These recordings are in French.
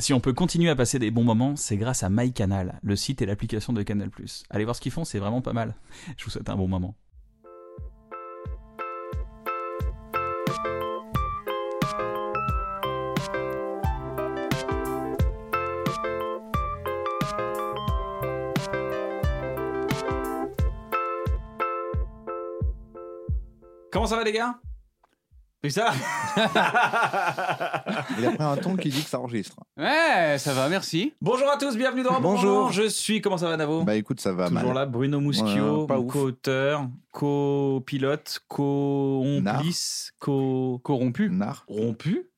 Si on peut continuer à passer des bons moments, c'est grâce à MyCanal, le site et l'application de Canal+. Allez voir ce qu'ils font, c'est vraiment pas mal. Je vous souhaite un bon moment. Comment ça va les gars? C'est ça Il a pris un ton qui dit que ça enregistre. Ouais, ça va, merci. Bonjour à tous, bienvenue dans Bonjour. moment. Je suis, comment ça va Navo? Bah écoute, ça va Toujours mal. là, Bruno Muschio, Ouais, pas mon ouf. co-auteur, co-pilote, co-omplice, co- Corrompu. Nar. rompu,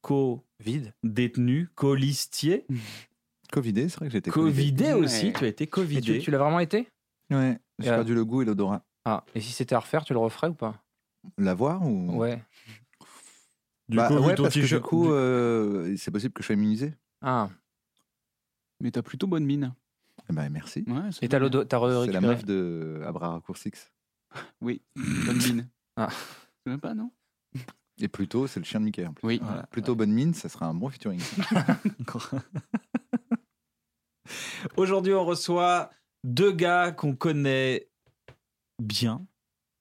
co-détenu, co-listier, Covidé, c'est vrai que j'étais covidé Ouais. aussi. Tu as été Et covidé. tu, tu l'as vraiment été? Ouais. J'ai Euh. perdu le goût et l'odorat. Ah, et si c'était à refaire, tu le referais ou pas? L'avoir ou? Ouais. Du Bah coup, ouais, parce que du coup, euh, c'est possible que je sois immunisé. Ah, Mais t'as plutôt bonne mine. Eh ben merci. Ouais, et t'as C'est la récupéré meuf de Abra Coursix. Oui, bonne mine. Ah. Tu veux pas, non? Et plutôt, c'est le chien de Mickey. en plus. Oui. Voilà. Plutôt bonne mine, ça serait un bon featuring. Aujourd'hui, on reçoit deux gars qu'on connaît bien,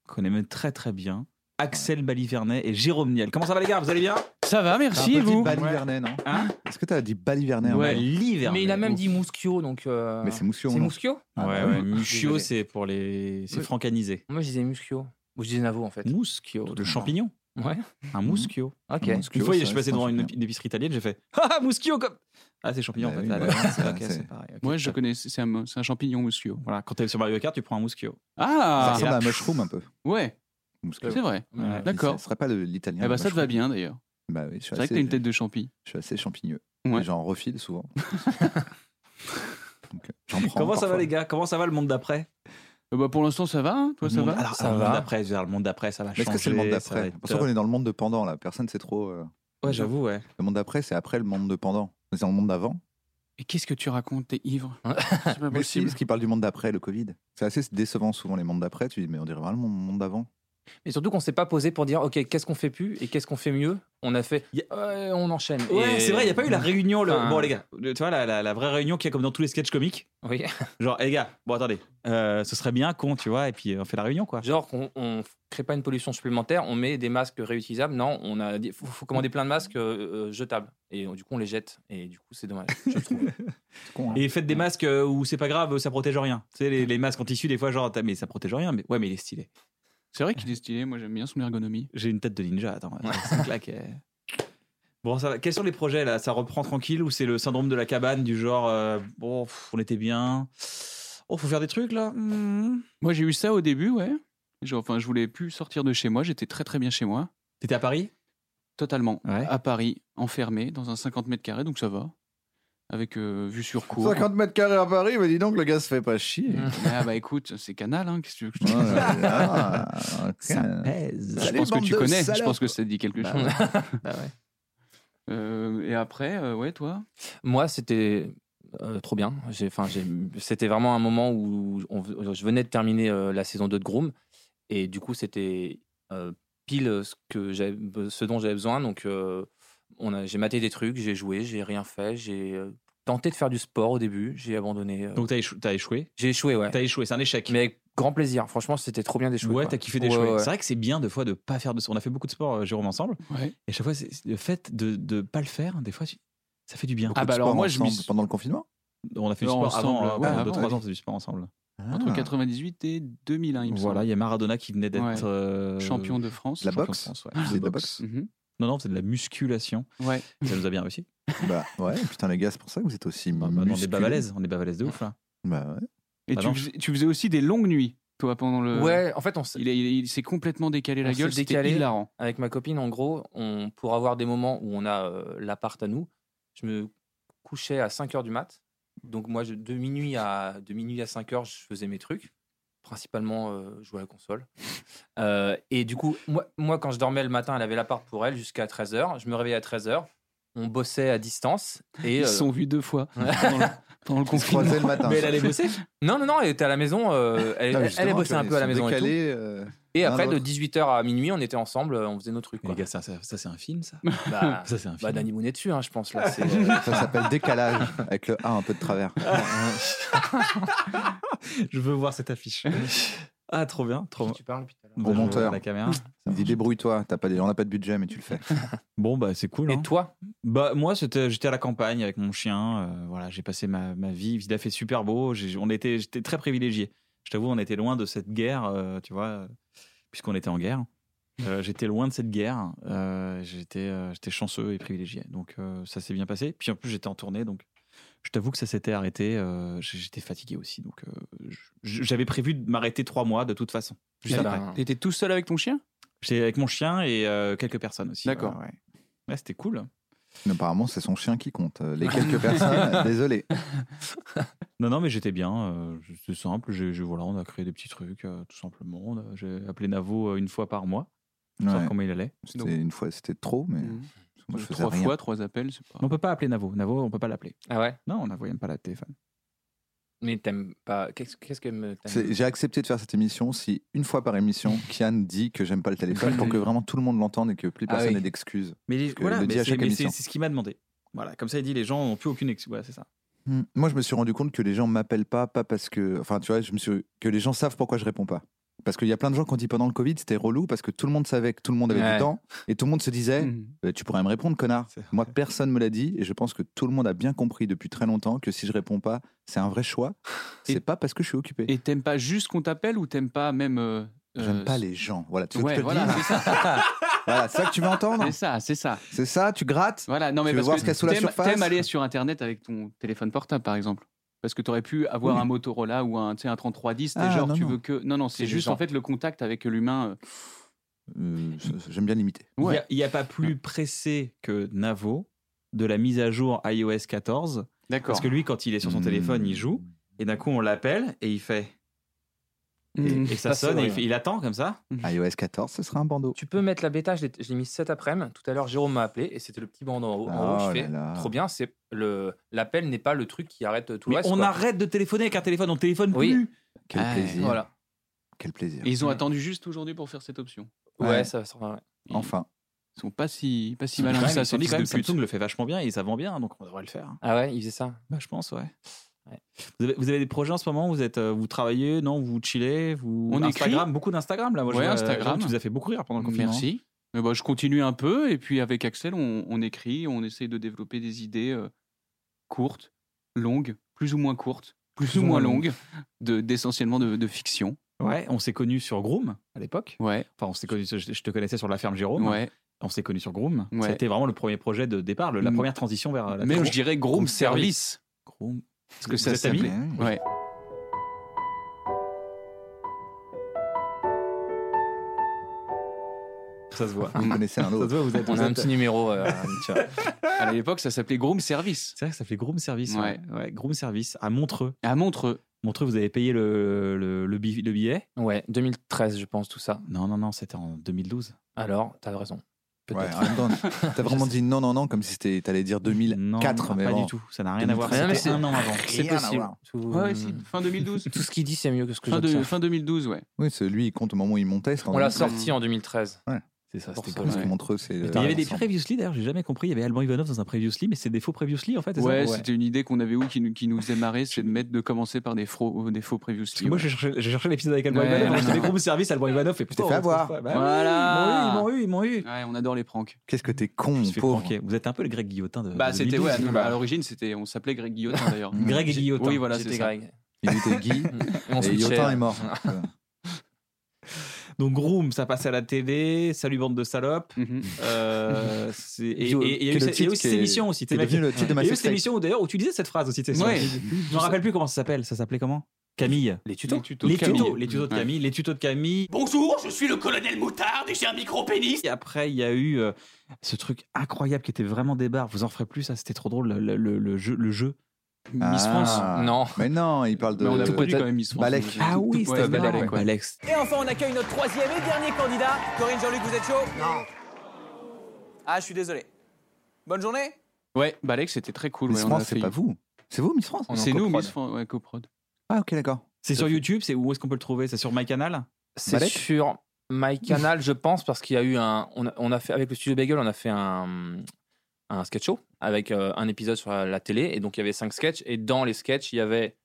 qu'on connaît même très très bien. Axel Balivernet et Jérôme Niel. Comment ça va les gars? Vous allez bien? Ça va, merci, un et vous? Balivernet, non? Hein? Est-ce que t'as dit Balivernet Ouais. Balivernet. Mais il a même Ouf. dit Muschio, donc. euh, Mais c'est Moussio. C'est non? Muschio Ah, Ouais, bah ouais, oui. Muschio, Désolé. c'est pour les. C'est Oui. francanisé. Moi, je disais Muschio. Ou je disais Navo, en fait. Muschio, le champignon. Ouais. Un muschio. Ok. Un Une Muschio, fois, ça je suis reste passé devant une, épicerie italienne, j'ai fait Ah, muschio comme. Ah, c'est champignon Bah en fait. oui, Ah, bah d'accord, oui, c'est ça, ok, c'est- c'est pareil. ok. Moi, je connais, c'est un, c'est un champignon muschio. Voilà, quand t'es sur Mario Kart, tu prends un muschio. Ça Ah, ressemble à un mushroom un peu. ouais, C'est vrai. Ouais. D'accord. Ce serait pas le- l'italien. Eh ben, le ça te va bien, d'ailleurs. Bah oui, C'est vrai que t'as une tête de champi. Je suis assez champigneux. Ouais. J'en refile souvent. Donc, euh, j'en prends Comment ça va les gars? Comment ça va le monde d'après? Euh, bah, pour l'instant, ça va, hein Toi, Le ça monde- va? Alors, Ça alors, le va. monde d'après, je veux dire, le monde d'après, ça va Mais changer. Est-ce que c'est le monde ça va d'après être ça qu'on est dans le monde de pendant là. Personne sait trop. euh, Ouais, j'avoue, ouais. Le monde d'après, c'est après le monde de pendant. C'est dans le monde d'avant. Et qu'est-ce que tu racontes T'es ivre? C'est pas Mais si, possible. parce qu'il parle du monde d'après, le Covid. C'est assez décevant souvent les mondes d'après. Tu dis, mais on dirait vraiment le monde d'avant. Et surtout qu'on s'est pas posé pour dire, ok, qu'est-ce qu'on fait plus et qu'est-ce qu'on fait mieux? On a fait, on enchaîne. Ouais, Et- c'est vrai, il n'y a pas eu la réunion. Le... Enfin- Bon, les gars, tu vois, la, la- la vraie réunion qu'il y a comme dans tous les sketchs comiques. Oui. Genre, les gars, bon, attendez, euh, ce serait bien con, tu vois, et puis euh, on fait la réunion, quoi. Genre qu'on on crée pas une pollution supplémentaire, on met des masques réutilisables. Non, on a faut, faut commander plein de masques euh, jetables. Et du coup, on les jette. Et du coup, c'est dommage. Je trouve. Con, hein. Et faites des masques où c'est pas grave, ça protège rien. Tu sais, les, les masques en tissu, des fois, genre, mais ça protège rien, mais ouais, mais il est stylé. C'est vrai qu'il est stylé. Moi, j'aime bien son ergonomie. J'ai une tête de ninja, attends, ça claque. Bon, ça va. Quels sont les projets là? Ça reprend tranquille ou c'est le syndrome de la cabane du genre, euh, bon, on était bien? Oh, faut faire des trucs là? Hmm. Moi, j'ai eu ça au début, ouais. Genre, enfin, je voulais plus sortir de chez moi. J'étais très, très bien chez moi. T'étais à Paris? Totalement. Ouais. À Paris, enfermé, dans un 50 mètres carrés, donc ça va. Avec euh, vue sur cour. 50 mètres carrés à Paris, mais dis donc, le gars se fait pas chier. Ah bah écoute, c'est canal, hein, qu'est-ce que tu veux que je te dise ah. Ça pèse. Je pense que tu connais, je pense que ça te dit quelque Bah chose. Bah ouais. Euh, et après, euh, ouais, toi? Moi, c'était euh, trop bien. Enfin, c'était vraiment un moment où on- je venais de terminer euh, la saison 2 de Groom. Et du coup, c'était euh, pile ce, que ce dont j'avais besoin. Donc, euh, j'ai maté des trucs, j'ai joué, j'ai rien fait. J'ai tenté de faire du sport au début, j'ai abandonné. euh. Donc t'as échou- t'as échoué? J'ai échoué, ouais. T'as échoué, c'est un échec. Mais avec grand plaisir. Franchement, c'était trop bien d'échouer. ouais, quoi. t'as kiffé Ouais, d'échouer. ouais. C'est vrai que c'est bien de fois de pas faire de. On a fait beaucoup de sport, euh, Jérôme, ensemble. Ouais. Et chaque fois, c'est c'est le fait de ne pas le faire, des fois, tu- ça fait du bien. Ah bah alors sport moi, je m'y suis- pendant le confinement? On a fait du Non, sport avant, ensemble, euh, ouais, avant, 2-3 ouais. ans, on faisait du sport ensemble. Entre Ah. 98 et 2001, il me Voilà, il y a Maradona qui venait d'être Ouais. euh, semble. Champion de France. La champion de boxe France, ouais. C'est de la boxe Mhm. Non, non, c'est de la musculation. Ouais. Ça nous a bien réussi. Bah ouais, putain les gars, c'est pour ça que vous êtes aussi Bah, bah, on est musclés. babalaises, on est babalaises de ouf là. Bah ouais. Et Ah tu faisais, tu faisais aussi des longues nuits. toi, pendant le. Ouais, en fait, on s- Il, est- il, est- il s'est complètement décalé On la s'est gueule, c'était décalé. hilarant. avec ma copine, en gros, on, pour avoir des moments où on a euh, l'appart à nous, je me couchais à 5 heures du mat. Donc moi, je- de minuit à de minuit à 5 heures, je faisais mes trucs, principalement euh, jouer à la console. Euh, et du coup, moi, moi, quand je dormais le matin, elle avait l'appart pour elle jusqu'à 13 heures. Je me réveillais à 13 heures. On bossait à distance et Ils euh, se sont vus deux fois pendant le, pendant confinement. le matin. Mais elle allait bosser non, non, non, elle était à la maison. euh, elle, Non, mais elle- elle bossait un peu à la maison et tout. Et après, de l'autre. 18h à minuit, on était ensemble, euh, on faisait nos trucs. Les Quoi. gars, ça, ça, ça, c'est un film, ça Bah, Ça, c'est un film. bah, Danny Moon est dessus, hein, je pense. Là, c'est, euh, Ça s'appelle décalage, avec le A un peu de travers. Je veux voir cette affiche. Ah, trop bien, trop bien. tu parles depuis tout à l'heure. Vous Bon monteur. La caméra. Il dit débrouille-toi, t'as pas de- on n'a pas de budget, mais tu le fais. Bon, bah, c'est cool. Et hein. toi? Bah moi c'était j'étais à la campagne avec mon chien euh, voilà j'ai passé ma, ma vie il a fait super beau j'ai- on était j'étais très privilégié je t'avoue on était loin de cette guerre euh, tu vois puisqu'on était en guerre. Euh, j'étais loin de cette guerre. Euh, j'étais euh, j'étais chanceux et privilégié. Donc euh, ça s'est bien passé. Puis en plus j'étais en tournée donc je t'avoue que ça s'était arrêté euh, j'étais fatigué aussi. Donc euh, j'avais prévu de m'arrêter trois mois de toute façon. Juste Eh après. ben, T'étais tout seul avec ton chien? J'étais avec mon chien et euh, quelques personnes aussi. D'accord. ouais, ouais. Ouais, c'était cool apparemment, c'est son chien qui compte. Euh, Les quelques personnes, désolé. Non, non, mais j'étais bien. euh, c'est simple. J'ai, voilà, on a créé des petits trucs, euh, tout simplement. J'ai appelé Navo euh, une fois par mois, pour Ouais. savoir comment il allait. C'était une fois, c'était trop, mais Mhm. moi je faisais Trois rien. fois, trois appels, pas. On peut pas appeler Navo. Navo, on peut pas l'appeler. Ah ouais? Non, Navo, il aime pas la téléphone. Mais t'aimes pas. Qu'est-ce qu'est-ce que me- t'aimes C'est- J'ai accepté de faire cette émission si une fois par émission, Kian dit que j'aime pas le téléphone pour que vraiment tout le monde l'entende et que plus Ah personne oui. n'ait d'excuses. Mais les- que voilà, le mais dit à c'est, chaque mais émission. c'est- c'est ce qu'il m'a demandé. Voilà, comme ça, il dit les gens n'ont plus aucune excuse. Voilà, c'est ça. Hmm. Moi, je me suis rendu compte que les gens m'appellent pas, pas parce que. Enfin, tu vois, je me suis... que les gens savent pourquoi je réponds pas. Parce qu'il y a plein de gens qui ont dit pendant le Covid, c'était relou parce que tout le monde savait que tout le monde avait Ouais. du temps et tout le monde se disait Mhm. Euh, Tu pourrais me répondre, connard. Moi, personne me l'a dit et je pense que tout le monde a bien compris depuis très longtemps que si je réponds pas, c'est un vrai choix. C'est pas parce que je suis occupé. Et t'aimes pas juste qu'on t'appelle ou t'aimes pas même. euh, J'aime euh, pas les gens. Voilà, tu veux Ouais, que je te le voilà, dise ça. Voilà, c'est ça que tu veux entendre C'est ça, c'est ça. C'est ça, tu grattes Voilà, non mais Tu veux parce voir que ce qu'il y a sous la t'aimes- surface T'aimes aller sur internet avec ton téléphone portable par exemple. Parce que tu aurais pu avoir Oui. un Motorola ou un, tu sais, un 3310, t'es Ah, genre non, tu non. veux que. Non, non, c'est juste en fait le contact avec l'humain. euh, Euh, J'aime bien limiter. Ouais. Il n'y a, pas plus pressé que Navo de la mise à jour iOS 14. D'accord. Parce que lui, quand il est sur son Hmm. téléphone, il joue. Et d'un coup, on l'appelle et il fait. Et, Mhm. et ça c'est sonne et il, vrai. attend comme ça. iOS 14, ce sera un bandeau. Tu peux mettre la bêta, je l'ai mis cet après-midi. Tout à l'heure, Jérôme m'a appelé et c'était le petit bandeau en haut. en haut, Oh je là fais là. trop bien. C'est le l'appel n'est pas le truc qui arrête tout le Mais reste. on quoi. arrête de téléphoner avec un téléphone, on téléphone Oui. plus. Quel Ah, plaisir. Voilà. Quel plaisir. Et ils ont Ouais. attendu juste aujourd'hui pour faire cette option. Ouais, Ouais. ça ouais. Ils, Enfin. ils sont pas si, pas si malins que ça, ils ces sont dit fils quand même, de pute. Samsung le fait vachement bien et ça vend bien, donc on devrait le faire. Ah ouais, il faisait ça. Bah, je pense, ouais. Ouais. Vous, avez, vous avez des projets en ce moment? Vous êtes, euh, vous travaillez Non, vous chillez? Vous On Instagram, beaucoup d'Instagram là. Moi, je Ouais, vois, Instagram. Tu nous as fait beaucoup rire pendant le confinement. Merci. Mais bah, je continue un peu et puis avec Axel, on, on écrit, on essaye de développer des idées euh, courtes, longues, plus ou moins courtes, plus, ou moins longues, de- d'essentiellement de, de fiction. Ouais, on s'est connus sur Groom à l'époque. Ouais, Enfin, on s'est connus. Je, je te connaissais sur la ferme Jérôme. ouais. On s'est connus sur Groom. Ouais. C'était vraiment le premier projet de départ, le- la première transition vers la. Même je dirais Groom Groom Service. Groom. Parce que ça s'appelait. Ouais. Ouais. Ça se voit. Vous connaissez un Ça se autre. voit, vous êtes. On vous a un petit numéro. euh, tu vois. À l'époque, ça s'appelait Groom Service. C'est vrai que ça fait Groom Service. Ouais. Ouais. ouais, Groom Service à Montreux. À Montreux. Montreux, vous avez payé le, le, le billet? Ouais, 2013, je pense tout ça. Non, non, non, c'était en 2012. Alors, t'as raison. Ouais, Peut-être. en même temps, T'as vraiment dit non, non, non, comme si c'était- t'allais dire 2004. non, mais pas bon. du tout. Ça n'a rien à voir. 2013. C'était un an avant. C'est possible. Tout, Ouais, ouais, si, fin 2012. tout ce qu'il dit, c'est mieux que ce que j'obtiens. fin 2012, ouais. Oui, c'est lui, il compte au moment où il montait. On l'a 2013. sorti en 2013. C'est ça, c'était que Ouais. Montreux, c'est. Il y avait des previously d'ailleurs, j'ai jamais compris. Il y avait Alban Ivanov dans un previously, mais c'est des faux previously en fait. c'est ça Ouais, c'était une idée qu'on avait eue qui, nous- qui nous faisait marrer, c'est de mettre de commencer par des faux, des faux previously. moi j'ai cherché, l'épisode avec Alban Ouais, Ivanov, j'étais groupe service Alban Ivanov et putain. t'es fait on avoir. Bah Voilà. oui, Ils m'ont eu, ils m'ont eu, ils m'ont eu. Ouais, on adore les pranks. Qu'est-ce que t'es con, pauvre. Vous êtes un peu le Greg Guillotin de. Bah, c'était, 2012. ouais, à l'origine, c'était, on s'appelait Greg Guillotin d'ailleurs. Greg et Guillotin. Oui, voilà, ça. Greg. Il était Guy Et. Yotin est mort. Donc Groom, ça passait à la télé. Salut bande de salopes. Mhm. Euh, et Bio- et- et il y a eu cette- émission aussi. C'est devenu le titre de Il y a eu cette émission où d'ailleurs où tu disais cette phrase aussi. Ouais. Je me rappelle plus comment ça s'appelle. Ça s'appelait comment? Camille. Les tutos. Les tutos Les de Camille. tutos, les tutos de Ouais. Camille, les tutos de Camille. Bonjour, je suis le colonel Moutarde et j'ai un micro-pénis. Et après, il y a eu euh, ce truc incroyable qui était vraiment des barres. Vous en ferez plus, ça, c'était trop drôle, le, le- le jeu. Le jeu. Miss Ah. France. Non. Mais non, il parle de. Mais on a tout produit quand même Miss France. Balek. Ah oui, c'était Balek, ouais. Alex. Et enfin, on accueille notre troisième et dernier candidat. Corinne Jean-Luc, vous êtes chaud Non. Ah, je suis désolé. Bonne journée. Ouais, Balek, c'était très cool. Miss ouais, France, c'est pas vous. C'est vous, Miss France C'est nous. Miss France, ouais, coprod. Ah, ok, d'accord. C'est sur YouTube, c'est où est-ce qu'on peut le trouver? C'est sur MyCanal? C'est Balek sur MyCanal, je pense, parce qu'il y a eu un. On a, on a fait avec le studio Bagel, on a fait un un sketch show avec euh, un épisode sur la, la télé et donc il y avait cinq sketchs et dans les sketchs il y avait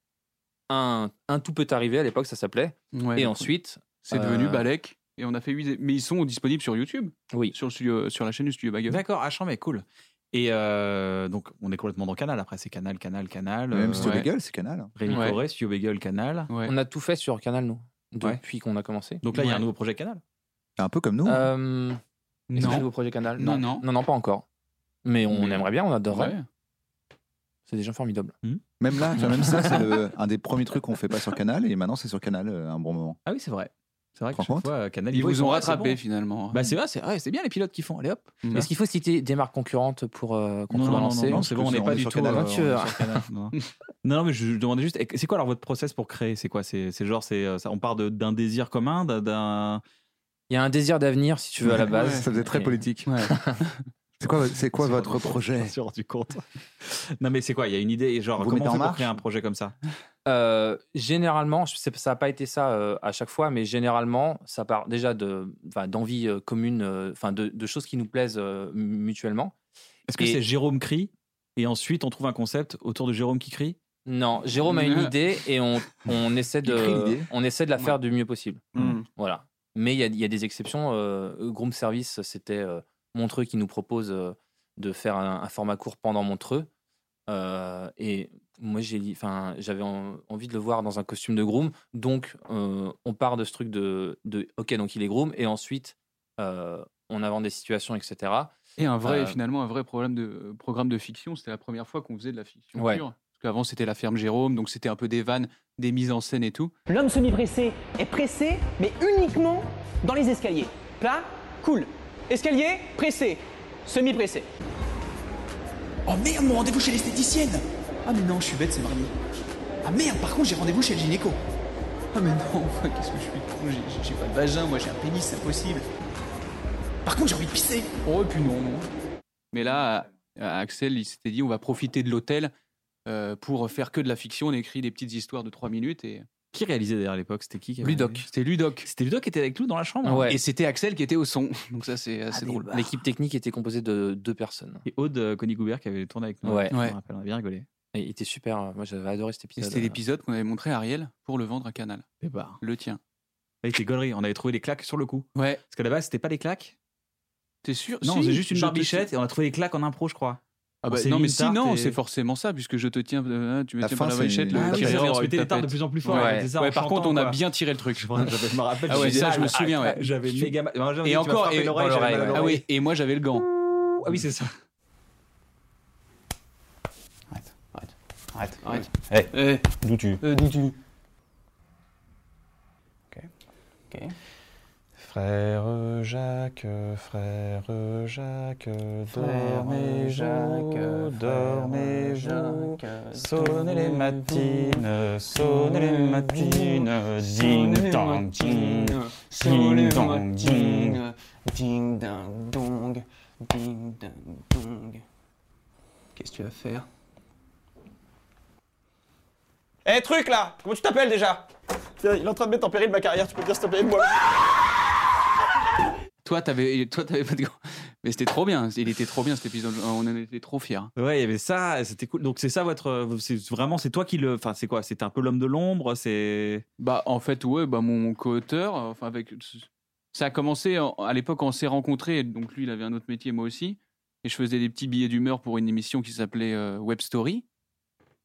un un tout peut arriver à l'époque ça s'appelait Ouais, et ensuite c'est devenu euh, Balek. Et on a fait huit. Mais ils sont disponibles sur YouTube, oui sur, le studio, sur la chaîne du studio Bagel. D'accord, ah, mais cool. Et euh, donc, on est complètement dans Canal. Après, c'est Canal, Canal, Canal. Même euh, Studio ouais. Bagel, c'est Canal. hein. Rémi Ouais. Corré, Studio Bagel, Canal. Ouais. on a tout fait sur Canal nous Ouais. depuis qu'on a commencé Donc là, il y a un nouveau projet Canal. Un peu comme nous. euh, est-ce un Non. nouveau projet Canal? Non, non. non non pas encore mais on Mais- aimerait bien on adorerait Ouais. c'est des gens formidables Même là, tu vois, même ça, c'est le- un des premiers trucs qu'on fait pas sur Canal et maintenant c'est sur Canal euh, un bon moment. Ah oui, c'est vrai. C'est vrai que chaque fois, euh, Canal, Ils vous ont ah, c'est rattrapé bon. finalement. Bah, c'est vrai, c'est bien les pilotes qui font. Allez hop. Mm. est-ce qu'il faut citer des marques concurrentes pour euh, qu'on Non, soit non, non, c'est bon, on n'est pas du sur tout Canal. euh, Tu on est veux. sur Canal. Non, non, mais je demandais juste, c'est quoi alors votre process pour créer C'est quoi? C'est c'est genre, c'est euh, ça- on part de- d'un désir commun, d'un- d'un. il y a un désir d'avenir si tu veux à la Ouais, base Ça faisait très Et- politique. Ouais. C'est quoi, c'est quoi Je votre me suis projet rendu compte. non, mais c'est quoi Il y a une idée, et genre, Vous comment mettez on en fait pour créer un projet comme ça? Euh, généralement, je sais, ça n'a pas été ça euh, à chaque fois, mais généralement, ça part déjà de, d'envie euh, commune, euh, enfin, de, de choses qui nous plaisent euh, mutuellement. Est-ce que Et- c'est Jérôme crie et ensuite on trouve un concept autour de Jérôme qui crie? Non, Jérôme a une idée et on, on essaie de, on essaie de la faire du mieux possible. Mm. Voilà. Mais il y a, y a des exceptions. Euh, Groom Service, c'était euh, Montreux qui nous propose euh, de faire un, un format court pendant Montreux. Euh, et moi, j'ai, dit- enfin, j'avais en- envie de le voir dans un costume de groom. Donc, euh, on part de ce truc de, de OK, donc il est groom. Et ensuite, euh, on invente des situations, etc. Et un vrai, Euh, finalement, un vrai problème de, programme de fiction. C'était la première fois qu'on faisait de la fiction Ouais. pure. Parce qu'avant, c'était la ferme Jérôme, donc c'était un peu des vannes, des mises en scène et tout. L'homme semi-pressé est pressé, mais uniquement dans les escaliers. Plat, cool. Escalier, pressé. Semi-pressé. Oh merde, mon rendez-vous chez l'esthéticienne. Ah mais non, je suis bête, c'est mardi. Ah merde, par contre, j'ai rendez-vous chez le gynéco. Ah mais non, qu'est-ce que je suis con, j'ai- j'ai pas de vagin, moi j'ai un pénis, c'est impossible. Par contre, j'ai envie de pisser. Oh, et puis non, non. Mais là, Axel, il s'était dit on va profiter de l'hôtel euh, pour faire que de la fiction. On écrit des petites histoires de 3 minutes. et Qui réalisait d'ailleurs à l'époque? C'était qui qui Ludoc. C'était Ludoc. C'était Ludoc qui était avec nous dans la chambre. Ouais. Et c'était Axel qui était au son. Donc ça, c'est assez drôle. L'équipe technique était composée de deux personnes. Et Aude euh, Conny-Goubert qui avait tourné avec nous. Ouais. Ouais. rappelle, on a bien rigolé. Et il était super. Moi, j'avais adoré cet Et épisode. c'était l'épisode qu'on avait montré à Ariel pour le vendre à Canal. Et bah. Le tien. Il était gaulerie. On avait trouvé les claques sur le coup. Ouais. Parce qu'à la base, c'était pas les claques. T'es sûr? Non, Si, c'est juste une barbichette et on a trouvé les claques en impro, je crois. Ah bah, non, mais si, non, et- c'est forcément ça, puisque je te tiens, euh, tu me La tiens fin, par la barbichette. le Ah Ah oui, tireur on avec mettait les tartes de plus en plus fort. Ouais. en par contre, on a quoi. bien tiré le truc. Je me rappelle. Ah ouais, ça, je me souviens, ouais. J'avais méga Et encore, et, ah oui, et moi j'avais le gant. Ah oui, c'est ça. Arrête, Arrête. Hey, Eh, d'où tu euh, d'où tu Ok. Frère Jacques, frère Jacques, dormez-vous, dormez-vous, sonnez les matines, sonnez les matines, ding dong ding, ding dong ding, Ding ding dong. Ding ding dong. Qu'est-ce que tu vas faire? Eh truc là, comment tu t'appelles déjà? Il est en train de mettre en péril ma carrière, tu peux dire s'il te plaît de moi Toi, t'avais, toi, t'avais pas de. Mais c'était trop bien. Il était trop bien cet épisode. On en était trop fiers. Ouais, il y avait ça, c'était cool. Donc c'est ça votre, c'est vraiment, c'est toi qui le, enfin c'est quoi? C'était un peu l'homme de l'ombre, c'est. Bah, en fait, ouais, bah, mon co-auteur, enfin, avec. Ça a commencé en- à l'époque, on s'est rencontrés. Donc, lui, il avait un autre métier, moi aussi. Et je faisais des petits billets d'humeur pour une émission qui s'appelait euh, Web Story.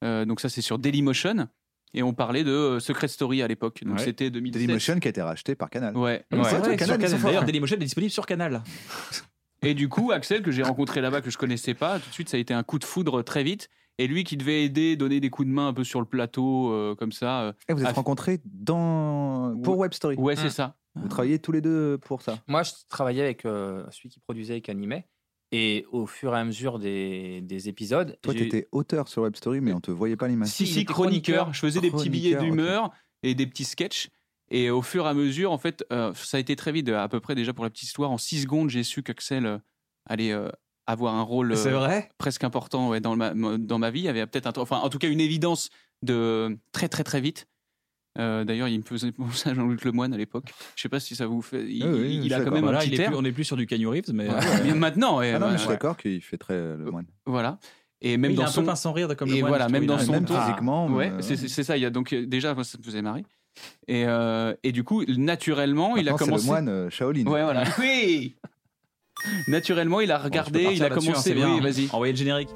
Euh, donc, ça, c'est sur Dailymotion. Et on parlait de euh, Secret Story à l'époque. Donc, Ouais. c'était 2017. Dailymotion qui a été racheté par Canal. Ouais. C'est ouais. vrai, sur Canal. D'ailleurs, Dailymotion est disponible sur Canal. Et du coup, Axel, que j'ai rencontré là-bas, que je connaissais pas, tout de suite, ça a été un coup de foudre très vite. et lui qui devait aider, donner des coups de main un peu sur le plateau, euh, comme ça. euh. Et vous êtes Ah, rencontrés dans... pour Web Story. Ouais, c'est Mm. ça. Vous travaillez tous les deux pour ça. Moi, je travaillais avec euh, celui qui produisait et qui animait. Et au fur et à mesure des, des épisodes. Toi, tu étais auteur sur Web Story, mais on te voyait pas l'image. Si, si, chroniqueur. chroniqueur. Je faisais des petits billets d'humeur et des petits sketchs. Et au fur et à mesure, en fait, euh, ça a été très vite, à peu près déjà pour la petite histoire. En six secondes, j'ai su qu'Axel euh, allait euh, avoir un rôle euh, vrai presque important ouais, dans, ma, dans ma vie. Il y avait peut-être un, enfin, en tout cas, une évidence de très, très, très vite. Euh, D'ailleurs, il me faisait penser à Jean-Luc Lemoyne à l'époque. Je sais pas si ça vous fait. Il, Oui, oui, il- il a quand même Voilà, un il petit est plus- on n'est plus sur du Canyon Reeves, mais. Mais maintenant, ouais, Ah non, ouais, mais je suis ouais. d'accord qu'il fait très le moine. Voilà. Et même il dans a un son peu pince sans rire de comme et voilà, même dans il a son Même physiquement. Ouais, euh, c'est ça. Il y a donc euh, déjà, moi, ça me faisait marrer. Et, euh, et du coup, naturellement, il a c'est commencé. le moine euh, Shaolin. Ouais, voilà. Oui. Naturellement, il a regardé, Bon, il a commencé. hein, bien. oui, vas-y. Envoyez le générique.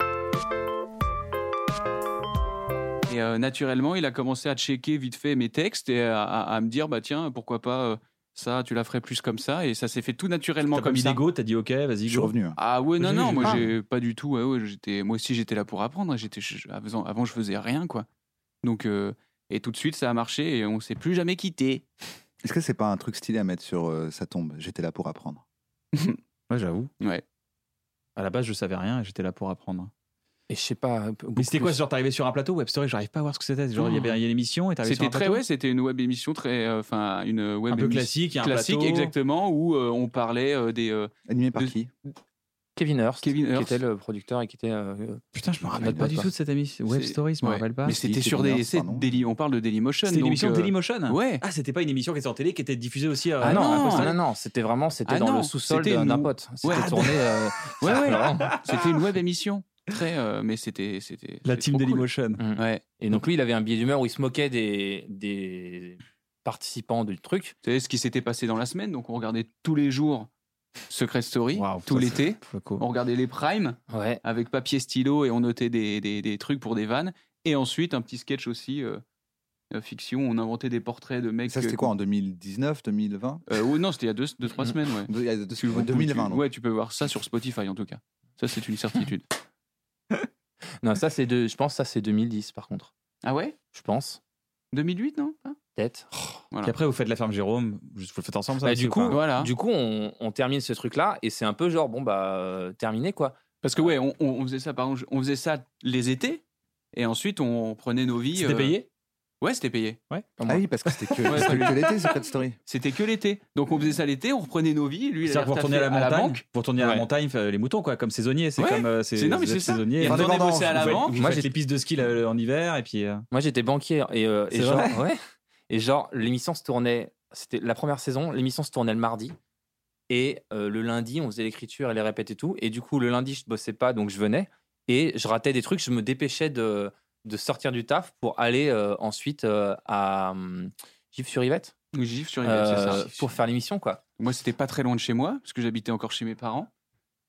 Et euh, naturellement, il a commencé à checker vite fait mes textes et à, à- à me dire, bah tiens, pourquoi pas euh, ça, tu la ferais plus comme ça. Et ça s'est fait tout naturellement pas comme mis ça. t'as dit ok, vas-y, Je suis revenu. Ah ouais, non, non, moi j'ai pas du tout. Ouais, ouais, j'étais, moi aussi j'étais là pour apprendre. J'étais, avant, avant, je faisais rien, quoi. Donc, euh, et tout de suite ça a marché et on s'est plus jamais quitté. Est-ce que c'est pas un truc stylé à mettre sur euh, sa tombe? J'étais là pour apprendre. Ouais, j'avoue. Ouais. À la base, je savais rien et j'étais là pour apprendre. Et je sais pas. Mais c'était quoi Genre, t'arrivais sur un plateau, Web Story, j'arrive pas à voir ce que c'était. Genre, il y avait a une émission et t'arrivais sur C'était un très, plateau ouais, c'était une web émission très, euh, enfin une web un peu émission classique, un classique plateau. exactement où euh, on parlait euh, des euh, Animé par De- qui? Kevin Hurst, Kevin qui était le producteur et qui était. euh, Putain, je me rappelle pas pote, du tout de cette émission. Web Story, je me ouais. rappelle pas. Mais c'était sur des, Hurst. Daily- on parle de Dailymotion. C'était une émission de euh, Dailymotion? Ouais. Ah, c'était pas une émission qui était en télé qui était diffusée aussi à. Ah Ah non, non, non, c'était- non, c'était vraiment c'était Ah dans non, le sous-sol c'était d'un une- pote. C'était Ouais. tourné. euh, Ouais, ouais. C'était une web émission. Très, euh, mais c'était, c'était. La team trop cool. Dailymotion. Mm. Ouais. Et donc lui, il avait un billet d'humeur où il se moquait des, des participants du truc. Vous savez ce qui s'était passé dans la semaine, donc on regardait tous les jours Secret Story, tout l'été. On regardait les primes Ouais. avec papier stylo et on notait des, des, des trucs pour des vannes. Et ensuite, un petit sketch aussi, euh, euh, fiction, on inventait des portraits de mecs. Ça, c'était quoi en 2019, 2020 euh, ouais, Non, c'était il y a deux, deux trois semaines, ouais. Il y a deux- Tu- vous- 2020. tu- ouais, tu peux voir ça sur Spotify en tout cas. Ça, c'est une certitude. Non, ça c'est de, je pense que ça c'est 2010 par contre. ah ouais? Je pense. 2008, non? Peut-être. Voilà. Puis après, vous faites la ferme Jérôme. Vous le faites ensemble, ça Bah, aussi, du ou coup, Voilà. du coup, on, on termine ce truc-là et c'est un peu genre bon bah euh, terminé quoi. Parce que ouais, on faisait ça, par exemple, on faisait ça les étés, et ensuite on prenait nos vies. C'était euh, payé? Ouais, c'était payé. Pas Ah oui, parce que c'était que, Ouais, c'était que l'été, Secret Story. C'était que l'été. Donc on faisait ça l'été, on reprenait nos vies. Lui, il que vous retournez à la montagne, banque. vous retournez à Ouais. la montagne, les moutons, quoi, comme saisonnier. C'est Ouais. comme euh, c'est non, mais c'est saisonnier. Retournait Indépendant, bosser à la banque. Moi, j'ai- les pistes de ski là, en hiver et puis. euh, Moi j'étais banquier et, euh, et C'est genre vrai ouais. Et genre l'émission se tournait, c'était la première saison, l'émission se tournait le mardi et euh, le lundi on faisait l'écriture et les répètes et tout et du coup le lundi je bossais pas donc je venais et je ratais des trucs, je me dépêchais de, de sortir du taf pour aller euh, ensuite euh, à hum, Gif sur Yvette Oui, Gif sur Yvette, c'est euh, ça. pour faire l'émission quoi. Moi, c'était pas très loin de chez moi, parce que j'habitais encore chez mes parents.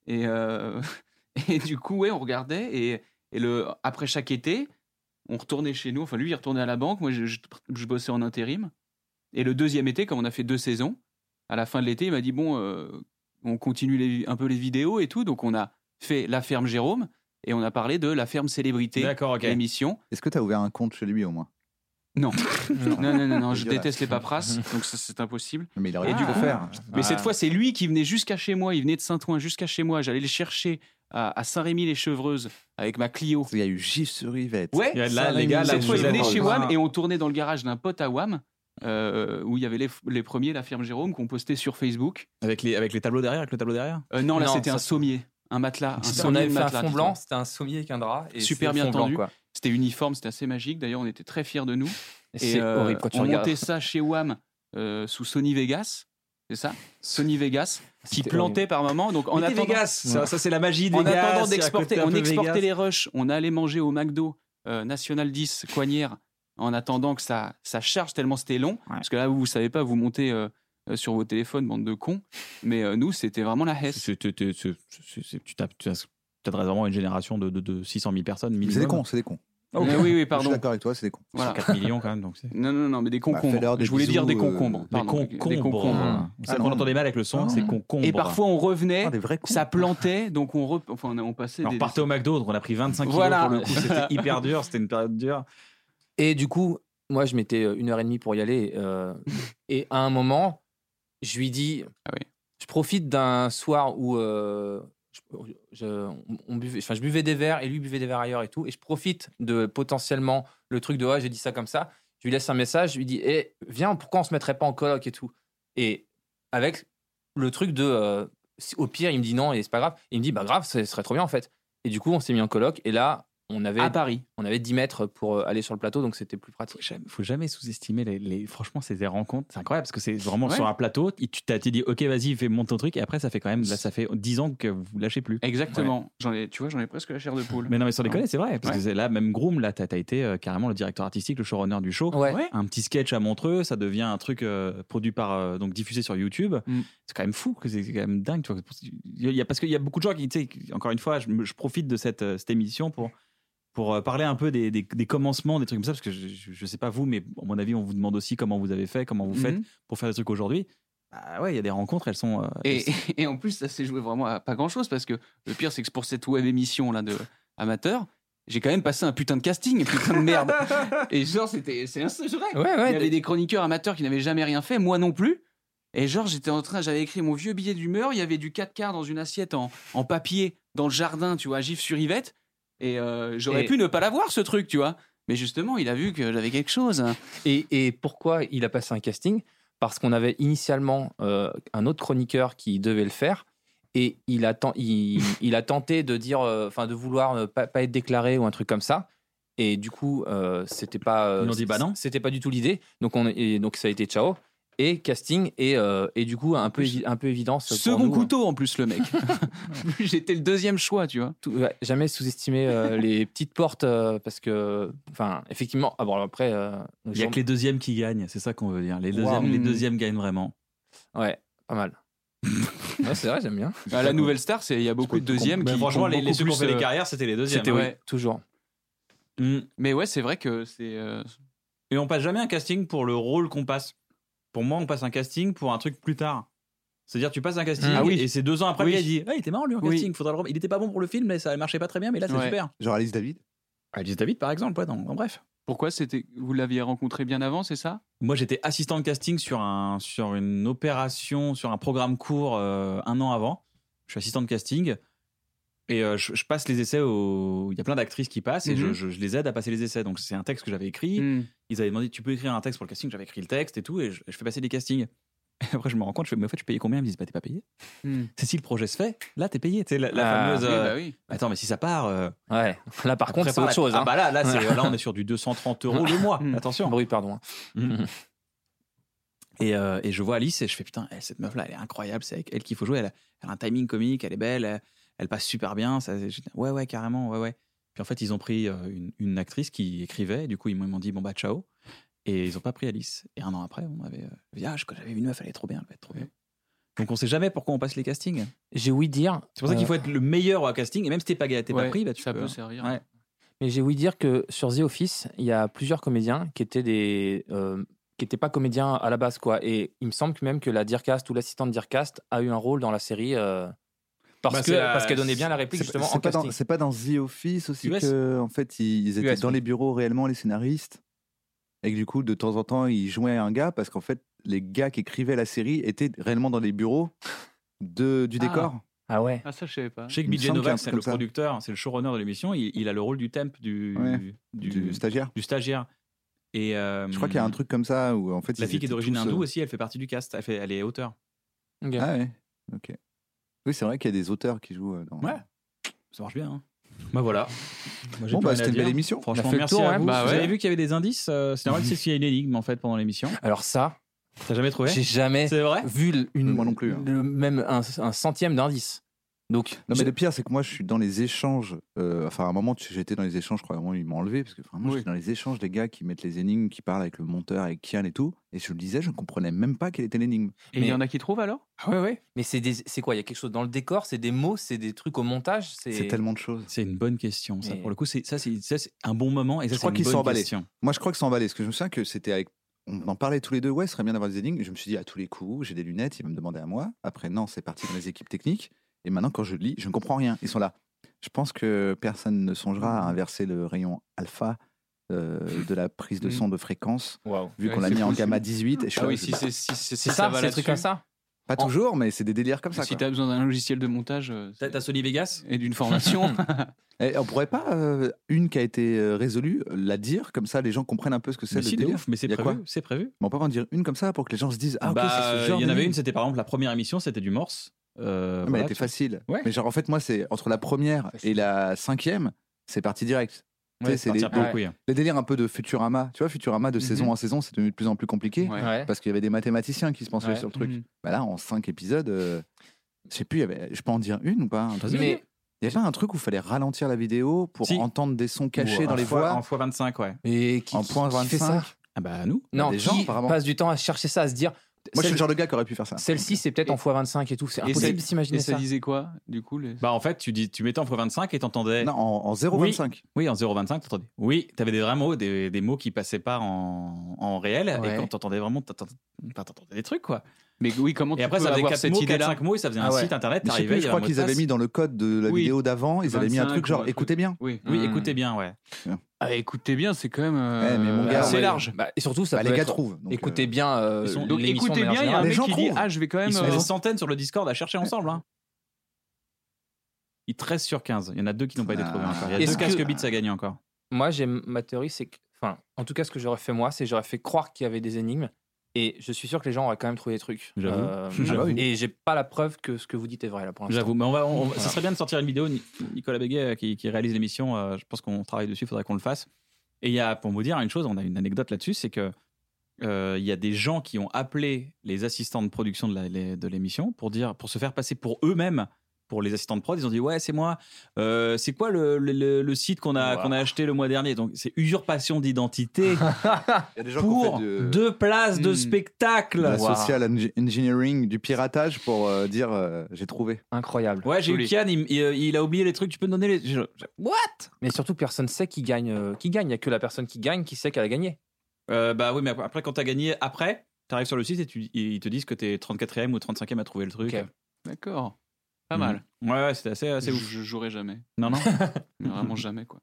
Et, euh, et du coup, ouais, on regardait. Et, et le, après chaque été, on retournait chez nous. Enfin, lui, il retournait à la banque. Moi, je, je- je bossais en intérim. Et le deuxième été, comme on a fait deux saisons, à la fin de l'été, il m'a dit Bon, euh, on continue les- un peu les vidéos et tout. Donc, on a fait La Ferme Jérôme. Et on a parlé de La Ferme Célébrité, D'accord, ok. l'émission. Est-ce que tu as ouvert un compte chez lui au moins? Non, non, non, non, non, je déteste les paperasses. Donc, ça, c'est impossible. Mais il aurait Et dû du le coup- faire. Mais Ah. cette fois, c'est lui qui venait jusqu'à chez moi. Il venait de Saint-Ouen jusqu'à chez moi. J'allais le chercher à, à Saint-Rémy-les-Chevreuses avec ma Clio. Il y a eu Gif sur Yvette. Ouais, Et là, les gars, là, cette vous fois, il avez- venait chez Ah. WAM et on tournait dans le garage d'un pote à WAM euh, où il y avait les, les premiers, la firme Jérôme, qu'on postait sur Facebook. Avec les, avec les tableaux derrière, avec le tableau derrière? Euh, non, là, Non, c'était ça- un sommier, un matelas. Un sommier de fait un matelas, fond blanc, c'était un sommier avec un drap et Super bien tendu. C'était uniforme, c'était assez magique. D'ailleurs, on était très fiers de nous. Et euh, horrible quand tu on regardes. montait ça chez WAM euh, sous Sony Vegas. C'est ça? Sony Vegas, qui plantait par moment. Donc, en attendant, Vegas, ça, ça, c'est la magie de en Vegas. attendant d'exporter, on exportait Vegas. les rushs, on allait manger au McDo euh, National 10 Coignères en attendant que ça, ça charge tellement c'était long. Parce que là, vous, vous savez pas, vous montez sur vos téléphones, bande de cons. Mais euh, nous, c'était vraiment la hesse. Tu t'as- tu as- t'adresses vraiment à une génération de, de, de 600 000 personnes C'est des cons, c'est des cons. Oui, oui, oui, Je suis pardon. d'accord avec toi, c'est des cons. Voilà. 4 millions quand même. Donc. Non, non, non, mais des Bah, concombres. des je voulais dire des euh, concombres. Des pardon, concombres. Des concombres. Ça Ah qu'on non. entendait mal avec le son, Ah c'est non. concombre. Et parfois on revenait, Ah, ça plantait, donc on, re- enfin, on passait Alors, des. on partait au McDo, donc on a pris 25 kilos Voilà. pour le coup. C'était hyper dur, c'était une période dure. Et du coup, moi, je mettais euh, une heure et demie pour y aller. euh, et à un moment, je lui dis Ah oui. Je profite d'un soir où euh, je, je- on- buvait, enfin, je buvais des verres et lui buvait des verres ailleurs et tout. Et je profite de potentiellement le truc de Ouais, j'ai dit ça comme ça. Je lui laisse un message. Je lui dis Eh, Viens, pourquoi on se mettrait pas en coloc et tout? Et avec le truc de euh, Au pire, il me dit non et c'est pas grave. Il me dit Bah, grave, ce serait trop bien en fait. Et du coup, on s'est mis en coloc. Et là, on avait, À Paris. On avait 10 mètres pour euh, aller sur le plateau, donc c'était plus Faut pratique. jamais, faut jamais sous-estimer les, les- Franchement, c'est des rencontres. C'est incroyable parce que c'est vraiment Ouais. sur un plateau. Tu t'as t'es dit, ok, vas-y, fais monte ton truc. Et après, ça fait quand même, là, ça fait 10 ans que vous lâchez plus. Exactement. J'en ai, tu vois, j'en ai presque la chair de poule. Mais non, mais sans déconner, c'est vrai. Parce Ouais. que là, même Groom, là, t'as as été euh, carrément le directeur artistique, le showrunner du show. Ouais. Ouais. Un petit sketch à Montreux, ça devient un truc euh, produit par, euh, donc diffusé sur YouTube. Mm. C'est quand même fou, c'est quand même dingue. Tu vois. Il y a, parce qu'il y a beaucoup de gens qui, tu sais, qui- encore une fois, je, profite de cette, cette émission pour, pour euh, parler un peu des, des- des commencements, des trucs comme ça, parce que je, je sais pas vous, mais à mon avis, on vous demande aussi comment vous avez fait, comment vous faites Mhm. pour faire des trucs aujourd'hui. Bah ouais, il y a des rencontres, elles sont. euh, Et, et en plus, ça s'est joué vraiment à pas grand chose parce que le pire, c'est que pour cette web émission là de amateur, j'ai quand même passé un putain de casting, putain de merde. et genre, c'était, c'est un- vrai. Ouais, Il ouais. y avait des chroniqueurs amateurs qui n'avaient jamais rien fait, moi non plus. Et genre, j'étais en train, j'avais écrit mon vieux billet d'humeur, il y avait du 4 quarts dans une assiette en, en papier dans le jardin, tu vois, gif sur Yvette. Et euh, j'aurais Et- pu ne pas l'avoir, ce truc, tu vois. Mais justement, il a vu que j'avais quelque chose. Et, et pourquoi il a passé un casting? Parce qu'on avait initialement euh, un autre chroniqueur qui devait le faire. Et il a, ten- il, il a tenté de dire, euh, enfin, de vouloir ne pas, pas être déclaré ou un truc comme ça. Et du coup, euh, c'était pas. euh, Ils ont dit, bah non. C'était pas du tout l'idée. Donc, on, et donc, ça a été ciao. Et casting. Et, euh, et du coup, un peu, un peu évidence. Second nous. hein. couteau en plus, le mec. J'étais le deuxième choix, tu vois. Tout- ouais, jamais sous-estimer euh, les petites portes euh, parce que, enfin, effectivement. Ah bon, après. euh, Il y a que les deuxièmes qui gagnent, c'est ça qu'on veut dire. Les Wow. deuxièmes, les Mm. deuxièmes gagnent vraiment. Ouais, pas mal. ouais, c'est vrai, j'aime bien. À la nouvelle star, c'est il y a beaucoup de deuxièmes qui franchement, les, les ceux qui ont fait les euh, carrières, c'était les deuxièmes. C'était hein. oui, ouais. toujours. Mm. Mais ouais, c'est vrai que c'est. euh, Et on passe jamais un casting pour le rôle qu'on passe. Pour moi, on passe un casting pour un truc plus tard. C'est-à-dire, tu passes un casting Ah oui. et c'est deux ans après, Oui. il a dit Ah, il était marrant lui en Oui. casting, faudra le. Il était pas bon pour le film, mais ça marchait pas très bien, mais là c'est Ouais. super. Genre Alice David? Alice David, par exemple, ouais, en bref. Pourquoi c'était Vous l'aviez rencontré bien avant, c'est ça? Moi, j'étais assistant de casting sur, un, sur une opération, sur un programme court euh, un an avant. Je suis assistant de casting et euh, je, je passe les essais au. Il y a plein d'actrices qui passent et je, Mhm. je- je les aide à passer les essais. Donc, c'est un texte que j'avais écrit. Hmm. Ils avaient demandé Tu peux écrire un texte pour le casting? J'avais écrit le texte et tout et je, fais passer des castings. Et après, je me rends compte, je fais Mais en fait, je payais combien? Ils me disent Bah, t'es pas payé. Hmm. C'est si le projet se fait, là, t'es payé. Tu la, la Ah, fameuse. Oui, euh, bah oui. Attends, mais si ça part. euh, Ouais. Là, par contre, c'est autre chose. Ah, hein. bah là, là, on est sur du 230 euros le mois. Mm. Attention. Oui, pardon. Mhm. Et, et je vois Alice et je fais putain, elle, cette meuf-là, elle est incroyable, c'est avec elle qu'il faut jouer. Elle a, elle a un timing comique, elle est belle, elle, elle passe super bien. Ça, ouais, ouais, carrément, ouais, ouais. Puis en fait, ils ont pris euh, une, une actrice qui écrivait, et du coup, ils m'ont dit, bon, bah, ciao. Et ils ont pas pris Alice. Et un an après, on avait euh, dit, ah, j'avais vu une meuf, elle est trop bien, elle va être trop bien. Donc on sait jamais pourquoi on passe les castings. J'ai ouï dire. C'est pour ça qu'il euh, faut être le meilleur au casting, et même si t'es pas, t'es pas Ouais, pris, bah, tu ça peux. peut servir. Ouais. Mais j'ai ouï dire que sur The Office, il y a plusieurs comédiens qui étaient des. euh, qui n'étaient pas comédiens à la base, quoi. Et il me semble que même que la Dearcast ou l'assistante Dearcast a eu un rôle dans la série euh, parce Bah, que c'est la- parce qu'elle donnait bien la réplique C'est justement c'est en pas, casting. dans- c'est pas dans The Office aussi US. que en fait ils, étaient US, dans oui. les bureaux réellement les scénaristes et que du coup de temps en temps ils jouaient un gars parce qu'en fait les gars qui écrivaient la série étaient réellement dans les bureaux de, du Ah. décor. Ah ouais. Ah, ça, je savais pas. Je sais que BJ Novak, c'est le ça. producteur, c'est le showrunner de l'émission, il, il a le rôle du temp du, Ouais. du, Du, stagiaire. du stagiaire. Et euh, Je crois qu'il y a un truc comme ça où en fait La fille qui est d'origine hindoue euh, aussi, elle fait partie du cast. Elle, fait, elle est auteur. Ah ouais. Ok. Oui c'est vrai qu'il y a des auteurs qui jouent euh, dans. Ouais. Ça marche bien. Hein. Bah voilà. Moi, Bon bah c'était une dire. belle émission. Franchement, merci tour, à ouais. vous. Bah vous ouais. avez vu qu'il y avait des indices euh, C'est normal c'est s'il y a une énigme en fait pendant l'émission. Alors ça, T'as jamais trouvé? j'ai jamais vrai? vu une, Moi non plus, hein. le- même un, un centième d'indice. Donc, Non, mais le pire, c'est que moi, je suis dans les échanges. euh, enfin, à un moment, j'étais dans les échanges, je crois, à un moment, ils m'ont enlevé, parce que vraiment, Oui. j'étais dans les échanges des gars qui mettent les énigmes, qui parlent avec le monteur, avec Kian et tout. Et je le disais, je ne comprenais même pas quelle était l'énigme. Et il y en a qui trouvent alors? Ah ouais, ouais. Mais c'est des- c'est quoi? Il y a quelque chose dans le décor, c'est des mots, c'est des trucs au montage. C'est tellement de choses. C'est une bonne question. Ça, Mais- pour le coup, c'est ça, c'est ça, c'est un bon moment. Et ça, Je crois c'est une qu'ils sont bonne emballés. question. Moi, je crois que c'est emballé. Parce que je me souviens que c'était avec. On en parlait tous les deux. Ouais, ce serait bien d'avoir des énigmes. Je me suis dit, à tous les coups, j'ai des lunettes, ils vont me demander à moi. Après, non, c'est parti dans les équipes techniques. Et maintenant, quand je lis, je ne comprends rien. Ils sont là. Je pense que personne ne songera à inverser le rayon alpha euh, de la prise de Mm. son de fréquence, Waouh. vu Ouais, qu'on l'a mis en gamma 18. Et je suis Ah oui, si bah, c'est si, si- si C'est ça, ça, va c'est trucs comme ça Pas toujours, mais c'est des délires comme ça. Si tu as besoin d'un logiciel de montage euh, T'as Sony Vegas et d'une formation, Et on pourrait pas, euh, une qui a été résolue, la dire, comme ça les gens comprennent un peu ce que c'est Mais si, de délire. ouf, mais c'est prévu. C'est prévu. Mais on peut pas en dire une comme ça pour que les gens se disent Ah, ok, Bah, c'est ce genre il y en avait une, c'était par exemple la première émission, c'était du Morse. Euh, Ah, mais voilà, elle était tu- facile. Ouais. Mais genre, en fait, moi, c'est entre la première et la cinquième, c'est parti direct. Ouais, c'est les, les- délires un peu de Futurama. Tu vois, Futurama de Mhm. saison en saison, c'est devenu de plus en plus compliqué Ouais. Ouais. parce qu'il y avait des mathématiciens qui se pensaient Ouais. sur le truc. Mhm. Bah là, en cinq épisodes, euh, je sais plus, y avait, je peux en dire une ou pas un Mais Il y avait pas un truc où il fallait ralentir la vidéo pour Si. entendre des sons cachés Ou dans les fois- voix? En fois 25, ouais. et qui, en point qui fait 25. ça Ah bah nous. Non, des qui gens, apparemment. passe du temps à chercher ça, à se dire. Moi, je suis le genre de gars qui aurait pu faire ça. Celle-ci, c'est peut-être en x25 et tout. C'est impossible c'est- d'imaginer et ça ça. disait quoi du coup les... Bah en fait, tu, dis, tu mettais en fois 25 et t'entendais. Non, en, en 0,25. Oui, en 0,25, t'entendais. Oui, t'avais des vrais mots, des, des mots qui passaient pas en, en réel. Ouais. Et quand t'entendais vraiment, t'entendais des trucs, quoi. Mais oui, comment Et tu après, peux ça faisait avoir 4 cette mots, 4, idée-là 5 mots, et ça faisait un Ah ouais. site internet. Mais je sais t'arrivais, plus, il y je avait crois un mot qu'ils avaient passe. mis dans le code de la Oui. vidéo d'avant, ils avaient mis un 25, truc genre écoutez bien. Oui. Oui, Hmm. écoutez bien, ouais. Ah, écoutez bien, c'est quand même euh, Ouais, mais mon gars, assez ouais. large. Bah, et surtout, ça Bah, peut les gars être- trouvent. donc, Écoutez euh, bien euh, Ils sont- Donc l'émission écoutez de bien, il y a un Les mec gens qui dit trouvent. ah je vais quand même Ils sont euh, des centaines sur le Discord à chercher ensemble. Hein. Ils 13 sur 15. Il y en a deux qui n'ont pas été Ah. trouvés encore. Il y a Est-ce deux que- casques bits à gagner encore. Moi, j'ai ma théorie, c'est que, enfin, en tout cas, ce que j'aurais fait moi, c'est que j'aurais fait croire qu'il y avait des énigmes, et je suis sûr que les gens auraient quand même trouvé des trucs. J'avoue. Euh, J'avoue. Et j'ai pas la preuve que ce que vous dites est vrai là pour l'instant. J'avoue, mais on va, on- Voilà. ça serait bien de sortir une vidéo. Ni- Nicolas Béguet, euh, qui, qui réalise l'émission, euh, je pense qu'on travaille dessus, il faudrait qu'on le fasse. Et il y a, pour vous dire une chose, on a une anecdote là-dessus, c'est que euh, il y a des gens qui ont appelé les assistants de production de la- les- de l'émission pour dire, pour se faire passer pour eux-mêmes. Pour les assistants de prod, ils ont dit ouais c'est moi. Euh, c'est quoi le, le- le- le site qu'on a Wow. qu'on a acheté le mois dernier? Donc c'est usurpation d'identité pour fait de- deux places de Hmm. spectacle. la Wow. social eng- engineering, du piratage pour euh, dire euh, j'ai trouvé. Incroyable. Ouais j'ai eu. Kian, il, il- il a oublié les trucs. Tu peux me donner les je- je- What? Mais surtout, personne sait qui gagne. euh, qui gagne. Il y a que la personne qui gagne qui sait qu'elle a gagné. Euh, bah oui, mais après, quand t'as gagné, après, t'arrives sur le site et tu, ils te disent que t'es 34e ou 35e à trouver le truc. D'accord. Pas Mhm. mal. Ouais, ouais, c'était assez, assez je, ouf. je jouerai jamais. Non, non. Mais Vraiment jamais quoi.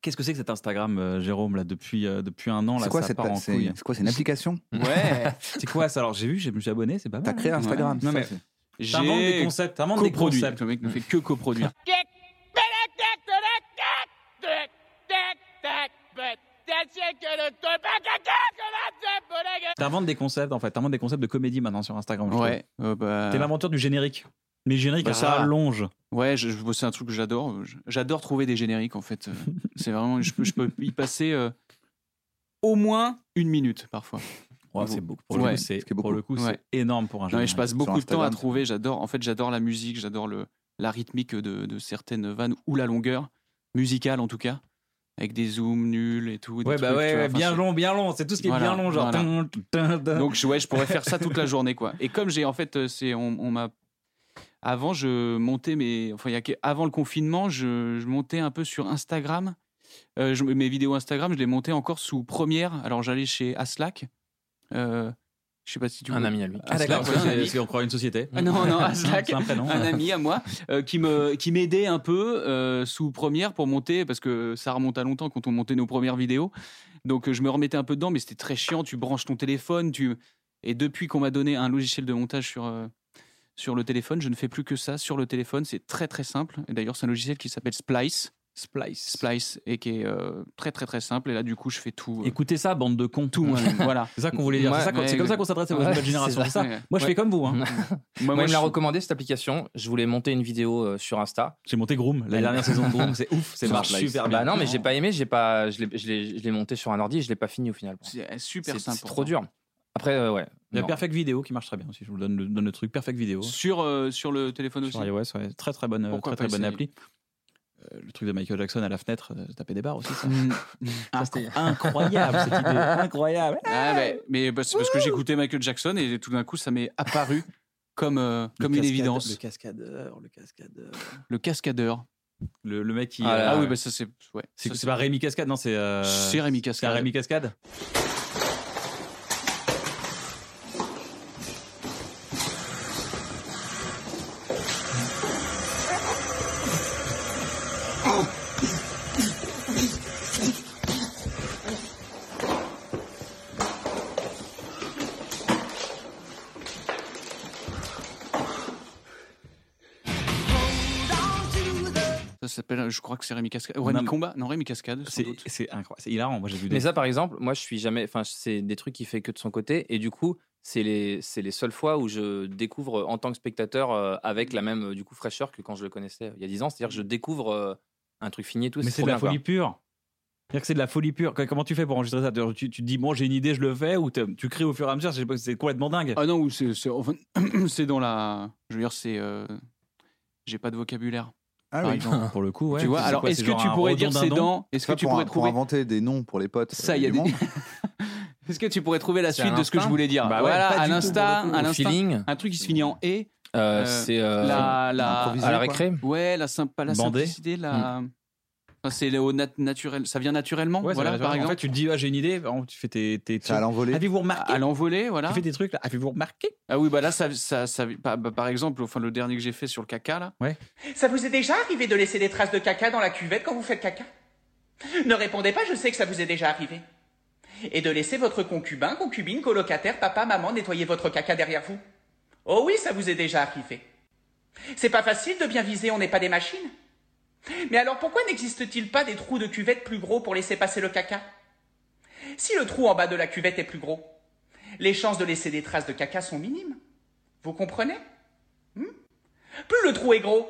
Qu'est-ce que c'est que cet Instagram, euh, Jérôme, là, depuis, euh, depuis un an là, C'est quoi ça cette part en c'est- couille. c'est quoi C'est une application Ouais. C'est quoi ça Alors, j'ai vu, je me suis abonné, c'est pas mal. T'as créé hein. Instagram Non, ça, mais c'est- t'inventes des J'ai concepts. T'inventes des concepts. Le mec ne fait que coproduire. T'inventes des concepts, en fait. T'inventes des concepts de comédie maintenant sur Instagram. je. Ouais. euh, bah, T'es l'inventeur du générique. Mais générique Bah, ça va. rallonge. Ouais, je- je- c'est un truc que j'adore. J'adore trouver des génériques en fait. C'est vraiment, je peux, je peux y passer euh, au moins une minute parfois. Ouais, c'est beaucoup. Pour le Ouais. coup, c'est pour le coup, Ouais. énorme pour un générique. je passe beaucoup de temps à trouver. J'adore. En fait, j'adore la musique. J'adore le la rythmique de, de certaines vannes ou la longueur musicale en tout cas, avec des zooms nuls et tout. des Ouais, trucs, bah ouais, vois. ouais, Enfin, bien long, bien long. C'est tout ce qui est bien long, genre. voilà. Donc ouais, je pourrais faire ça toute la journée quoi. Et comme j'ai en fait euh, c'est on, on m'a avant je montais mes enfin y a avant le confinement, je, je montais un peu sur Instagram. Euh, je- mes vidéos Instagram, je les montais encore sous Première. Alors j'allais chez Aslak. Euh, je sais pas si tu Un ami à lui. Ah, d'accord, ouais, un ami. parce qu'on croit une société. Ah non non Aslak. Un prénom. un ami à moi euh, qui me qui m'aidait un peu euh, sous première pour monter parce que ça remonte à longtemps quand on montait nos premières vidéos donc euh, je me remettais un peu dedans mais c'était très chiant tu branches ton téléphone tu et depuis qu'on m'a donné un logiciel de montage sur euh, sur le téléphone je ne fais plus que ça sur le téléphone c'est très très simple et d'ailleurs c'est un logiciel qui s'appelle Splice Splice. Splice et qui est euh, très très très simple et là du coup je fais tout euh, Écoutez ça, bande de cons. tout moi-même voilà C'est ça qu'on voulait dire. Ouais, c'est ça qu'on- ouais, comme ça qu'on s'adresse générations. c'est C'est ça. ça. Moi, je Ouais. fais comme vous. hein. moi, Moi, moi, il me je- l'a recommandé cette application. Je voulais monter une vidéo euh, sur Insta. J'ai monté Groom, la dernière saison de Groom. C'est ouf. C'est Ça marche super Ah bien. Bah non, mais j'ai pas aimé. J'ai pas. Je l'ai- je l'ai je l'ai monté sur un ordi. et Je l'ai pas fini au final. c'est super C'est simple c'est trop dur. Après, euh, ouais. Il y a. Perfect Vidéo qui marche très bien aussi. Je vous donne le, donne le truc. Perfect Vidéo. Sur, euh, sur le téléphone aussi. Sur iOS, ouais. Très très bonne, Pourquoi très, très bonne appli. Euh, le truc de Michael Jackson à la fenêtre, euh, taper des barres aussi. Ça. Mm. Incro- incroyable cette idée. Incroyable. Ah, mais mais bah, c'est parce que j'écoutais Michael Jackson et tout d'un coup, ça m'est apparu comme, euh, comme une évidence. Le cascadeur, le cascadeur. Le cascadeur. Le, le mec qui. Ah euh, Ah, oui, bah ça c'est. Ouais. c'est c'est pas Rémi Cascade, non C'est. euh, C'est Rémi C'est Cascade. un Rémi Cascade Ça s'appelle, je crois que c'est Rémi Cascade. Rémi Combat Non, Rémi Cascade. sans C'est doute. c'est incroyable. C'est hilarant. Moi j'ai vu des. Mais ça, par exemple, moi, je suis jamais. Enfin, c'est des trucs qu'il fait que de son côté. Et du coup, c'est les, c'est les seules fois où je découvre en tant que spectateur euh, avec la même euh, du coup fraîcheur que quand je le connaissais euh, il y a 10 ans. C'est-à-dire que je découvre euh, un truc fini et tout. Mais c'est de la folie pure. C'est-à-dire que c'est de la folie pure. Comment tu fais pour enregistrer ça? Tu, tu te dis, bon, j'ai une idée, je le fais, ou tu crées au fur et à mesure, c'est complètement dingue. Ah non, c'est enfin, dans la. Je veux dire, c'est. euh, J'ai pas de vocabulaire. Ah par oui. exemple. Pour le coup, ouais. tu vois, C'est alors est-ce que tu pourrais dire c'est dans. Est-ce que tu pour, pourrais pour trouver. inventer des noms pour les potes. Ça, il y a des. Est-ce que tu pourrais trouver la C'est suite de ce que je voulais dire Bah ouais, Voilà, pas à du tout, l'instinct, pour le coup. à Au l'instinct. feeling, Un truc qui se finit en et. euh, Euh, c'est euh, la, la, improvisé. à la quoi. récré. ouais, la, symp- pas la Bandé. simplicité, la. Enfin, c'est le au nat- naturel. Ça vient naturellement, Ouais, ça voilà, va, par en exemple. fait, tu te dis, ah, j'ai une idée, vraiment, tu fais tes. tes C'est à l'envolée. Avez-vous remarqué à l'envolée, voilà. Tu fais des trucs là, avez-vous remarqué Ah oui, bah là, ça, ça, ça- bah, bah, par exemple, enfin, le dernier que j'ai fait sur le caca, là. Ça vous est déjà arrivé de laisser des traces de caca dans la cuvette quand vous faites caca? Ne répondez pas, je sais que ça vous est déjà arrivé. Et de laisser votre concubin, concubine, colocataire, papa, maman nettoyer votre caca derrière vous Oh oui, ça vous est déjà arrivé. C'est pas facile de bien viser, on n'est pas des machines. Mais alors pourquoi n'existe-t-il pas des trous de cuvette plus gros pour laisser passer le caca? Si le trou en bas de la cuvette est plus gros, les chances de laisser des traces de caca sont minimes. Vous comprenez? Hmm? Plus le trou est gros,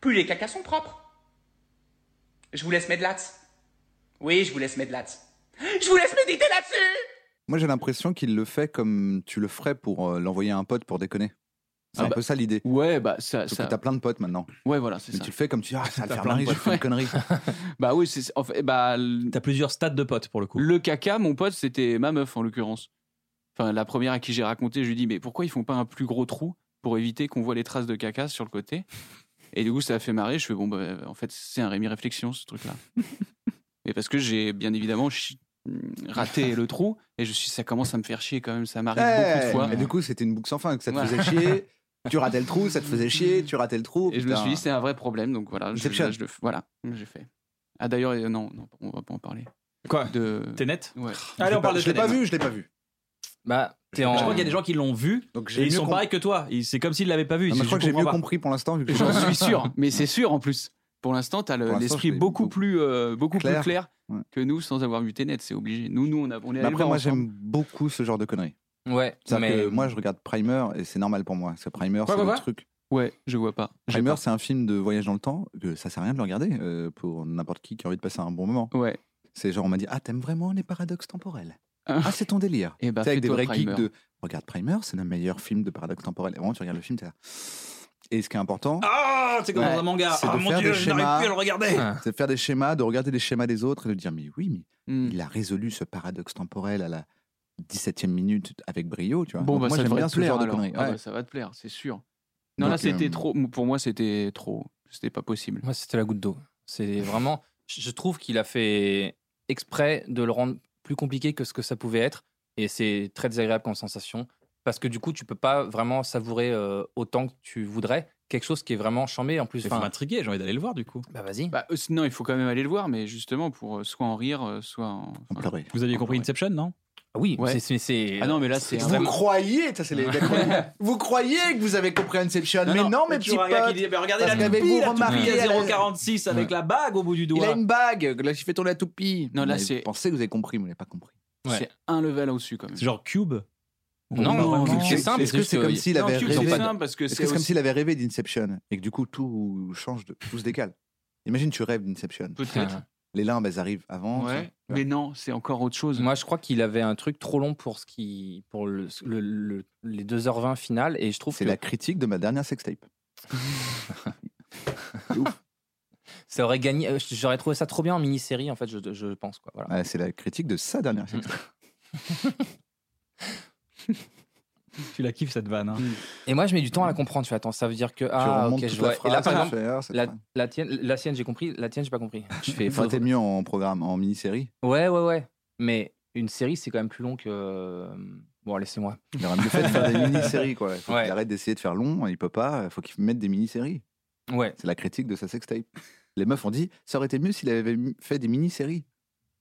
plus les cacas sont propres. Je vous laisse Medlatz. Oui, je vous laisse Medlatz. Je vous laisse méditer là-dessus Moi, j'ai l'impression qu'il le fait comme tu le ferais pour euh, l'envoyer à un pote pour déconner. C'est Ah un bah, peu ça l'idée. Ouais, bah, ça. Sauf ça- que t'as plein de potes maintenant. Ouais, voilà, c'est Mais ça. tu le fais comme tu dis, ah, ça va le faire plein de marrer, je potes. fais une connerie. Bah oui, c'est. En fait, bah, T'as plusieurs stades de potes pour le coup. le caca, mon pote, c'était ma meuf, en l'occurrence. Enfin, la première à qui j'ai raconté, je lui dis, mais pourquoi ils font pas un plus gros trou pour éviter qu'on voit les traces de caca sur le côté? Et du coup, ça a fait marrer. Je fais, bon, bah, en fait, c'est un Rémi Réflexion, ce truc-là. Mais parce que j'ai bien évidemment chi- raté le trou et je suis, ça commence à me faire chier quand même. Ça m'arrive beaucoup de fois. Et du coup, c'était une boucle sans fin. Que ça te Voilà. faisait chier, tu ratais le trou, ça te faisait chier, tu ratais le trou. Et je me suis dit, c'est un vrai problème. Donc voilà, je, là, je le fais. Voilà, j'ai fait. Ah d'ailleurs, euh, non, non, on va pas en parler. Quoi? De... T'es net? Ouais. Je Allez, l'ai on parle pas- de Je l'ai pas vu, je l'ai pas vu. Bah, t'es Je en. crois qu'il y a des gens qui l'ont vu Donc et ils sont pareils que toi. C'est comme s'ils l'avaient pas vu. Non, mais je crois que j'ai mieux pas. compris pour l'instant. vu que J'en je- suis sûr, mais c'est sûr en plus. Pour l'instant, tu as l'esprit beaucoup beaucoup plus, euh, beaucoup clair. plus clair Ouais. que nous sans avoir vu Tenet, c'est obligé. Nous, nous, on, a, on est Mais après, moi, j'aime beaucoup ce genre de conneries. Ouais, mais que moi, je regarde Primer et c'est normal pour moi. C'est Primer, c'est le truc. Ouais, je vois pas. Primer, c'est un film de voyage dans le temps. Que ça sert à rien de le regarder euh, pour n'importe qui qui a envie de passer un bon moment. Ouais. C'est genre, on m'a dit, ah, t'aimes vraiment les paradoxes temporels? Ah. Ah, c'est ton délire. Et bah, C'est avec des vrais geeks de. Regarde Primer, c'est le meilleur film de paradoxe temporel. Et vraiment, tu regardes le film, t'es là. Et ce qui est important, Ah, c'est comme Ouais. dans un manga. C'est Ah de mon faire dieu, des je n'arrive schémas. plus à le regarder. Ah. c'est de faire des schémas, de regarder les schémas des autres et de dire, mais oui, mais Hmm. il a résolu ce paradoxe temporel à la 17e minute avec brio, tu vois. Bon, Donc bah, moi, ça devrait bien te ce plaire. genre de. Ah, Ouais. bah, ça va te plaire, c'est sûr. Non, Donc, là, c'était euh, trop. Pour moi, c'était trop. C'était pas possible. Moi, c'était la goutte d'eau. C'est vraiment. Je je trouve qu'il a fait exprès de le rendre plus compliqué que ce que ça pouvait être. Et c'est très désagréable comme sensation. Parce que du coup, tu peux pas vraiment savourer euh, autant que tu voudrais quelque chose qui est vraiment chambé. En plus, Il faut enfin, m'intriguer, j'ai envie d'aller le voir du coup. bah vas-y. Bah, euh, non, il faut quand même aller le voir, mais justement pour euh, soit en rire, euh, soit en. Pleurait. Vous aviez compris. Inception, non? Ah oui, Ouais. c'est- Ah non, mais là, c'est Vous vraiment- croyez, ça c'est les vous croyez que vous avez compris Inception, mais non, mes petits potes. bah, regardez la toupie, vous, la toupie à elle a- 0,46 avec la bague au bout du Il doigt. a une bague, là j'ai fait tourner la toupie. Non, là, Vous c'est- pensez que vous avez compris, mais vous n'avez pas compris. Ouais. c'est un level au-dessus quand même. C'est genre Cube. Non, Non, c'est simple. Est-ce que c'est comme s'il avait rêvé simple parce que c'est comme aussi- s'il avait rêvé d'Inception et que du coup tout change, de, tout se décale Imagine tu rêves d'Inception. peut-être. Les limbes, elles arrivent avant. Ouais. Mais non, c'est encore autre chose. Moi, je crois qu'il avait un truc trop long pour ce qui, pour le, le- le- les 2h20 finales, et je trouve C'est que la critique de ma dernière sextape. ça aurait gagné. euh, J'aurais trouvé ça trop bien en mini-série, en fait, je, je pense. Quoi, voilà. Ouais, c'est la critique de sa dernière sextape. Tu la kiffes cette vanne. hein. Et moi, je mets du temps à la comprendre. Je fais, attends, ça veut dire que. Ah, remontes ok, je la vois. Et là, phrase, par tu exemple, ah, la, pas- la tienne, la sienne, j'ai compris. La tienne, j'ai pas compris. Je fais. Ça aurait été mieux en programme, en mini-série. Ouais, ouais, ouais. Mais une série, c'est quand même plus long que. Bon, laissez-moi. Il aurait mieux fait de faire des mini-séries, quoi. Il faut Ouais. qu'il arrête d'essayer de faire long, il peut pas, il faut qu'il mette des mini-séries. Ouais. C'est la critique de sa sextape. Les meufs ont dit, ça aurait été mieux s'il avait fait des mini-séries.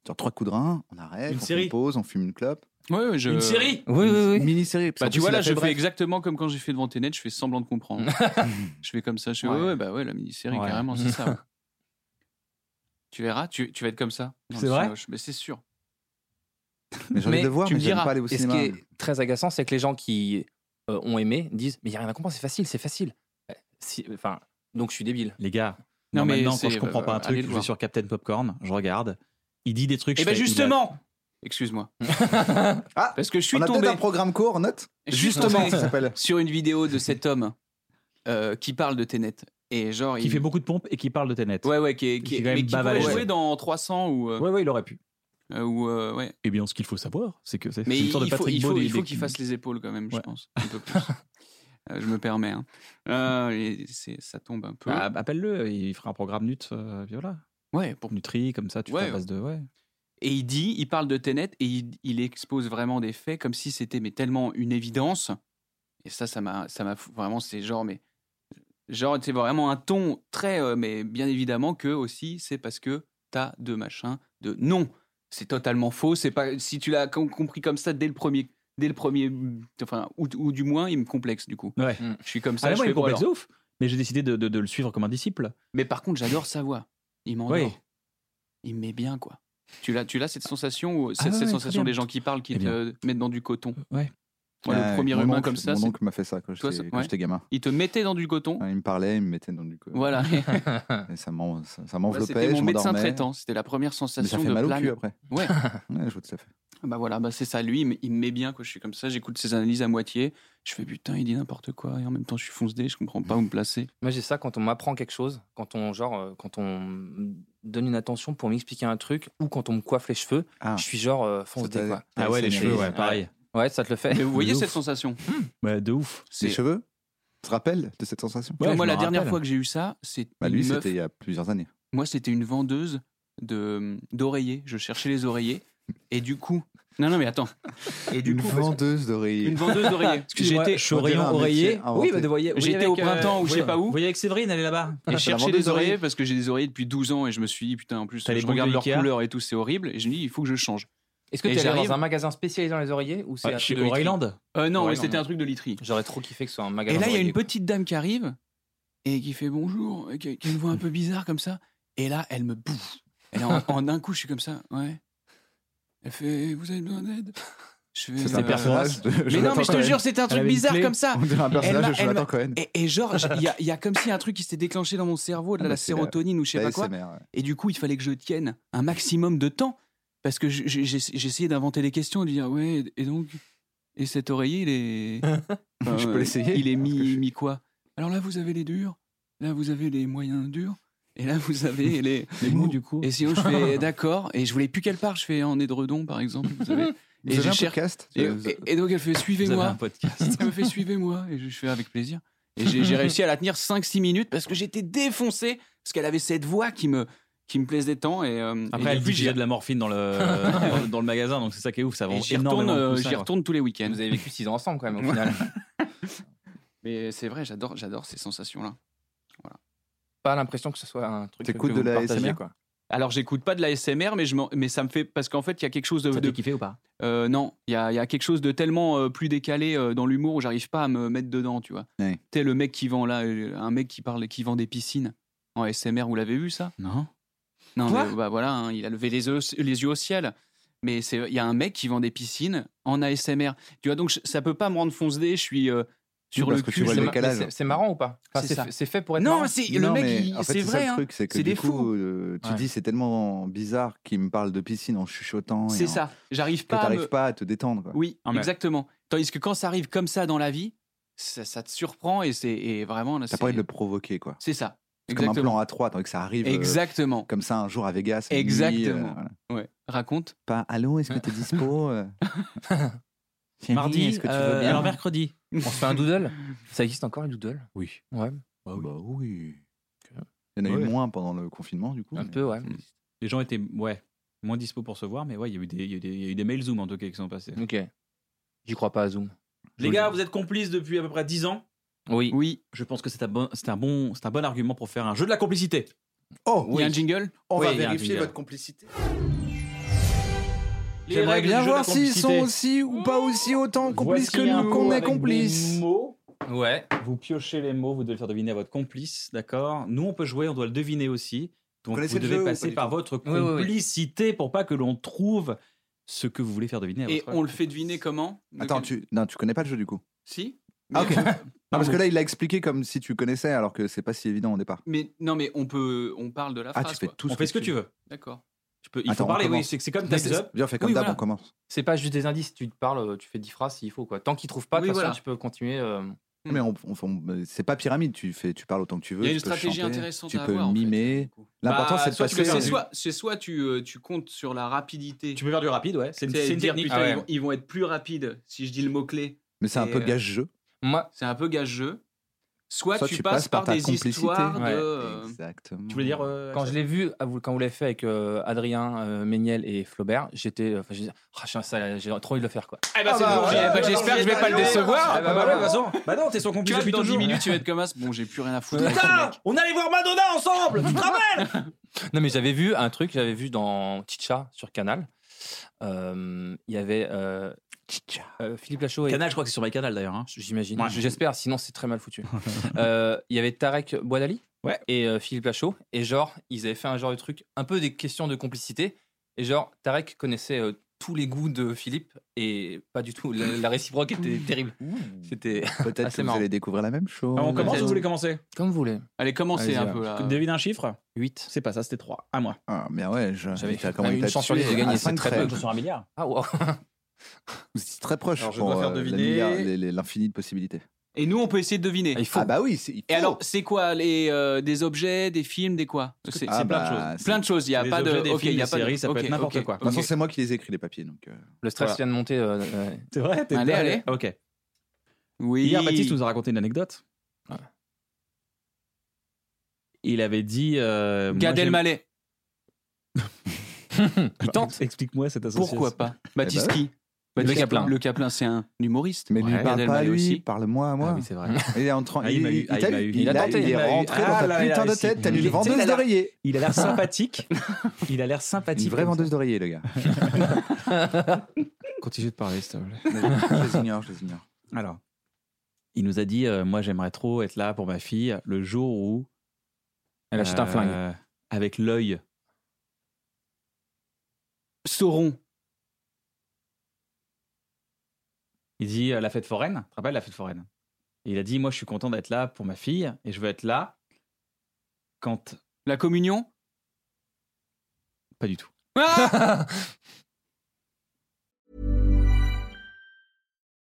Genre trois coups de rein, on arrête, Une on fait série. une pause, on fume une clope. Je... Une série Oui, oui, oui. Une mini-série. Bah, tu vois, là, je fais bref. exactement comme quand j'ai fait devant Ténet, je fais semblant de comprendre. je fais comme ça, je fais ouais, Ouais. bah ouais, la mini-série, Ouais. carrément, c'est ça. tu verras, tu, tu vas être comme ça. C'est vrai Mais c'est sûr. Mais j'ai envie Mais de le voir, tu mais me diras. pas aller au Et ce cinéma. qui est très agaçant, c'est que les gens qui euh, ont aimé disent Mais il n'y a rien à comprendre, c'est facile, c'est facile. Euh, si- Enfin, donc je suis débile. Les gars, Non, non, mais maintenant, quand je comprends pas un euh, truc, je vais sur Captain Popcorn, je regarde, il dit des trucs. Et je ben justement, excuse-moi, Ah, parce que je suis on a tombé peut-être un programme court, note s'appelle sur une vidéo de cet homme euh, qui parle de Ténet. Et genre, Qui il fait beaucoup de pompes et qui parle de Tenet. Ouais, ouais, qui est, qui Qui est- est quand même mais qui ouais. jouer dans 300 ou. euh, ouais, ouais, il aurait pu. euh, ou euh, ouais. Eh bien, ce qu'il faut savoir, c'est que c'est une il, sorte de il faut, Patrick il faut, Beau des- il faut des- qu'il fasse les épaules quand même, je Ouais. pense. Un peu plus. Euh, je me permets. Hein. Euh, ça tombe un peu. Ah, Appelle-le, il fera un programme Nut, euh, Viola. ouais, pour... Nutri, comme ça, tu Ouais. fais base de. Ouais. Et il dit, il parle de Tenet et il, il expose vraiment des faits comme si c'était mais tellement une évidence. Et ça, ça m'a, ça m'a vraiment, c'est genre, mais genre, c'est vraiment un ton très, euh, mais bien évidemment que aussi, c'est parce que t'as de machin, de non, c'est totalement faux. C'est pas si tu l'as com- compris comme ça dès le premier, dès le premier, enfin, ou, ou du moins, il me complexe du coup. Ouais. Je suis comme ça. Ah, mais je moi, il me complexe ouf. Mais j'ai décidé de, de- de le suivre comme un disciple. Mais par contre, j'adore sa voix. Il m'endort. Oui. Il me met bien, quoi. Tu l'as, tu l'as cette sensation, ou cette, Ah ouais, cette ouais, sensation des gens qui parlent, qui Eh te mettent dans du coton. Ouais. Moi, le Ouais, premier humain oncle- comme ça, Mon oncle m'a fait ça quand Toi, j'étais ouais. j'étais gamin. il te mettait dans du coton. Ouais, Il me parlait, il me mettait dans du. Voilà. Et ça m'enveloppait. C'était mon je médecin traitant. C'était la première Mais sensation ça fait de mal au cul après. Ouais. Ouais, je vois tout à fait. Bah voilà, bah c'est ça. Lui, il me- il me met bien quand je suis comme ça. J'écoute ses analyses à moitié. Je fais putain, il dit n'importe quoi. Et en même temps, je suis fonce-dé. Je comprends pas où me placer. Moi, j'ai ça quand on m'apprend quelque chose, quand on, genre, euh, quand on donne une attention pour m'expliquer un truc, ou quand on me coiffe les cheveux, Ah. je suis genre euh, fonce Ça t'a- dé, quoi. Ah ouais, les cheveux, ouais, pareil. Ouais, ça te le fait. Mais vous voyez cette sensation? Ouais, de ouf. Les cheveux Tu te rappelles de cette sensation? Ouais, moi, la dernière rappelle. fois que j'ai eu ça, c'est Bah, Lui, meuf- c'était il y a plusieurs années. Moi, c'était une vendeuse de d'oreillers. Je cherchais les oreillers. Et du coup. Non, non, mais attends. Et du Une coup. parce que- vendeuse d'oreillers. Une vendeuse d'oreillers. Excusez-moi, J'étais au rayon oreiller. Oui, bah, de voyez, J'étais au printemps ou je sais pas où. Vous voyez avec Séverine, elle est là-bas. Et je la cherchais les oreillers parce que j'ai des oreillers depuis 12 ans et je me suis dit, putain, en plus, je regarde de leur couleur et tout, c'est horrible. Et je me dis, il faut que je change. Est-ce que tu es allé dans un magasin spécialisé dans les oreillers ou c'est un chez O'Reilland. Euh, non, c'était un truc de literie. J'aurais trop kiffé que ce soit un magasin. Et là, il y a une petite dame qui arrive et qui fait bonjour, et qui a, qui a une voix un peu bizarre comme ça. Et là, elle me bouffe. Et là, en, en un coup, je suis comme ça, ouais. Elle fait, vous avez besoin d'aide? Je fais, C'est euh, un personnage de Mais non, mais je te jure, c'était un truc bizarre clé. comme ça. On dirait un personnage de Jonathan Cohen. Et, et genre, il y a, il y a comme si un truc qui s'était déclenché dans mon cerveau, de Ah, la bah, c'est la- sérotonine ou je sais pas quoi. Ouais. Et du coup, il fallait que je tienne un maximum de temps. Parce que je- j'ai j'ai- j'ai essayé d'inventer des questions, de dire, ouais, et donc, et cet oreiller, il est. Enfin, Je peux euh, l'essayer Il est je mis, mis quoi? Alors là, vous avez les durs, là, vous avez les moyens durs, et là, vous avez les. Les mots, du coup. Et sinon, je fais d'accord, et je voulais plus qu'elle part, je fais en édredon, par exemple. Vous avez. Vous Et avez un cherche- podcast? Et, et- et donc, elle fait suivez-moi. un podcast. Elle me fait suivez-moi et je fais avec plaisir. Et j'ai réussi à la tenir 5-6 minutes parce que j'étais défoncé parce qu'elle avait cette voix qui me, qui me plaisait tant. Et, euh, et Après, elle dit qu'il y a de la morphine dans le, dans le magasin, donc c'est ça qui est ouf. Ça vend et j'y retourne, euh, retourne tous les week-ends. Vous avez vécu 6 ans ensemble quand même au final. Mais c'est vrai, j'adore, j'adore ces sensations-là. Pas l'impression que ce soit un truc T'écoutes que de vous la ASMR? quoi. Alors, j'écoute pas de la SMR, mais, je mais ça me fait. Parce qu'en fait, il y a quelque chose de. Ça de- kiffé ou pas? Euh, non, il y a, il y a quelque chose de tellement euh, plus décalé euh, dans l'humour où j'arrive pas à me mettre dedans, tu vois. Ouais. Sais, le mec qui vend là, un mec qui parle, qui vend des piscines en SMR, vous l'avez vu ça? Non. Non, Quoi? mais, bah voilà, hein, il a levé les yeux, les yeux au ciel. Mais c'est, il y a un mec qui vend des piscines en ASMR. Tu vois, donc je- ça peut pas me rendre fonce dé. Je suis, euh, sur le que tu cul. vois C'est le ma- décalage. c'est- C'est marrant ou pas? Enfin, C'est C'est ça. fait- c'est fait pour être Non, c'est le mec, mais il- en fait, c'est vrai. le truc, c'est que C'est du des coup, fous. euh, tu Ouais. dis c'est tellement bizarre qu'il me parle de piscine en chuchotant. et C'est en- ça. J'arrive pas à t'arrives me- pas à te détendre. Quoi. Oui, Ah, mais- exactement. Tandis que quand ça arrive comme ça dans la vie, ça, ça te surprend et c'est et vraiment. là, T'as c'est- pas envie de le provoquer, quoi. C'est ça. C'est comme un plan A3, tandis que ça arrive euh, Exactement. comme ça un jour à Vegas. Exactement. euh. Ouais. Raconte. Pas allô, est-ce que t'es dispo euh Mardi, est-ce que tu veux bien alors mercredi. On se fait un doodle Ça existe encore, les doodles? Oui. Ouais, Bah oui. Il y en a Ouais. eu moins pendant le confinement, du coup. un mais- peu, ouais. Les gens étaient ouais, moins dispo pour se voir, mais ouais, il y a eu des, il y a eu des, il y a eu des mails Zoom en tout cas qui sont passés. Ok. J'y crois pas à Zoom. Les gars, vous êtes complices depuis à peu près 10 ans? Oui. Oui. Je pense que c'est un bon, c'est un bon, c'est un bon argument pour faire un jeu de la complicité. Oh, Il y a un jingle? On Oui, va vérifier votre complicité. J'aimerais bien voir s'ils sont complicité. aussi ou pas aussi autant complices Voici que nous, qu'on est complices. mots. Ouais. Vous piochez les mots, vous devez le faire deviner à votre complice, d'accord? Nous, on peut jouer, on doit le deviner aussi. Donc, vous le devez passer par tout? votre Oui, oui, oui. complicité pour pas que l'on trouve ce que vous voulez faire deviner. À Et votre on le fait deviner comment De Attends, quel- tu... Non, tu connais pas le jeu du coup? Si Ah, ok. Non, parce que là, il l'a expliqué comme si tu connaissais, alors que c'est pas si évident au départ. Mais non, mais on peut, on parle de la Ah, phrase. tu fais quoi. tout On fait ce que tu veux. D'accord. Tu peux, il Attends, faut on parler, oui, c'est que c'est comme Time's Up. On fait comme Oui, d'hab, voilà. on commence. C'est pas juste des indices. Tu te parles, tu fais 10 phrases s'il faut. quoi. Tant qu'ils trouvent pas, de Oui, toute façon, voilà. tu peux continuer. euh, Mais on, on- on- c'est pas pyramide, tu, fais, tu parles autant que tu veux. Il y a une peux stratégie chanter, intéressante Tu à peux avoir. en fait, mimer. coup. L'important, Bah, c'est de passer. C'est soit, tu, euh, tu comptes sur la rapidité. Tu peux faire du rapide, ouais. C'est une, une dire, technique. putain, Ah ouais. ils, vont, ils vont être plus rapides si je dis le mot-clé. Mais c'est un peu euh, gage-jeu. Moi, C'est un peu gage-jeu. Soit, Soit tu, tu passes passes par, par des complicité. histoires Ouais. de. Exactement. Tu voulais dire euh, quand je l'ai vu, quand vous l'avez fait avec euh, Adrien, euh, Méniel et Flaubert, j'étais. Enfin, j'ai dit, Ah, j'ai trop envie de le faire, quoi. Eh ben, Ah c'est bah, bon, ouais, j'ai- bah, bah, j'espère que je vais pas le décevoir. Ah bah, bah, ouais, de toute façon. Bah non, t'es son Tu complice vois, depuis dans 10 toujours. minutes, tu vas être comme ça. Bon, j'ai plus rien à foutre. Putain, on allait voir Madonna ensemble. Tu te rappelles? Non, mais j'avais vu un truc, j'avais vu dans Chicha sur Canal. Il y avait euh, Philippe Lachaud et. Canal, je crois que c'est sur MyCanal d'ailleurs. hein. J'imagine. Ouais. J'espère, sinon c'est très mal foutu. Euh, Il y avait Tarek Boadali Ouais. et euh, Philippe Lachaud. Et genre, ils avaient fait un genre de truc, un peu des questions de complicité. Et genre, Tarek connaissait euh, tous les goûts de Philippe et pas du tout. La, la réciproque était terrible. C'était Peut-être que vous allez découvrir la même chose. Ah, on commence ou vous voulez commencer comme vous voulez. Allez, commencez un peu là. Devine un chiffre 8. C'est pas ça, c'était 3. À moi. Ah, mais ouais, je- J'avais t'as quand comment même une chance sur tué dix de gagner, à c'est cinq très peu. sur un milliard. Ah, wow. Vous êtes très proche Alors, je pour dois faire euh, deviner. l'infini de possibilités. Et nous, on peut essayer de deviner. Il faut. Ah bah oui, c'est il Et alors, c'est quoi les euh, des objets, des films, des quoi? C'est Ah c'est plein de bah, choses. c'est- plein de choses. Il y a Les pas de. des ok, il y a des pas de- séries, ça peut ok, être n'importe ok, quoi. De toute façon, c'est moi qui les écris les papiers. Donc, euh, Le stress Voilà. vient de monter. euh, C'est vrai Allez, allez. Ok. Oui. Hier, Baptiste nous a raconté une anecdote. Ouais. Il avait dit. euh, Gad Elmaleh. il tente. Explique-moi cette association. Pourquoi pas? Baptiste bah qui? Le Caplin. Le Caplin, c'est un humoriste. Mais lui, Ouais. parle pas à lui, aussi. parle-moi à moi. Ah oui, c'est vrai. Il est en train. Ah, il ah, il t'a- m'a eu. il Il a- il est rentré dans Ah ta là, il a putain de tête. T'as Il une vendeuse il a l'air- d'oreiller. Il a l'air sympathique. Il a l'air sympathique. Une vraie vendeuse d'oreiller, le gars. Continue de parler, s'il te plaît. je les ignore, je les ignore. Alors, il nous a dit euh, Moi, j'aimerais trop être là pour ma fille le jour où. Elle achète un flingue. euh, Avec l'œil. Sauron. Il dit euh, La fête foraine. Tu te rappelles la fête foraine? Et Il a dit Moi, je suis content d'être là pour ma fille et je veux être là quand. La communion Pas du tout.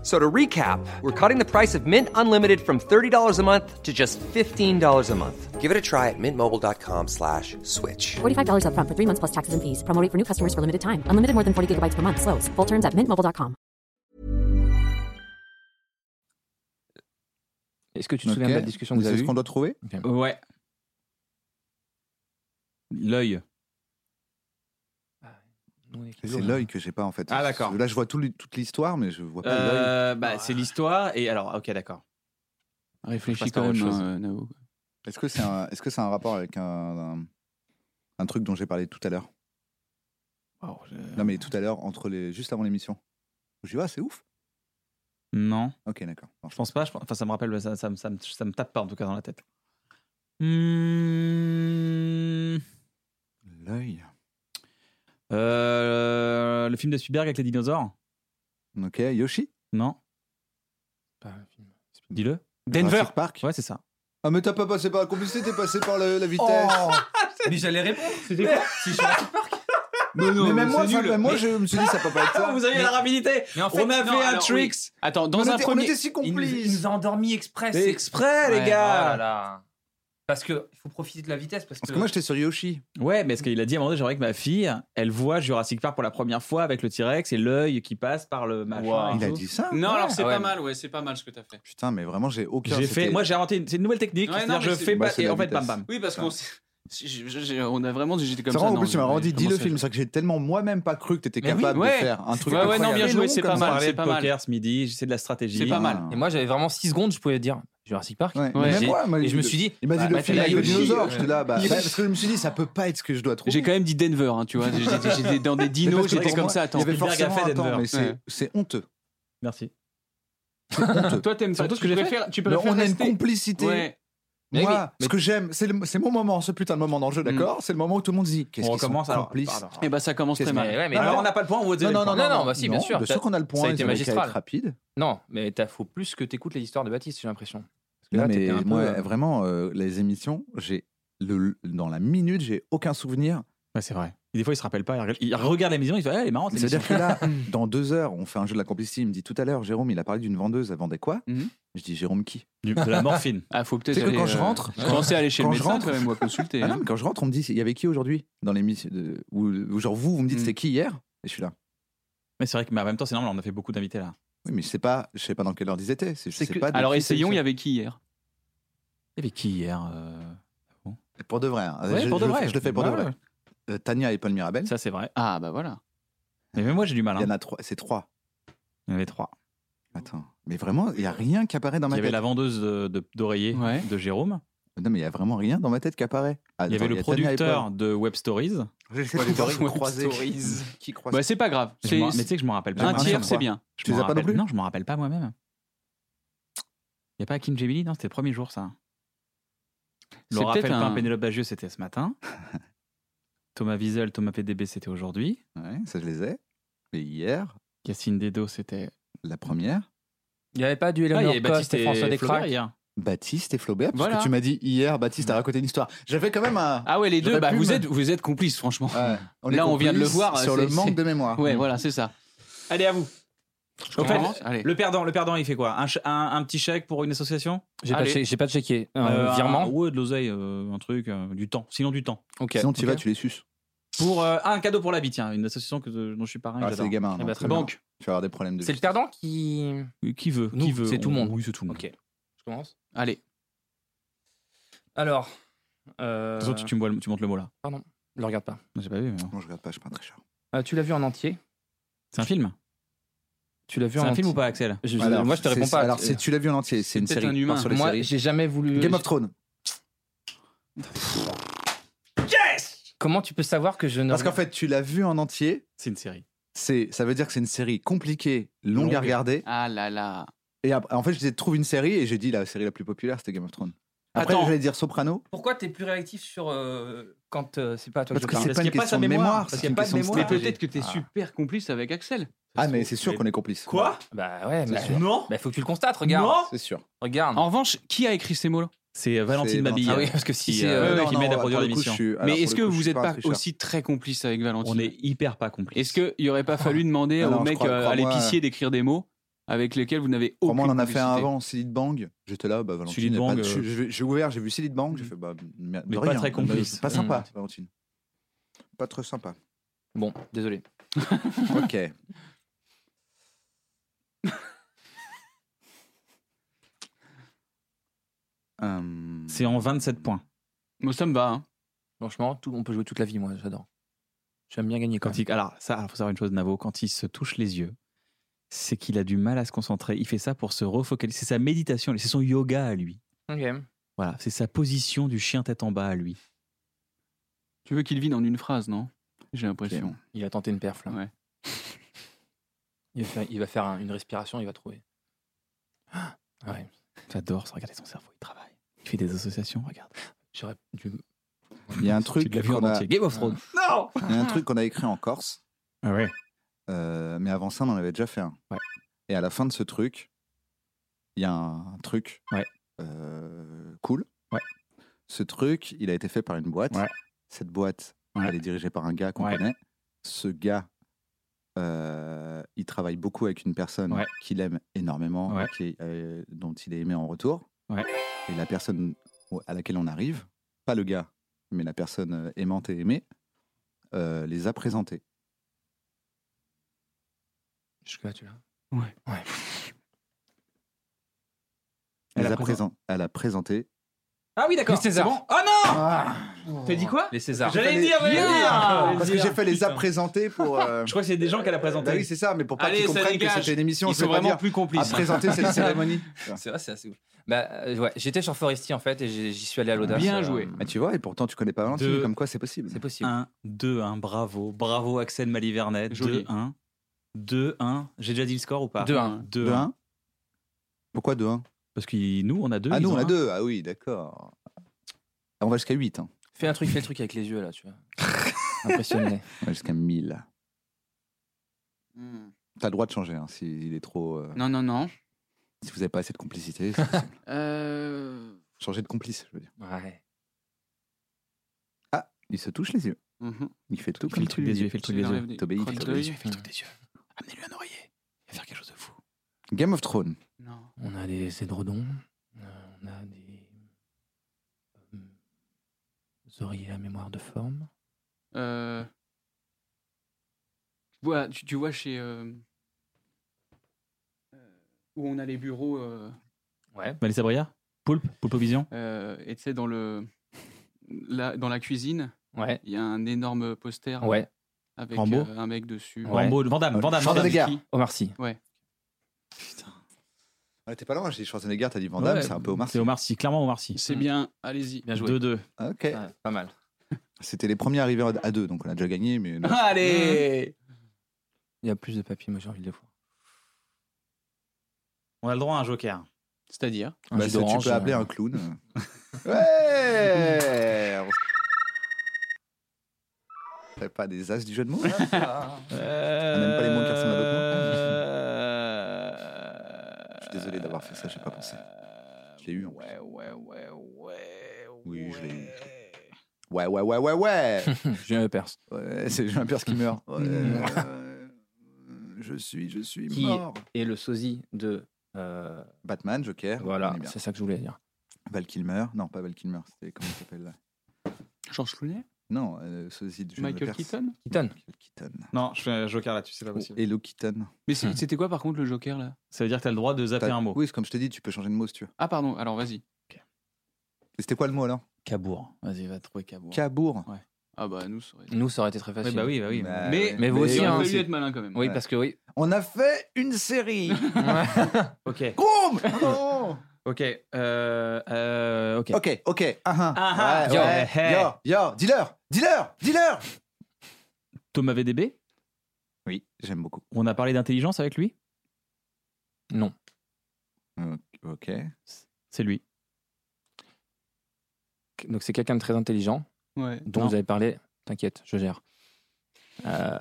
F- So to recap, we're cutting the price of Mint Unlimited from $30 a month to just $15 a month. Give it a try at mintmobile.com slash switch. $45 upfront for three months plus taxes and fees. Promo rate for new customers for limited time. Unlimited more than 40 gigabytes per month. Slows. Full terms at mintmobile.com. Est-ce que tu te Ok. souviens de la discussion que vous C'est avez ce qu'on doit trouver Ouais. L'œil. C'est l'œil que j'ai pas en fait. Ah, d'accord. Là, je vois tout toute l'histoire, mais je vois pas l'œil. Euh, bah, c'est l'histoire. Et alors, ok, d'accord. Réfléchis quand même, hein, Nao. Est-ce que c'est un, est-ce que c'est un rapport avec un, un, un truc dont j'ai parlé tout à l'heure? Je- Non, mais tout à l'heure, entre les, juste avant l'émission. Je dis, ah, c'est ouf. Non, Ok, d'accord. Je pense pas. je pense- Enfin, ça me rappelle, ça, ça, me- ça me, ça me tape pas en tout cas dans la tête. L'œil. Euh, le film de Spielberg avec les dinosaures Ok, Yoshi? Non, Pas un film. dis-le. Denver. Jurassic Park? Ouais, c'est ça. Ah, mais t'as pas passé par la complicité, t'es passé par le- la vitesse. Mais j'allais répondre. C'était quoi? C'est Jurassic Park? Mais non, mais même moi, c'est ça, nul. même moi, je me suis dit, ça peut pas être ça. vous avez la rapidité Mais en On a non, fait un alors, oui. tricks Attends, on dans un était, on premier. était si Il nous, il complices. nous a endormis express. C'est exprès, les Ouais, Oh gars là là. Parce que il faut profiter de la vitesse parce que. Parce que moi, j'étais sur Yoshi. Ouais, mais ce qu'il a dit à un moment donné, j'aimerais que ma fille, elle voit Jurassic Park pour la première fois avec le T-Rex et l'œil qui passe par le machin. Wow. Il a dit ça Non, alors c'est Ah ouais. pas mal, ouais, c'est pas mal ce que t'as fait. Putain, mais vraiment, j'ai aucun. J'ai fait, moi j'ai inventé une, c'est une nouvelle technique. Ouais, c'est-à-dire non, je fais bah, et en fait bam bam. Oui, parce qu'on on a vraiment, j'étais comme ça. en non, plus, tu m'as vraiment dit, dis le film. C'est vrai que j'ai tellement moi-même pas cru que t'étais oui, capable ouais. de faire un truc Ouais, ouais, non, bien joué, c'est pas mal, c'est de pas mal. poker ce midi, c'est de la stratégie. C'est pas mal. Et moi j'avais vraiment 6 secondes, je pouvais dire Jurassic Park. Ouais, Ouais. mais même moi, moi, et je me suis dit, Il m'a dit bah, le bah, film t'as avec le dinosaure. euh, J'étais là, bah, bah, parce que je me suis dit, ça peut pas être ce que je dois trouver. J'ai quand même dit Denver, hein, tu vois. J'étais dans des Mais dinos, j'étais comme moi, ça. Attends. Il y avait Spielberg a forcément fait Denver. mais c'est Ouais. c'est honteux. Merci. Toi, t'aimes pas. Surtout ce que j'ai fait. préfères, tu Mais préfères on a une complicité. Ouais. Mais Moi, oui, ce que j'aime, c'est le- c'est mon moment, ce putain de moment dans le jeu, d'accord? C'est le moment où tout le monde se dit qu'est-ce On qu'ils sont recommence alors. complices. Pardon. Et bah ça commence très mal. Mais ouais, mais Alors non, on n'a pas le point, on vous dit Non, non, non, non, non, bah si, bien sûr. Bien sûr qu'on a le point, Ça a été magistral. rapide. Non, mais il faut plus que t'écoutes les histoires de Baptiste, j'ai l'impression. Parce que Non, là, mais un moi, euh, vraiment, euh, les émissions, j'ai le, dans la minute, j'ai aucun souvenir. Ouais, c'est vrai. Et des fois, il se rappelle pas. il regarde- regarde l'émission, il fait ah, elle est marrante. C'est-à-dire que là, dans deux heures, on fait un jeu de la complicité. Il me dit tout à l'heure, Jérôme, il a parlé d'une vendeuse, elle vendait quoi Mhm. Je dis Jérôme qui? Du- de la morphine. Ah, faut peut-être. C'est que aller, quand je euh, rentre- Pensez à aller chez le quand je médecin rentre- quand même, moi, consulter. Ah non, hein. mais Quand je rentre, on me dit il y avait qui aujourd'hui dans l'émission de- où genre vous, vous me dites Mhm. c'était qui hier? Et je suis là. Mais c'est vrai que mais en même temps, c'est normal, on a fait beaucoup d'invités là. Oui, mais je sais pas, je sais pas dans quelle ordre ils étaient. Je sais que- pas. de Alors essayons, il y avait qui hier? Il y avait qui hier euh, Pour de vrai. hein. Ouais, je, pour de vrai. Je le fais pour de vrai. ouais. Euh, Tania et Paul Mirabel. Ça, c'est vrai. Ah, bah voilà. Mais même moi, j'ai du mal. Il y hein. en a trois. C'est trois. Il y en avait trois. Attends. Mais vraiment, il y a rien qui apparaît dans Il ma y avait tête. la vendeuse de- de- d'oreiller Ouais. de Jérôme. Non, mais il y a vraiment rien dans ma tête qui apparaît. Ah, Il y avait le producteur de Web Stories. Voir Stories. croiser. Web Stories. Qui croise Bah, c'est pas grave. Mais tu sais que je m'en rappelle pas. Un tiers, c'est bien. Je Tu les as pas non rappelle- plus Non, je m'en rappelle pas moi-même. Il n'y a pas Kim Jebeli Non, c'était le premier jour, ça. C'est Laura peut-être Felpin, un- Pénélope Bagieux, c'était ce matin. Thomas Wiesel, Thomas PDB, c'était aujourd'hui. Ouais, ça je les ai. Et hier, Cassine Dedo, c'était. la première, Il n'y avait pas du Ah, Eleanor avait Coste Baptiste et François Descraques. Baptiste et Flaubert. Parce Voilà. que tu m'as dit hier, Baptiste a raconté une histoire. J'avais quand même un. Ah ouais, les deux, bah, vous, me- êtes, vous êtes complices, franchement. Ouais, Là, on vient de le voir, Sur le manque de mémoire. Ouais, voilà, c'est ça. Allez, à vous. Au fait, Allez. le perdant, le perdant, il fait quoi? Un, un, un petit chèque pour une association? J'ai pas, che- j'ai pas checké. Un Euh, virement? un- Ouais, de l'oseille, euh, un truc, euh, du temps. Sinon, du temps. Sinon, tu ok. vas, tu les suces. Pour euh, ah, un cadeau pour la vie, tiens, une association que, dont je suis parrain. Ah, c'est les gamins. Eh ben, très. Banque. Tu vas avoir des problèmes de C'est le perdant qui. Qui veut Nous, Qui veut c'est tout le monde. Oui, c'est tout le monde. Ok. Je commence. Allez. Alors. euh, De toute façon, tu, tu me vois le- tu montes le mot là. Le regarde pas. J'ai pas vu. mais. Non, je regarde pas, je suis pas un tricheur. Euh, tu l'as vu en entier C'est un film Tu l'as vu C'est en un film ou pas, Axel Je- je- Alors, Moi, je te réponds pas. Alors, c'est- tu l'as vu en entier, c'est une série. un humain. sur les Moi, séries. j'ai jamais voulu. Game of Thrones. Comment tu peux savoir que je ne. Parce qu'en fait, tu l'as vu en entier. C'est une série. C'est, ça veut dire que c'est une série compliquée, longue, Longue. à regarder. Ah là là. Et après- en fait, je disais trouve une série et j'ai dit la série la plus populaire, c'était Game of Thrones. Après, Attends. j'allais dire Soprano. Pourquoi t'es plus réactif sur. euh, quand euh, c'est pas à toi Parce que c'est pas une qu'il y a pas question sa de mémoire, mémoire, parce c'est qu'il y a une pas de question mémoire. Mais stratégie. peut-être que t'es Ah. super complice avec Axel. Ah, mais c'est sûr qu'on est complices. Bah ouais, mais. Non Bah, faut que tu le constates, regarde. Non C'est sûr. Regarde. En revanche, qui a écrit ces mots-là? C'est euh, Valentine Mabille. Ah oui, parce que si qui, c'est. euh, euh, ouais, qui m'aide à produire l'émission. Mais est-ce que vous n'êtes pas aussi très complice avec Valentine? On est hyper pas complices. Est-ce qu'il n'y aurait pas fallu demander Ah au je mec crois- euh, à crois-moi, l'épicier d'écrire des mots avec lesquels vous n'avez aucune Crois-moi, on en a fait un avant, Silid Bang. J'étais là, bah, Valentine. Pas Bang, de- euh, je- je- J'ai ouvert, j'ai vu Silid Bang, j'ai fait, bah, merde, Mais de pas rien. très complice. Pas sympa, Mm. Valentine. Pas très sympa. Bon, désolé. Ok. Hum, C'est en 27 points. Moi, ça me va. hein. Franchement, tout, on peut jouer toute la vie, moi, j'adore. J'aime bien gagner quand Quand il, alors, ça, il faut savoir une chose, Navo, quand il se touche les yeux, c'est qu'il a du mal à se concentrer. Il fait ça pour se refocaliser. C'est sa méditation, c'est son yoga à lui. Ok. Voilà, c'est sa position du chien tête en bas à lui. Tu veux qu'il vive en une phrase, non? J'ai l'impression. Il a tenté une perf là. Ouais. Il va faire, il va faire un- une respiration, il va trouver. Ouais. J'adore ça, regarder son cerveau, il travaille. Il fait des associations, regarde. J'aurais dû. Il y a un Tu truc. Game of Thrones. Non il y a un truc qu'on a écrit en Corse, Ah ouais. Euh, mais avant ça, on en avait déjà fait un. Ouais. Et à la fin de ce truc, il y a un truc Ouais. euh, cool. Ouais. Ce truc, il a été fait par une boîte. Cette boîte, elle est dirigée par un gars qu'on connaît. Ce gars, euh, il travaille beaucoup avec une personne qu'il aime énormément, qui dont il est aimé en retour. Et la personne à laquelle on arrive, pas le gars, mais la personne aimante et aimée, les a présentés. Jusque-là, tu l'as. Ouais. Ouais. Elle, Elle a a présent- présent- elle a présenté. Ah oui, d'accord. Les Césars. C'est bon. Oh non T'as dit quoi Les Césars. J'allais Fallait- dire, j'allais dire. Parce que j'ai fait les a présentés pour. euh, Je crois que c'est des gens qu'elle a présenté. Bah oui, c'est ça, mais pour pas Allez, qu'ils ça comprennent que c'était une émission, pas vraiment plus à complices. présenter cette cérémonie. C'est vrai, c'est assez ouf. Bah, euh, ouais, j'étais sur Foresti en fait et j'y suis allé à l'audace. Bien euh, joué. Ah, tu vois, et pourtant tu connais pas Valentine, Deux. comme quoi c'est possible. C'est possible. 1, 2, 1, bravo. Bravo Axel Malivernet. Joli. 2, 1. 2, 1. J'ai déjà dit le score ou pas 2-1. 2, 2 1. 1 Pourquoi 2 1 Parce que nous, on a 2. Ah, nous on a 2. Ah oui, d'accord. On va jusqu'à 8. Hein. Fais un truc, fais le truc avec les yeux là, tu vois. Impressionné. On va jusqu'à 1000. Hmm. T'as le droit de changer hein, s'il est trop. euh, Non, non, non. Si vous avez pas assez de complicité, c'est possible. Euh... changer de complice, je veux dire. Ouais. Ah, il se touche les yeux. mhm. Il fait tout Fais comme le truc des yeux, fais le truc des yeux. T'obéis, d'œil. Fais le truc des yeux. Amenez-lui un oreiller. Il va faire quelque chose de fou. Game of Thrones. Non. On a des édredons. euh, On a des. euh, oreillers à mémoire de forme. Euh... Tu vois, tu, tu vois chez... euh, euh, Où on a les bureaux... euh, Ouais. Mélissa Briard Poulpe Poulpe Vision euh, et tu sais, dans, le... la- dans la cuisine, Ouais. il y a un énorme poster Ouais. Avec Rambo euh, un mec dessus. Ouais. Rambo, Vandame, Vandame. Schwarzenegger. Vandame. Omar Sy. Ah, T'es pas loin, j'ai dit Schwarzenegger, t'as dit Van Damme, Ouais, c'est un peu Omar Sy. C'est Omar Sy, clairement Omar Sy. C'est bien, allez-y. Bien joué. 2-2. Ok. Ouais, pas mal. C'était les premiers arrivés à 2, donc on a déjà gagné, mais. non. Allez Il y a plus de papier, moi j'ai envie de le voir. On a le droit à un joker. C'est-à-dire? Un Bah, jus tu d'orange, peux appeler euh, un clown. ouais On ferait pas des as du jeu de mots là Euh... n'aime pas les mots qui ressemblent à d'autres Euh... Je suis désolé d'avoir fait ça, j'ai pas pensé. Je l'ai eu, en. Ouais, ouais, ouais, ouais. Oui, je l'ai eu. ouais. Ouais, ouais, ouais, ouais, ouais Julien Lepers. Ouais, C'est Julien Pierce qui meurt. Ouais, euh, je suis, je suis Qui mort. Et le sosie de. euh, Batman, Joker. voilà, on c'est ça que je voulais dire. Val Kilmer. Non, pas Val Kilmer, c'était comment il s'appelle là? Georges Clooney? Non, euh, sosie de Julien Michael. Keaton Keaton. Michael Keaton. Non, je fais un joker là-dessus, c'est pas possible. Hello Keaton. Mais c'est- c'était quoi par contre le Joker là? Ça veut dire que t'as le droit de zapper T'as- un mot. Oui, c'est comme je t'ai dit, tu peux changer de mot si tu veux. Ah pardon, alors vas-y. Et C'était quoi le mot alors? Cabourg. Vas-y, va trouver Cabourg. Cabourg. Ah bah nous, ça aurait été- Nous, ça aurait été très Oui, facile. bah oui, bah oui. Bah, Mais, ouais. Mais vous aussi, il hein, être malin quand même. Oui, Ouais. parce que oui. On a fait une série. Ok. Groom Non Ok. Euh, euh, ok. Ok, ok. Ah, ah. Ah, ah. Ouais, Yo, ouais. hey. Yo, yo, dealer, dealer, dealer. Thomas VDB, Oui, j'aime beaucoup. on a parlé d'intelligence avec lui? Non. Ok. C'est lui. Donc c'est quelqu'un de très intelligent Ouais. dont Non. vous avez parlé. T'inquiète, je gère. Euh,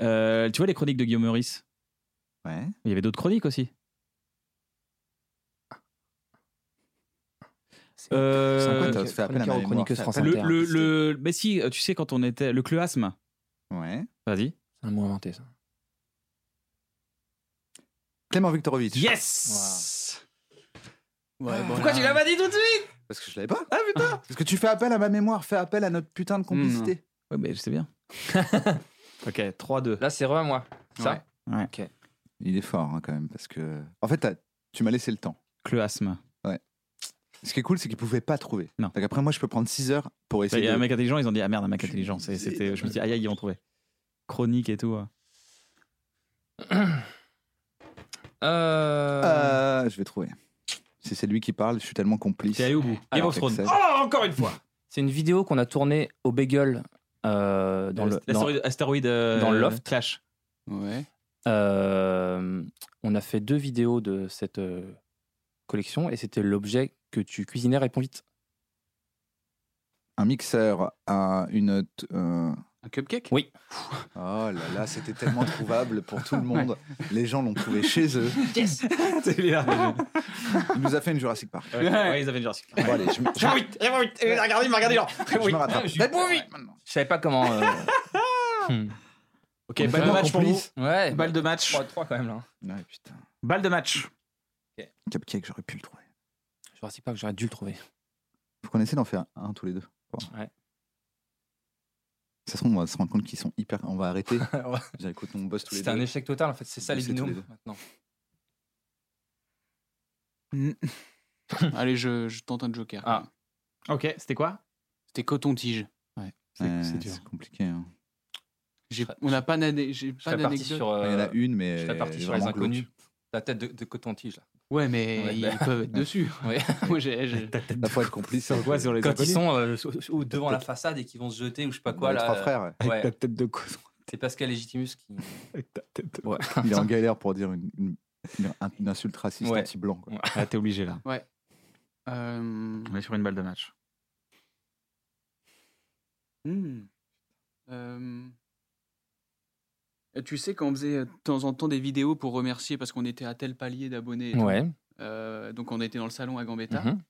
Euh, tu vois les chroniques de Guillaume Meurice? Ouais. Il y avait d'autres chroniques aussi. Euh, quoi, fait appel à chroniqueuse appel- le, le, le, mais si, tu sais, quand on était. Le cleuasme. Ouais. Vas-y. C'est un mot inventé, ça. Clément Viktorovitch. Yes Ouais, bon, Pourquoi là- tu l'as pas dit tout de suite? Parce que je l'avais pas. Ah putain. Parce que tu fais appel à ma mémoire, fais appel à notre putain de complicité. Ouais, mais je sais bien. ok, 3-2. Là, c'est re à moi. Ça Ouais. Il est fort hein, quand même parce que. En fait, tu m'as laissé le temps. Cleuasme. Ce qui est cool, c'est qu'ils pouvaient pas trouver. Non. Donc après, moi, je peux prendre 6 heures pour Il essayer. y a un mec intelligent, ils ont dit Ah merde, un mec intelligent. C'est- C'était, je me suis dit Aïe, aïe, ils vont trouver. Chronique et tout. Euh, Euh, je vais trouver. Si c'est lui qui parle, je suis tellement complice. C'est allé au bout. Game Alors, of Thrones. Excel. Oh, encore une fois C'est une vidéo qu'on a tournée au Bagel euh, dans, le, dans, L'astéroïde- astéroïde. euh, dans le loft. Clash. Ouais. Euh, on a fait deux vidéos de cette euh, collection et c'était l'objet que tu cuisinais répond vite. Un mixeur, un, une. t- euh, Un cupcake? Oui. Oh là là, c'était tellement trouvable pour tout le monde. Les gens l'ont trouvé chez eux. C'est là. Il nous a fait une Jurassic Park. Ouais, ouais, ils avaient une Jurassic. Bon, allez, je, me- je, vite, réponds vite. Regardez, il m'a regardé genre. je me rattrape. je- Réponds vite maintenant. Je savais pas comment. euh, hmm. Ok, On est balle de match pour vous. complices. Ouais. Balle de match. 3 quand même là. Ouais, putain. Balle de match. Cupcake, j'aurais pu le trouver. Je ne sais pas que j'aurais dû le trouver. Faut qu'on essaie d'en faire un tous les deux. Bon. Ouais. Ça se trouve, on va se rendre compte qu'ils sont hyper. On va arrêter. Ouais. Écoute, on bosse tous les deux. un échec total en fait, c'est ça les binômes deux. maintenant. Allez, je, je tente un joker. Ah. Ok, c'était quoi? C'était coton-tige. C'est Ouais, c'est c'est compliqué. hein. On n'a pas, j'ai d'anecdote. sur. euh, Il y en a une, mais. je parti sur les inconnus. La tête de, de coton-tige là. Ouais, mais Ouais, ils bah. peuvent être dessus. Ouais. Moi, j'ai- j'ai- Là, faut être complice. Sur quoi Sur les Quand ils sont euh, sous- devant la façade et qu'ils vont se jeter ou je sais pas quoi les là. trois euh, frères. ouais. Ouais. tête de coton. C'est Pascal Légitimus qui. Avec ta tête de Ouais. Il est en galère pour dire une, une- une- une insulte raciste Ouais. anti-blanc. quoi. Ah, t'es obligé là. Euh, On est sur une balle de match. hmm. Euh, Tu sais, quand on faisait euh, de temps en temps des vidéos pour remercier parce qu'on était à tel palier d'abonnés, et Ouais. euh, donc on était dans le salon à Gambetta. Mhm.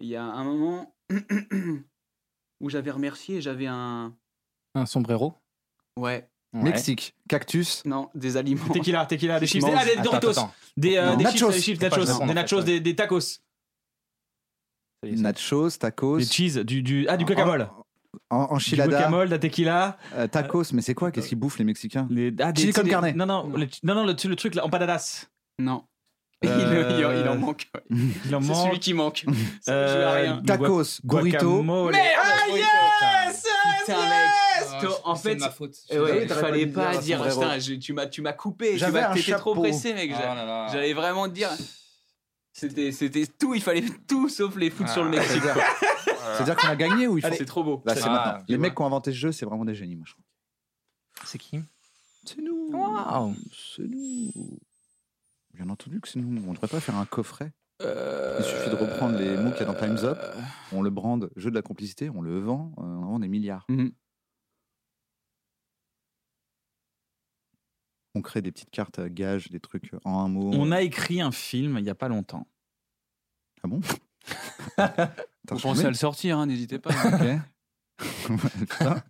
Il y a un moment où j'avais remercié, et j'avais un. Un sombrero. Ouais, Ouais. Mexique, cactus, non, des aliments. Tequila, tequila, des chips. mange. Ah, des Doritos. attends, attends. Des, euh, des Nachos. chips, des nachos, des nachos, des, des tacos, nachos, tacos. des cheese, du, du ah du guacamole, En, en du enchilada, guacamole, de la tequila, euh, tacos, mais c'est quoi? Qu'est-ce qu'ils bouffent les Mexicains? Les ah, des, Chili con des- carne. Non non, le, non non le, le truc là, en patadas. Non. Euh, Il, il- il en manque. Il en C'est manque. celui qui manque. Euh, Tacos, burrito. Guacamole. Ah, yes Putain, mec Ah, En c'est fait, ma faute. Ouais, Oui, il fallait pas dire. dire sombrero. Putain, je- tu m'as, tu m'as coupé. tu J'avais T'étais trop chapeau. pressé, mec. Oh. J'allais vraiment te dire. C'était, c'était tout. Il fallait tout sauf les foutre sur le Mexique. C'est-à-dire qu'on a gagné ou il faut... C'est trop beau. Là, c'est Ah, maintenant. Les mecs qui ont inventé ce jeu, c'est vraiment des génies, moi, je trouve. C'est qui? C'est nous. Waouh. C'est nous. Bien entendu que c'est nous. On devrait pas faire un coffret. Il suffit de reprendre les mots qu'il y a dans Time's Up. On le brande jeu de la complicité, on le vend, euh, on en vend des milliards. Mhm. On crée des petites cartes gages, des trucs en un mot. On a écrit un film il y a pas longtemps. Ah bon? Vous pensez à le sortir, hein, n'hésitez pas. Ok. Putain.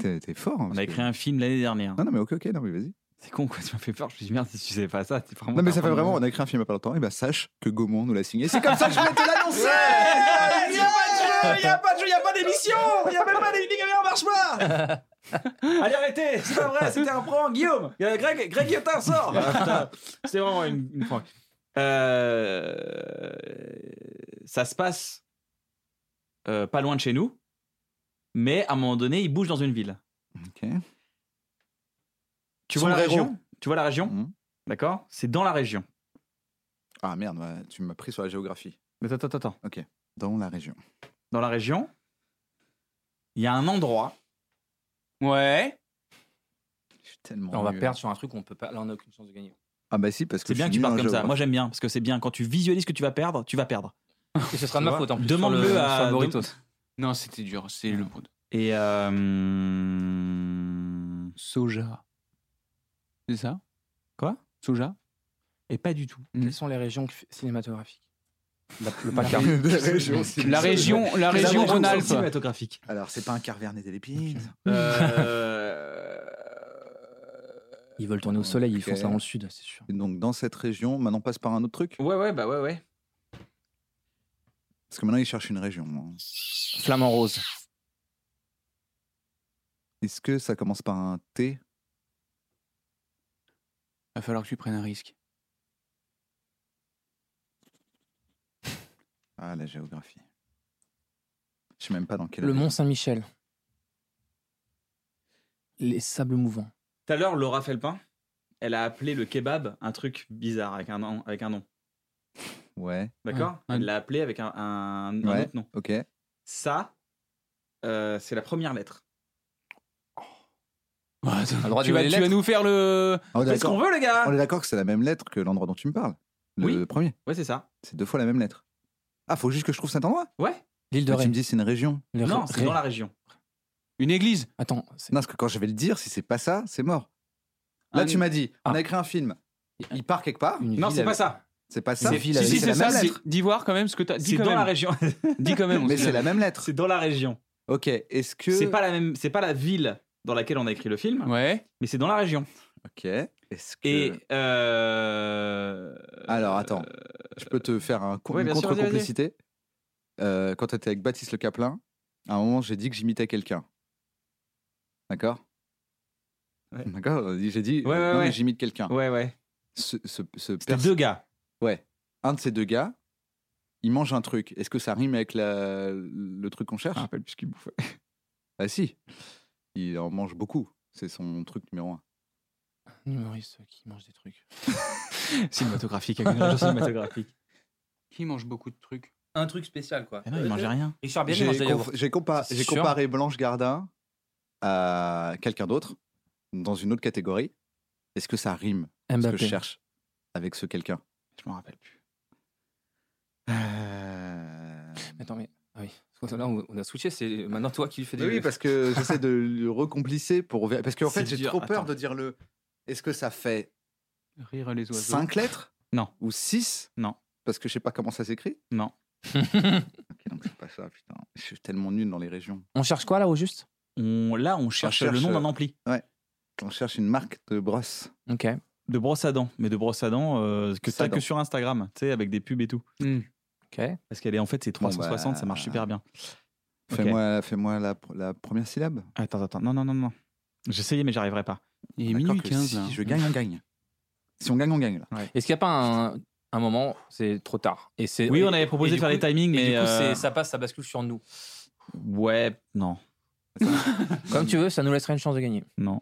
T'es t'es fort. hein, On parce a que- écrit un film l'année dernière. Non, non, mais ok, ok, non, mais vas-y. C'est con quoi, tu m'as fait peur. Je me suis dit merde, si tu savais pas ça, c'est vraiment. Non, mais ça fait vraiment, on a écrit un film il y a pas longtemps, et bah sache que Gaumont nous l'a signé. C'est comme ça que je voulais te l'annoncer Il n'y a pas de jeu, il n'y a pas de jeu, il n'y a pas d'émission, il n'y a même pas d'émission, on marche pas. Allez, arrêtez, c'est pas vrai, c'était un prank, Guillaume. Il y a Greg, Greg Guillotin sort. C'était vraiment une, une prank. Euh, ça se passe euh, pas loin de chez nous, mais à un moment donné, il bouge dans une ville. Ok. Tu vois la région? Tu vois la région? Mhm. D'accord? C'est dans la région. Ah merde, ouais, tu m'as pris sur la géographie. Attends, attends, attends. Dans la région. Dans la région, il y a un endroit. Ouais. Je suis tellement. On va perdre sur un truc où on peut pas. Là, on a aucune chance de gagner. Ah bah si, parce que C'est bien que tu parles comme ça. géographie. Moi, j'aime bien parce que c'est bien quand tu visualises que tu vas perdre, tu vas perdre. Et ce sera de ma faute en plus. Demande-le à- Doritos. Non, c'était dur. C'est le Et euh, soja. C'est ça? Quoi? Soja? Et pas du tout. Quelles sont les régions cinématographiques? La- Le c'est- La région, la région amours Rhône-Alpes. cinématographiques. Alors, c'est pas un Carvernet des Lépines. Euh, Ils veulent tourner au soleil, ils font ça dans le sud, c'est sûr. Et donc, dans cette région, maintenant, on passe par un autre truc? Ouais, ouais, bah ouais, ouais. Parce que maintenant, ils cherchent une région. hein. Flamand rose. Est-ce que ça commence par un T? Va falloir que tu prennes un risque. Ah, la géographie. Je sais même pas dans quelle. Le. Mont Saint-Michel. Les sables mouvants. Tout à l'heure, Laura Felpin, elle a appelé le kebab un truc bizarre avec un nom. Avec un nom. Ouais, D'accord Ouais. Elle l'a appelé avec un, un- autre nom. ok. Ça, euh, c'est la première lettre. Droit de tu, vas, tu nous faire le. On est Qu'est-ce qu'on veut, les gars? On est d'accord que c'est la même lettre que l'endroit dont tu me parles. Le Oui. premier. Ouais, c'est ça. C'est deux fois la même lettre. Ah, faut juste que je trouve cet endroit Ouais. L'île de Mais Tu Ré. me dis c'est une région. Le Non, Ré- c'est dans la région. Une église. Attends, c'est- Non, parce que quand je vais le dire, si c'est pas ça, c'est mort. Là, Un- tu m'as dit, on Ah. a écrit un film. Il part quelque part. une Non, ville c'est pas avec- ça. C'est pas ça. C'est ville Si, avec- si, c'est la ça. même lettre. Dis voir quand même ce que tu as. Dis C'est quand dans même. la région. Dis quand même. on Mais sait c'est la jamais. même lettre. c'est dans la région. Ok. Est-ce que. C'est pas la même. C'est pas la ville dans laquelle on a écrit le film, Ouais. mais c'est dans la région. Ok. Est-ce que. Et euh... Alors, attends. Je peux te faire un co- Ouais, une bien sûr, vas-y, contre-complicité. Euh, quand tu étais avec Baptiste Le Caplin, à un moment, j'ai dit que j'imitais quelqu'un. D'accord Ouais. D'accord J'ai dit, Ouais, ouais, non, mais ouais. j'imite quelqu'un. Ouais, ouais. Ce, ce, ce deux gars. Ouais. Un de ces deux gars, il mange un truc. Est-ce que ça rime avec la- le truc qu'on cherche? Je me rappelle plus ce qu'il bouffait. Ah si. Il en mange beaucoup. C'est son truc numéro un. Un humoriste qui mange des trucs. Cinématographique, avec une agence cinématographique. Qui mange beaucoup de trucs? Un truc spécial, quoi. Non, il mangeait rien. Richard Bien J'ai comparé Blanche Gardin à quelqu'un d'autre dans une autre catégorie. Est-ce que ça rime ce que je cherche avec ce quelqu'un? Je me rappelle plus. Euh, Attends, mais. Ah oui. Là, on a switché, c'est maintenant toi qui lui fais des. Oui, oui, parce que j'essaie de le recomplicer pour parce qu'en fait j'ai trop peur attends. de dire le. Est-ce que ça fait Rire les oiseaux. 5 lettres Non. ou 6 Non. Parce que je sais pas comment ça s'écrit? Non. Ok, donc c'est pas ça. Putain, je suis tellement nul dans les régions. On cherche quoi là au juste? On, là, on cherche, cherche, le nom d'un euh, ampli. On cherche une marque de brosse. Ok. De brosse à dents. Mais de brosse à dents euh, que t'as que sur Instagram, tu sais, avec des pubs et tout. Hmm. Ok. Parce qu'elle est en fait, c'est Bon, 360, ça bah, marche super bien. Fais-moi fais-moi la, pr- la première syllabe. Attends, attends, non, non, non, non. J'essayais, mais j'arriverai pas. Il est minuit que 15 si là. je gagne, on gagne. Si on gagne, on gagne là. Est-ce qu'il n'y a pas un, un moment, c'est trop tard et c'est, Oui, et- on avait proposé et de faire coup- les timings, et mais. du coup, euh, c'est- ça passe, ça bascule sur nous. Ouais, non, Comme tu veux, ça nous laisserait une chance de gagner. non.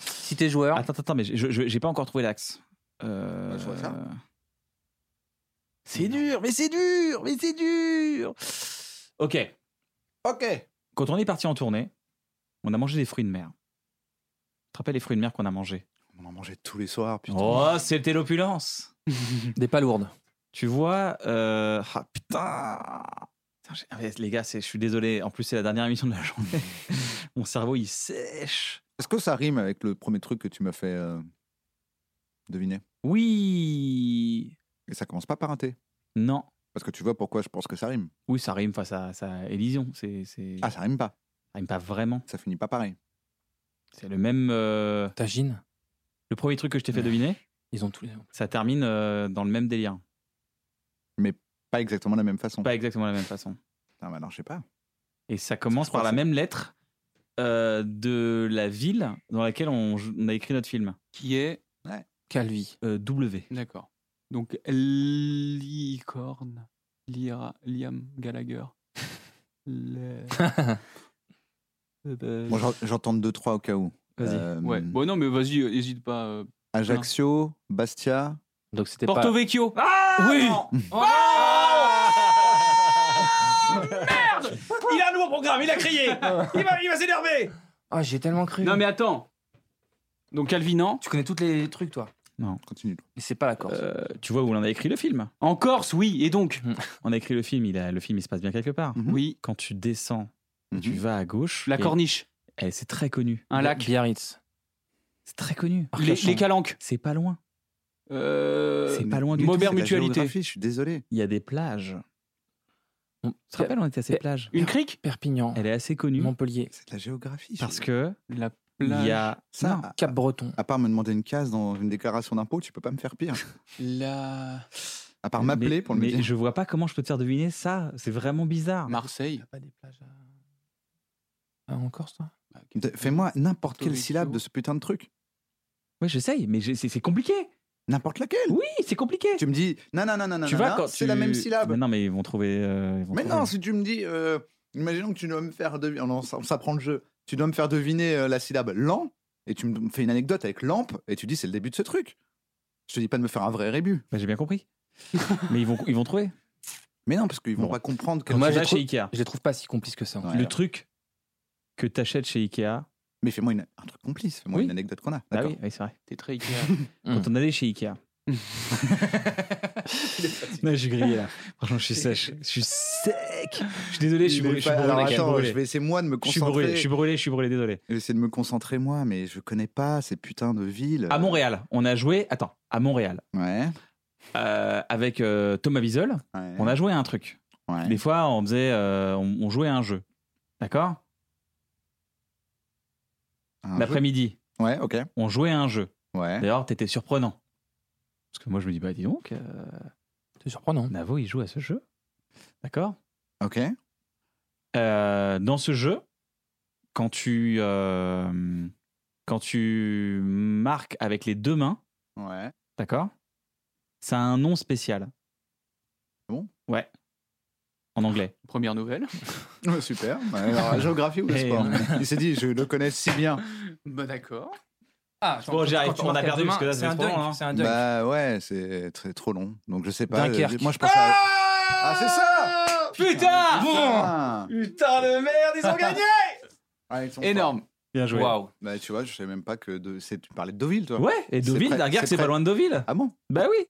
Si t'es joueur, Attends, attends, mais j'ai pas encore trouvé l'axe. Euh, Bah. C'est dur, mais c'est dur, mais c'est dur. Ok. Ok. Quand on est parti en tournée, on a mangé des fruits de mer. Tu te rappelles les fruits de mer qu'on a mangés? On en mangeait tous les soirs. Putain. Oh, c'était l'opulence. des pas lourdes. Tu vois, euh, ah, putain. Ah, mais Les gars, je suis désolé. En plus, c'est la dernière émission de la journée. Mon cerveau, il sèche. Est-ce que ça rime avec le premier truc que tu m'as fait euh, deviner? Oui. Et ça commence pas par un T? Non. Parce que tu vois pourquoi je pense que ça rime. Oui, ça rime face à. C'est, c'est... Ah, ça rime pas. Ça rime pas vraiment. Ça finit pas pareil. C'est le même. euh, Tagine, Le premier truc que je t'ai fait deviner, ils ont tous les. ça termine euh, dans le même délire. Pas exactement de la même façon. Pas exactement de la même façon. Ah, bah non, je sais pas. Et ça commence par la même lettre euh, de la ville dans laquelle on, on a écrit notre film. Qui est. Calvi. Euh, w. D'accord. Donc, Licorne. Lira, Liam Gallagher. Le- Euh, Bon, j'en- j'entends deux, trois au cas où. Vas-y. Euh, Ouais. Bon, non, mais vas-y, hésite pas. Ajaccio, Bastia. Donc c'était Porto pas. Vecchio. Ah Oui. Il a programme, il a crié Il va, il va s'énerver Ah, j'ai tellement cru. Non, mais attends. Donc, Calvinan. Tu connais tous les trucs, toi. Continue. Mais c'est pas la Corse. Euh, Tu vois où on a écrit le film En Corse, oui. Et donc On a écrit le film, il a, le film il se passe bien quelque part. Mhm. Oui. Quand tu descends, tu Mhm. vas à gauche. La et- Corniche. eh, c'est très connu. Un lac. Biarritz. C'est très connu. Les, les Calanques. C'est pas loin. Euh, C'est pas loin du Maubert C'est la Mutualité. géographie, je suis désolé. Il y a des plages. Bon, Tu te rappelles, on était à ces plages. Une crique Perpignan. Elle est assez connue Montpellier. C'est de la géographie. parce que La il y a Ça, Non. à- Cap-Breton. à part me demander une case dans une déclaration d'impôt, tu peux pas me faire pire. La. À part m'appeler mais, pour me mais dire. je vois pas comment je peux te faire deviner ça. C'est vraiment bizarre. Marseille. pas des plages à... en Corse, toi? De- Fais-moi n'importe quelle syllabe de ce putain de truc. Oui, j'essaye, mais c'est compliqué. N'importe laquelle. Oui, c'est compliqué. Tu me dis, non, non, non, non, non, tu non, vois non, quand c'est tu- la même syllabe. Mais non, mais ils vont trouver. euh, ils vont Mais trouver. non, si tu me dis, euh, imaginons que tu dois me faire deviner, on, on s'apprend le jeu, tu dois me faire deviner euh, la syllabe lent, et tu me fais une anecdote avec lampe, et tu dis c'est le début de ce truc. Je te dis pas de me faire un vrai rébut. Bah, j'ai bien compris. mais ils vont, ils vont trouver. Mais non, parce qu'ils vont Bon. pas comprendre que. Moi, tu j'ai vas trop- chez Ikea, Je les trouve pas si complices que ça. Ouais. le truc que tu achètes chez Ikea, Mais fais-moi une- un truc complice, fais-moi Oui. une anecdote qu'on a. Ah D'accord. oui, oui, c'est vrai. T'es très Ikea. Quand on allait chez Ikea. non, je suis grillé là. Franchement, je suis sèche. Je suis sec. Je suis désolé, je suis Il est brûlé. Je suis pas- brûlé. Alors je suis attends, brûlé. je vais essayer moi de me Je suis concentrer. brûlé, je suis brûlé, je suis brûlé, désolé. Je vais essayer de me concentrer moi, mais je connais pas ces putains de villes. À Montréal, on a joué. Attends, à Montréal, Ouais. euh, avec euh, Thomas Wiesel, ouais, on a joué à un truc. ouais. Des fois, on faisait, euh, on, on jouait à un jeu. D'accord? L'après-midi, Ouais, ok. on jouait à un jeu. Ouais. D'ailleurs, t'étais surprenant. Parce que moi, je me dis, bah dis donc, euh, C'est surprenant. Navo, il joue à ce jeu. D'accord? Ok. Euh, dans ce jeu, quand tu, euh, quand tu marques avec les deux mains, Ouais. d'accord? Ça a un nom spécial. Bon? Ouais. En anglais. Première nouvelle. Ouais, super. Ouais, alors, la géographie ou le Et- sport Il s'est dit, je le connais si bien. Bah d'accord. Ah, Bon, j'y arrive, on a perdu parce que là, c'est un trop long, hein. dunk. C'est un dunk. Bah ouais, c'est très trop long. Donc je sais pas. Dunkerque. euh, Moi je pense à. Ah, c'est ça Putain Ah Putain de merde, ils ont gagné Ah, ils sont Énorme. Bien joué. Waouh. Bah, tu vois, je savais même pas que de... c'est- tu parlais de Deauville, toi. Ouais, et Deauville, Dunkerque, c'est pas loin de Deauville. Ah bon? Bah oui.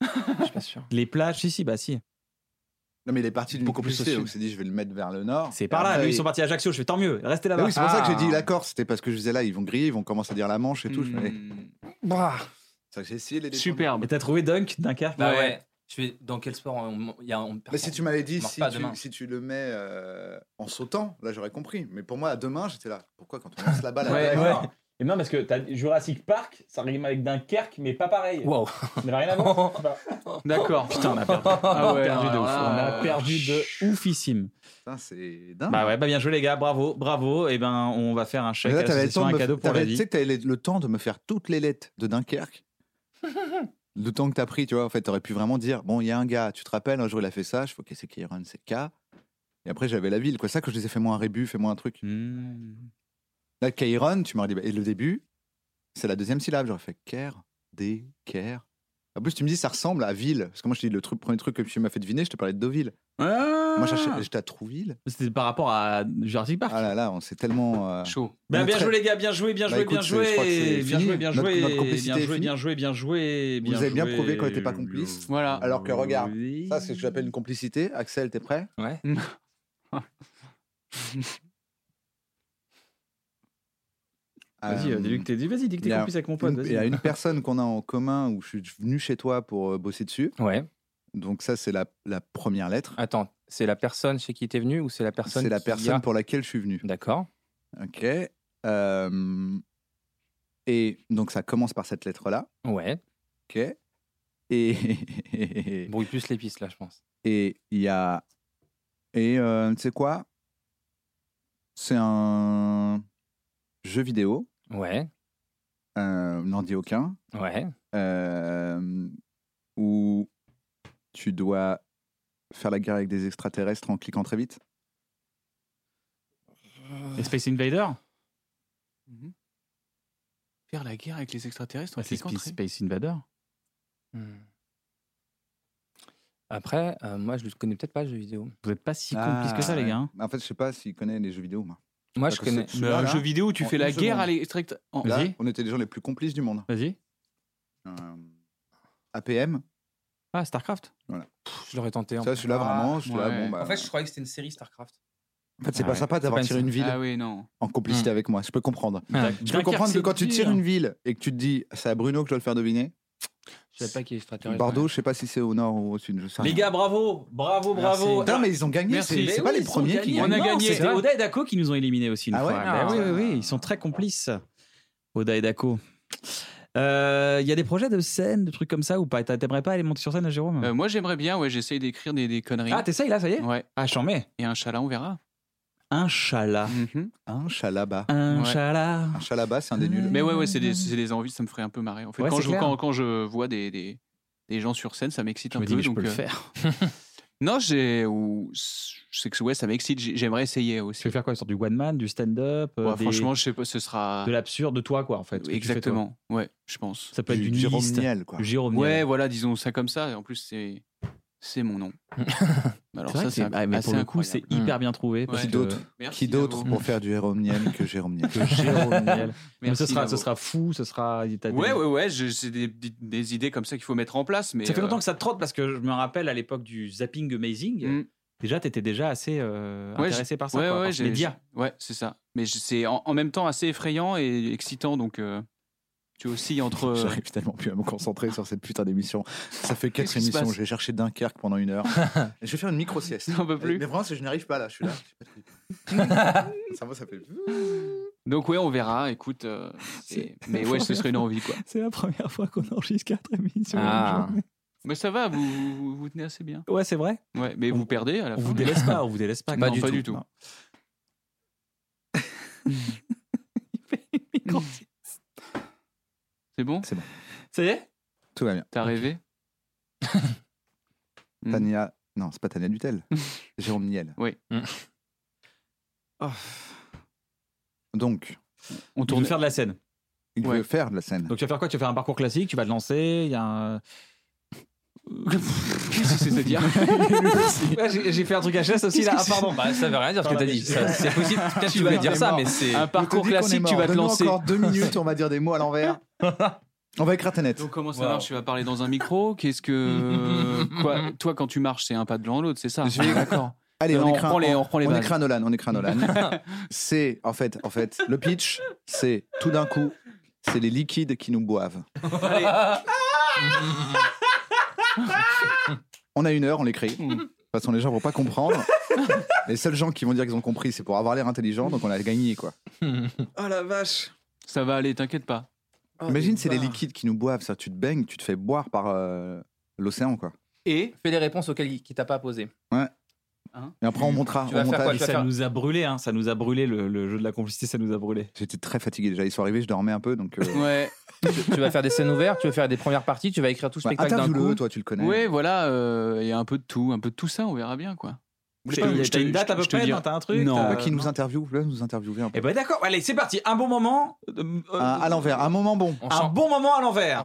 Je suis pas sûr. Les plages, si, si, bah si. Non, mais il est parti d'une Beaucoup plus au complicité, sud. donc il s'est dit, je vais le mettre vers le nord. C'est par là. Après, Lui, ils il- sont partis à Ajaccio. Je fais tant mieux. Restez Bah là-bas. oui, c'est pour ça que j'ai dit Ah. la Corse, c'était parce que je disais là, ils vont griller, ils vont commencer à dire la Manche et tout. je fais, Hmm. Bah, C'est ça que j'ai essayé les. Superbe. Et t'as trouvé Dunk, Dunkerque bah Ouais. ouais. Je fais dans quel sport on, il y a, on, Mais si tu m'avais dit, on marque si pas tu, si tu le mets euh, en sautant, là j'aurais compris. Mais pour moi, à deux mains, j'étais là. Pourquoi quand on lance la balle à ouais. Et non, parce que t'as Jurassic Park, ça rime avec Dunkerque, mais pas pareil. Waouh. Ça n'avait rien à voir. D'accord. Putain, on a perdu. Ah ouais, on a perdu de ouf. On a perdu de oufissime. Putain, c'est dingue. Bah ouais, bah bien joué les gars, bravo, bravo. Et ben on va faire un chèque là, un cadeau pour Tu sais que t'avais le temps de me faire toutes les lettres de Dunkerque. le temps que t'as pris, tu vois, en fait, t'aurais pu vraiment dire bon, il y a un gars, tu te rappelles, un jour il a fait ça, je fais ok, c'est Kieran, c'est K. Et après, j'avais la ville, quoi. Ça, que je disais, fais-moi un rébut, fais-moi un truc. Hmm. Là, Kairon, tu m'aurais dit, bah, et le début, c'est la deuxième syllabe. J'aurais fait Ker, D, Ker. En plus, tu me dis, ça ressemble à ville. Parce que moi, je te dis, le truc, premier truc que tu m'as fait deviner, je te parlais de Deauville. Moi, j'ach- j'étais à Trouville. C'était par rapport à Jurassic Park. Ah là là, on s'est tellement. euh, Chaud. Bien très- joué les gars, bien joué, bien Bah, joué, écoute, bien joué, bien joué, bien joué, notre bien joué, bien joué, bien joué, Vous avez bien prouvé qu'on n'était pas complices. Voilà. Alors que regarde, Ça, c'est ce que j'appelle une complicité. Axel, t'es prêt? Ouais. Vas-y, euh, dis-lui que t'es dit, vas-y, dis que t'es complice avec mon pote. Il y a une personne qu'on a en commun où je suis venu chez toi pour euh, bosser dessus. Ouais. Donc, ça, c'est la, la première lettre. Attends, c'est la personne chez qui t'es venu ou c'est la personne C'est la personne a- pour laquelle je suis venu. D'accord. Ok. Euh, Et donc, ça commence par cette lettre-là. Ouais. Ok. Et Brouille plus les pistes là, je pense. et il y a et euh, tu sais quoi? C'est un jeu vidéo. Ouais. Euh, N'en dis aucun. Ouais. euh, où tu dois faire la guerre avec des extraterrestres en cliquant très vite. Et Space Invader? Mhm. Faire la guerre avec les extraterrestres en Bah, C'est cliquant Space, très- Space Invader? Hmm. Après, euh, moi, je ne connais peut-être pas le jeu vidéo. Vous êtes pas si complices que ça, les gars. hein. En fait, je sais pas s'il connaît les jeux vidéo. Moi. Moi, je connais. Mais un jeu vidéo où tu en fais la guerre seconde. à l'extract. en- Là, Vas-y. on était les gens les plus complices du monde. Vas-y. Euh, APM, Ah, StarCraft. Je l'aurais tenté. en ça, celui-là Ah. vraiment. ouais. bon, bah, En fait, je croyais que c'était une série StarCraft. en fait, c'est Ah pas ouais. sympa d'avoir tiré une ville Ah oui, non. en complicité Hmm. avec moi. Je peux comprendre. Ah. Je peux comprendre que quand tu tires une ville et que tu te dis, c'est à Bruno que je dois le faire deviner. Je savais pas qu'il est extraterrestre. Bordeaux, je sais pas si c'est au nord ou au sud. Je sais Les rien. gars, bravo, bravo, Merci. bravo. Non, mais ils ont gagné. Merci. C'est Mais c'est pas oui, les ils ont premiers qui gagné. gagnent. On a Non, gagné. C'était Oda et Dako qui nous ont éliminés aussi une Ah ouais fois. Ah. Oui, oui, oui, ils sont très complices. Oda et Dako. Euh, Il y a des projets de scène, de trucs comme ça ou pas? T'a- T'aimerais pas aller monter sur scène, Jérôme? Euh, moi, j'aimerais bien, ouais, j'essaye d'écrire des, des conneries. Ah, t'essayes là, ça y est? Ouais. Ah, j'en mets. Et un chala, on verra. Un chala. Mhm. Un chalaba. Un Ouais. chala. Un chalaba, c'est un des nuls. Mais ouais, ouais, c'est des, c'est des envies, ça me ferait un peu marrer. En fait, Ouais, quand, je, quand, quand je vois des, des, des gens sur scène, ça m'excite Je un me peu. dis, mais je donc, peux le euh, faire. Non, j'ai. ou- Je sais que ouais, ça m'excite. j'ai- J'aimerais essayer aussi. Tu veux faire quoi Sur du one man, du stand-up euh, des- Franchement, je sais pas, ce sera. De l'absurde de toi, quoi, en fait. fais. Exactement. Ouais, je pense. Ça peut être Du Jérôme. Niel, quoi. Du Jérôme Ouais, voilà, disons ça comme ça. Et en plus, c'est. C'est mon nom. Alors C'est vrai ça, c'est- c'est ah, mais pour le coup, c'est hyper bien trouvé. Ouais. parce Qui d'autre Merci Qui à d'autre vous. pour faire du Jérôme Niel que Jérôme Niel que Jérôme Niel. Mais ce sera, ce sera fou, ce sera. Ouais, ouais, ouais, c'est des, des- des idées comme ça qu'il faut mettre en place. Mais Ça fait euh, longtemps que ça te trotte parce que je me rappelle à l'époque du zapping amazing. Mm. Déjà, t'étais déjà assez euh, Ouais, intéressé par ça. ouais, quoi, ouais, par ce j'ai- média. j'ai- Ouais, c'est ça. Mais je- c'est en, en même temps assez effrayant et excitant, donc euh, tu oscilles entre. J'arrive tellement plus à me concentrer sur cette putain d'émission. Ça fait quatre Qu'est-ce qui se émissions. passe J'ai cherché Dunkerque pendant une heure. Et je vais faire une micro sieste. J'en peux plus. Mais vraiment, je n'arrive pas là. Je suis là. pas ça va, ça fait. Donc ouais, on verra. Écoute, euh, c'est- mais ouais, ce serait une envie quoi. C'est la première fois qu'on enregistre quatre émissions. Ah. Mais ça va, vous vous, vous tenez assez bien. Ouais, c'est vrai. Ouais, mais vous perdez à la On fin. vous délaisse pas, on vous délaisse pas. Pas Non, du tout. du tout. Non. C'est bon C'est bon. Ça y est Tout va bien. T'as rêvé Mm. Tania. Non, c'est pas Tania Dutel. Jérôme Niel. Oui. Mm. Oh. Donc, On tourne faire de la scène. il Ouais. veut faire de la scène. Donc tu vas faire quoi? Tu vas faire un parcours classique, tu vas te lancer, il y a un... Qu'est-ce que c'est-à-dire Ouais, j'ai j'ai fait un truc à chaise aussi là. Ah pardon. Bah, ça veut rien dire ce que t'as dit. Ça, C'est possible. Peut-être tu voulais dire ça, mais c'est. Un parcours qu'on est classique, tu vas te Donne-nous lancer. encore deux minutes, on va dire des mots à l'envers. On va écrire ta net. Donc comment ça Wow. marche Tu vas parler dans un micro? Qu'est-ce que quoi Toi, quand tu marches, c'est un pas devant l'autre, c'est ça? D'accord. Allez, Non, on, on écrit un- reprend les- on reprend les on bases. écrit un Nolan, on écrit un Nolan. c'est en fait, en fait, le pitch, c'est tout d'un coup, c'est les liquides qui nous boivent. On a une heure, on l'écrit. De toute façon, les gens vont pas comprendre. Les seuls gens qui vont dire qu'ils ont compris, c'est pour avoir l'air intelligent, donc on a gagné quoi. Oh la vache. Ça va aller, t'inquiète pas. Imagine, c'est les liquides qui nous boivent, ça. Tu te baignes, tu te fais boire par euh, l'océan quoi. Et Fais les réponses auxquelles il qui t'a pas posé. Et après, on montera. Tu au vas faire montage. quoi, Et tu vas ça faire- nous a brûlé, hein. ça nous a brûlé le, le jeu de la complicité, ça nous a brûlé. J'étais très fatigué déjà. Ils sont arrivés, je dormais un peu, donc. euh, ouais, tu vas faire des scènes ouvertes, tu vas faire des premières parties, tu vas écrire tout le bah, spectacle d'un Interview-le, coup. toi, tu le connais. ouais, voilà, euh, il y a un peu de tout, un peu de tout ça, on verra bien quoi. T'as peux- je te- t'as une date à je peu te près non, T'as un truc Non. t'as- qui nous interviewe, là, nous interviewer un peu. Eh ben d'accord, allez, c'est parti. Un bon moment. euh, euh, À, à l'envers, un moment bon. On Un chante. bon moment à l'envers.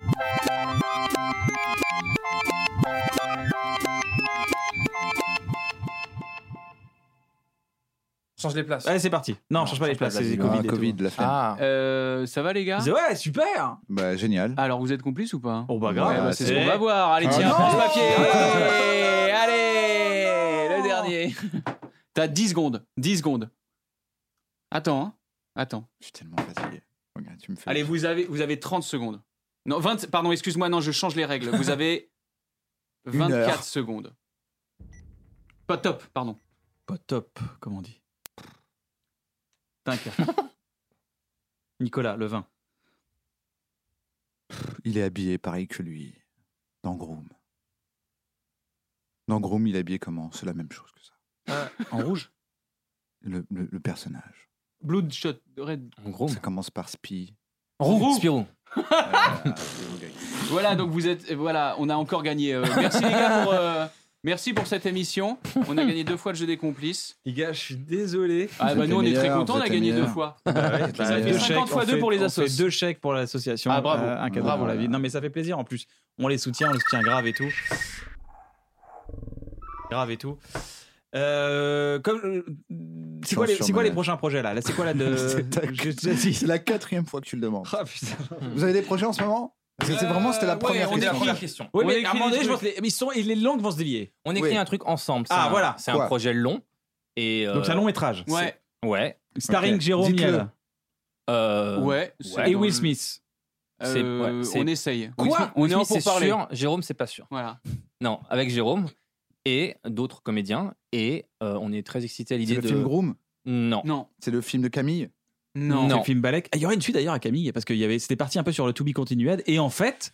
Change les places. Allez, c'est parti. Non, change pas les places, c'est Ah, Covid. et Covid, la flemme. Ah. Euh, ça va les gars? Ouais, super. Bah, génial. Alors vous êtes complices ou pas? Oh bah Ouais, grave. bah, c'est ce qu'on va voir. Allez, Ah tiens, non prends ce papier. Allez, allez, le dernier. T'as 10 secondes. 10 secondes. Attends, hein. Attends. Je suis tellement fatigué. Regarde, tu me fais. Allez, vous avez, vous avez 30 secondes. Non, 20, pardon, excuse-moi, non, je change les règles. Vous avez Une 24 heure. secondes. Pas top, pardon. Pas top, comme on dit. Dunkerque. Nicolas, le vin. Il est habillé pareil que lui. Dans Groom. Dans Groom, il est habillé comment? C'est la même chose que ça. En rouge? Le, le- le personnage. Bloodshot, Red. En gros. Ça commence par Spy. Roux. Spirou. Voilà, donc vous êtes. Voilà, on a encore gagné. Euh, merci les gars pour. Merci pour cette émission. On a gagné deux fois le jeu des complices. Les gars, je suis désolé. Ah bah nous on est très contents, on a gagné deux fois. Bah ouais, Ça fait deux 50 chèques, fois deux pour les assos. fait deux chèques pour l'association. Ah, bravo. euh, un cadeau Bravo. pour la vie. Non mais ça fait plaisir en plus. On les soutient, on les soutient grave et tout. Grave et tout. Euh, comme, euh, c'est quoi, les, c'est quoi les prochains projets là, là C'est quoi là de C'est ta- C'est la quatrième fois que tu le demandes. Ah. Vous avez des projets en ce moment? C'est vraiment, c'était la Euh, première ouais, on est question. Oui, On mais à un moment donné, je pense que les, ils sont, et les langues vont se délier. On écrit Oui. un truc ensemble. c'est Ah, un- voilà. C'est un projet long. Et, euh, Donc c'est un long métrage. Ouais, Ouais. Starring. Jérôme. Niel Euh, ouais. et Will le- Smith. C'est- Euh, ouais, c'est- on essaye. Quoi Smith- On Will est en Smith, c'est pour parler. sûr. Jérôme, c'est pas sûr. Voilà. Non, avec Jérôme et d'autres comédiens. Et euh, on est très excités à C'est l'idée le de. film Groom? Non. Non. C'est le film de Camille? Non. Le film Balek. Ah, il y aurait une suite d'ailleurs à Camille parce que y avait, c'était parti un peu sur le To Be Continued et en fait,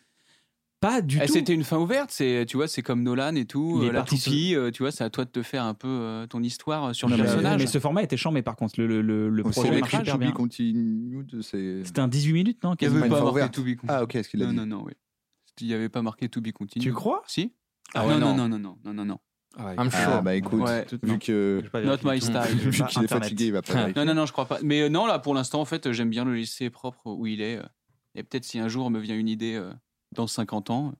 pas du Eh, tout. C'était une fin ouverte, c'est tu vois, c'est comme Nolan et tout, Il est euh, la parti toupie, euh, tu vois, c'est à toi de te faire un peu euh, ton histoire euh, sur Non, le mais- personnage. Mais ce format était chambé par contre. Le, le, le, le projet c'est marche super To Be bien. Continued c'est... C'était un 18 minutes, non Il n'y avait pas marqué. To Be Continued. Ah ok, est-ce qu'il a non, dit non, non, oui. Il n'y avait pas marqué To Be Continued. Tu crois? Si Ah ouais, non, non. non, non, non, non, non, non. I'm Ah sure. bah écoute, Ouais. vu que Not my style. vu qu'il est fatigué, il va pas Ah. Non, non, non, je crois pas. Mais euh, non, là, pour l'instant, en fait, j'aime bien le laisser propre où il est. euh, Et peut-être si un jour me vient une idée euh, dans 50 ans,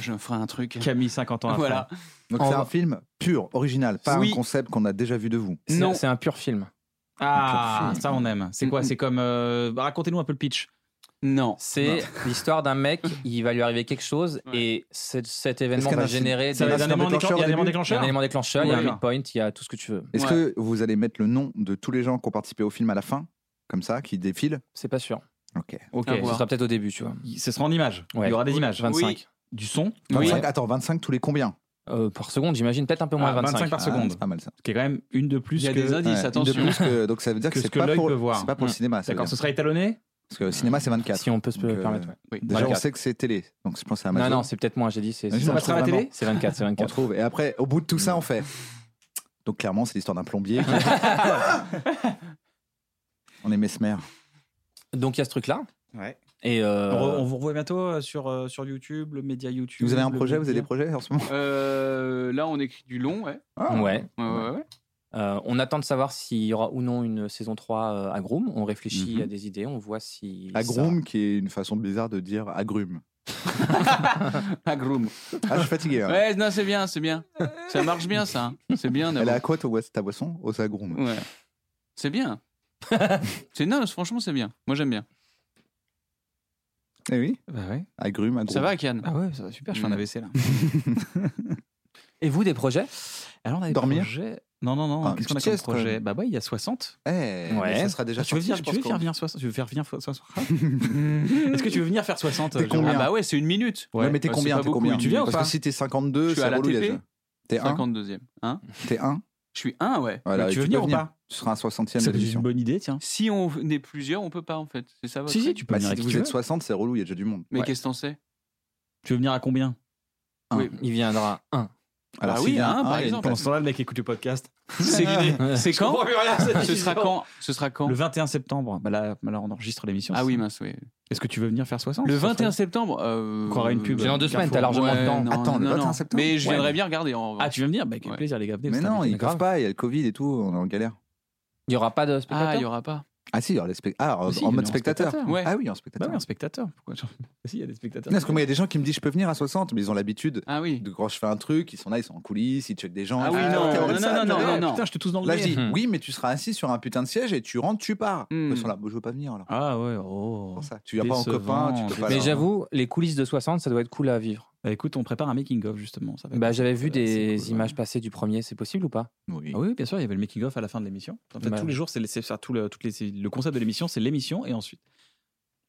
Je ferai un truc. Camille, 50 ans après. Voilà. Donc En c'est un film pur, original, pas Oui. un concept qu'on a déjà vu de vous. Non. C'est un pur film. Ah, ça on aime. C'est quoi? C'est comme. euh, Racontez-nous un peu le pitch. Non. C'est l'histoire d'un mec, il va lui arriver quelque chose Ouais. et cet, cet événement va a- générer des- élément déclencheur déclencheur. Il y a un élément début il y a un déclencheur. déclencheur, il y a un midpoint, il y a tout ce que tu veux. Est-ce Ouais. que vous allez mettre le nom de tous les gens qui ont participé au film à la fin Comme ça, qui défilent C'est pas sûr. Ok. Ok. Ce sera peut-être au début, tu vois. Ce sera en images. Ouais. Il y aura des Oui. images. 25. Du son. 25, Attends, 25 tous les combien Euh, par seconde, j'imagine, peut-être un peu moins Ah, de 25. 25 par Ah, seconde. C'est pas mal ça. Qui est quand même une de plus Il y a que. des indices, Ouais, une attention. de plus que- donc ça veut dire que, Que ce c'est que pas, l'œil pour- peut voir. c'est pas pour le Ouais. cinéma. ça veut D'accord, ce sera étalonné Parce que le cinéma c'est 24. Si on peut se Donc, euh, permettre. ouais. Oui. Déjà, 24. on sait que c'est télé. Donc je pense à Non, Amazon. non, c'est peut-être moins, j'ai dit. C'est c'est ça passera à la télé c'est 24, c'est on 24. trouve. Et après, au bout de tout ça, on fait. Donc clairement, c'est l'histoire d'un plombier. on est mesmer. Donc il y a ce truc-là. Ouais. Et euh, On, re- on vous revoit bientôt euh, sur, sur YouTube, le média YouTube. Vous avez un projet Vous avez des projets en ce moment? Euh, là, on écrit du long, ouais. Ah. ouais. Ouais, ouais, ouais. Euh, on attend de savoir s'il y aura ou non une saison 3 euh, à Groom. On réfléchit Mhm. à des idées, on voit si. Agrume, qui est une façon bizarre de dire agrume. Agrume. Ah, je suis fatigué. hein. Ouais, non, c'est bien, c'est bien. Ça marche bien, ça. hein. C'est bien Elle est à quoi ta, bois- ta boisson? Aux agrumes. Ouais. C'est bien. c'est non, franchement, c'est bien. Moi, j'aime bien. Eh oui, Bah ouais. agrume, agrume. Ça va, Kian? Ah ouais, ça va super, je fais un Mm. AVC là. Et vous, des projets? Alors on a des Dormir? projets- Non, non, non, Ah, qu'est-ce qu'on a comme sieste, projet. Bah ouais, il y a 60. Eh, Ouais. ça sera déjà Ah, tu veux, sorti, venir, je tu veux faire venir 60 Tu veux faire venir 60 Est-ce que tu veux venir faire 60 T'es Jérôme combien Ah bah ouais, c'est une minute. Ouais, mais t'es Ouais, combien T'es beaucoup, combien Tu viens ou Parce pas que si t'es 52, Je suis c'est à la relou. T'es 1 52e. Hein T'es 1 Je suis un, ouais. Voilà, Tu veux venir ou pas Tu seras un 60e C'est une bonne idée, tiens. Si on est plusieurs, on peut pas en fait. C'est ça votre Si, si, tu peux Bah, venir si vous tu êtes veux. 60, c'est relou, il y a déjà du monde. Mais Ouais. qu'est-ce que t'en sais? Tu veux venir à combien? Oui. Il viendra un. Alors, Ah s'il oui, y a hein, un, par y exemple. Pendant ce temps-là, le mec écoute le podcast. C'est c'est quand Ce sera quand Ce sera quand Le 21 septembre. Bah là, bah là, on enregistre l'émission. Ah oui, mince, oui. Est-ce que tu veux venir faire 60 Le Ça serait- 21 septembre. Euh... On croirait une pub. J'ai dans deux semaines, t'as largement Ouais, le temps. non, Attends, le non, 21 non. septembre Mais je viendrais bien regarder. En... Ah, tu veux venir Bah, avec Ouais. plaisir, les gars. Mais non, ils peuvent pas, il y a le Covid et tout, on est en galère. Il n'y aura pas de Ah, spectateurs il y aura pas. Ah si, aura les ah, en- Ah, si, en venez mode en spectateur. spectateur. Ouais. Ah oui, en Bah spectateur. oui, un spectateur. Pourquoi Si, il y a des spectateurs. Non, Parce que moi, il y a des gens qui me disent je peux venir à 60, mais ils ont l'habitude Ah oui. de quand je fais un truc, ils sont là, ils sont en coulisses, ils checkent des gens. Ah oui, non, non, non, non, non, non. Putain, je te touche dans le Là, je nez. dis oui, mais tu seras assis sur un putain de siège et tu rentres, tu pars. Hmm. Ils sont là, moi, je veux pas venir alors. Ah ouais, oh. Pour ça. Tu viens pas en copain, tu peux pas. Mais alors. j'avoue, les coulisses de 60, ça doit être cool à vivre. Bah, écoute, on prépare un making-of justement. ça va Bah, J'avais vu c'est des cool, ouais. images passées du premier, c'est possible ou pas? Oui. Ah oui, bien sûr, il y avait le making-of à la fin de l'émission. En fait, Bah. tous les jours, c'est tout le, toutes les, c'est- le concept de l'émission, c'est l'émission et ensuite.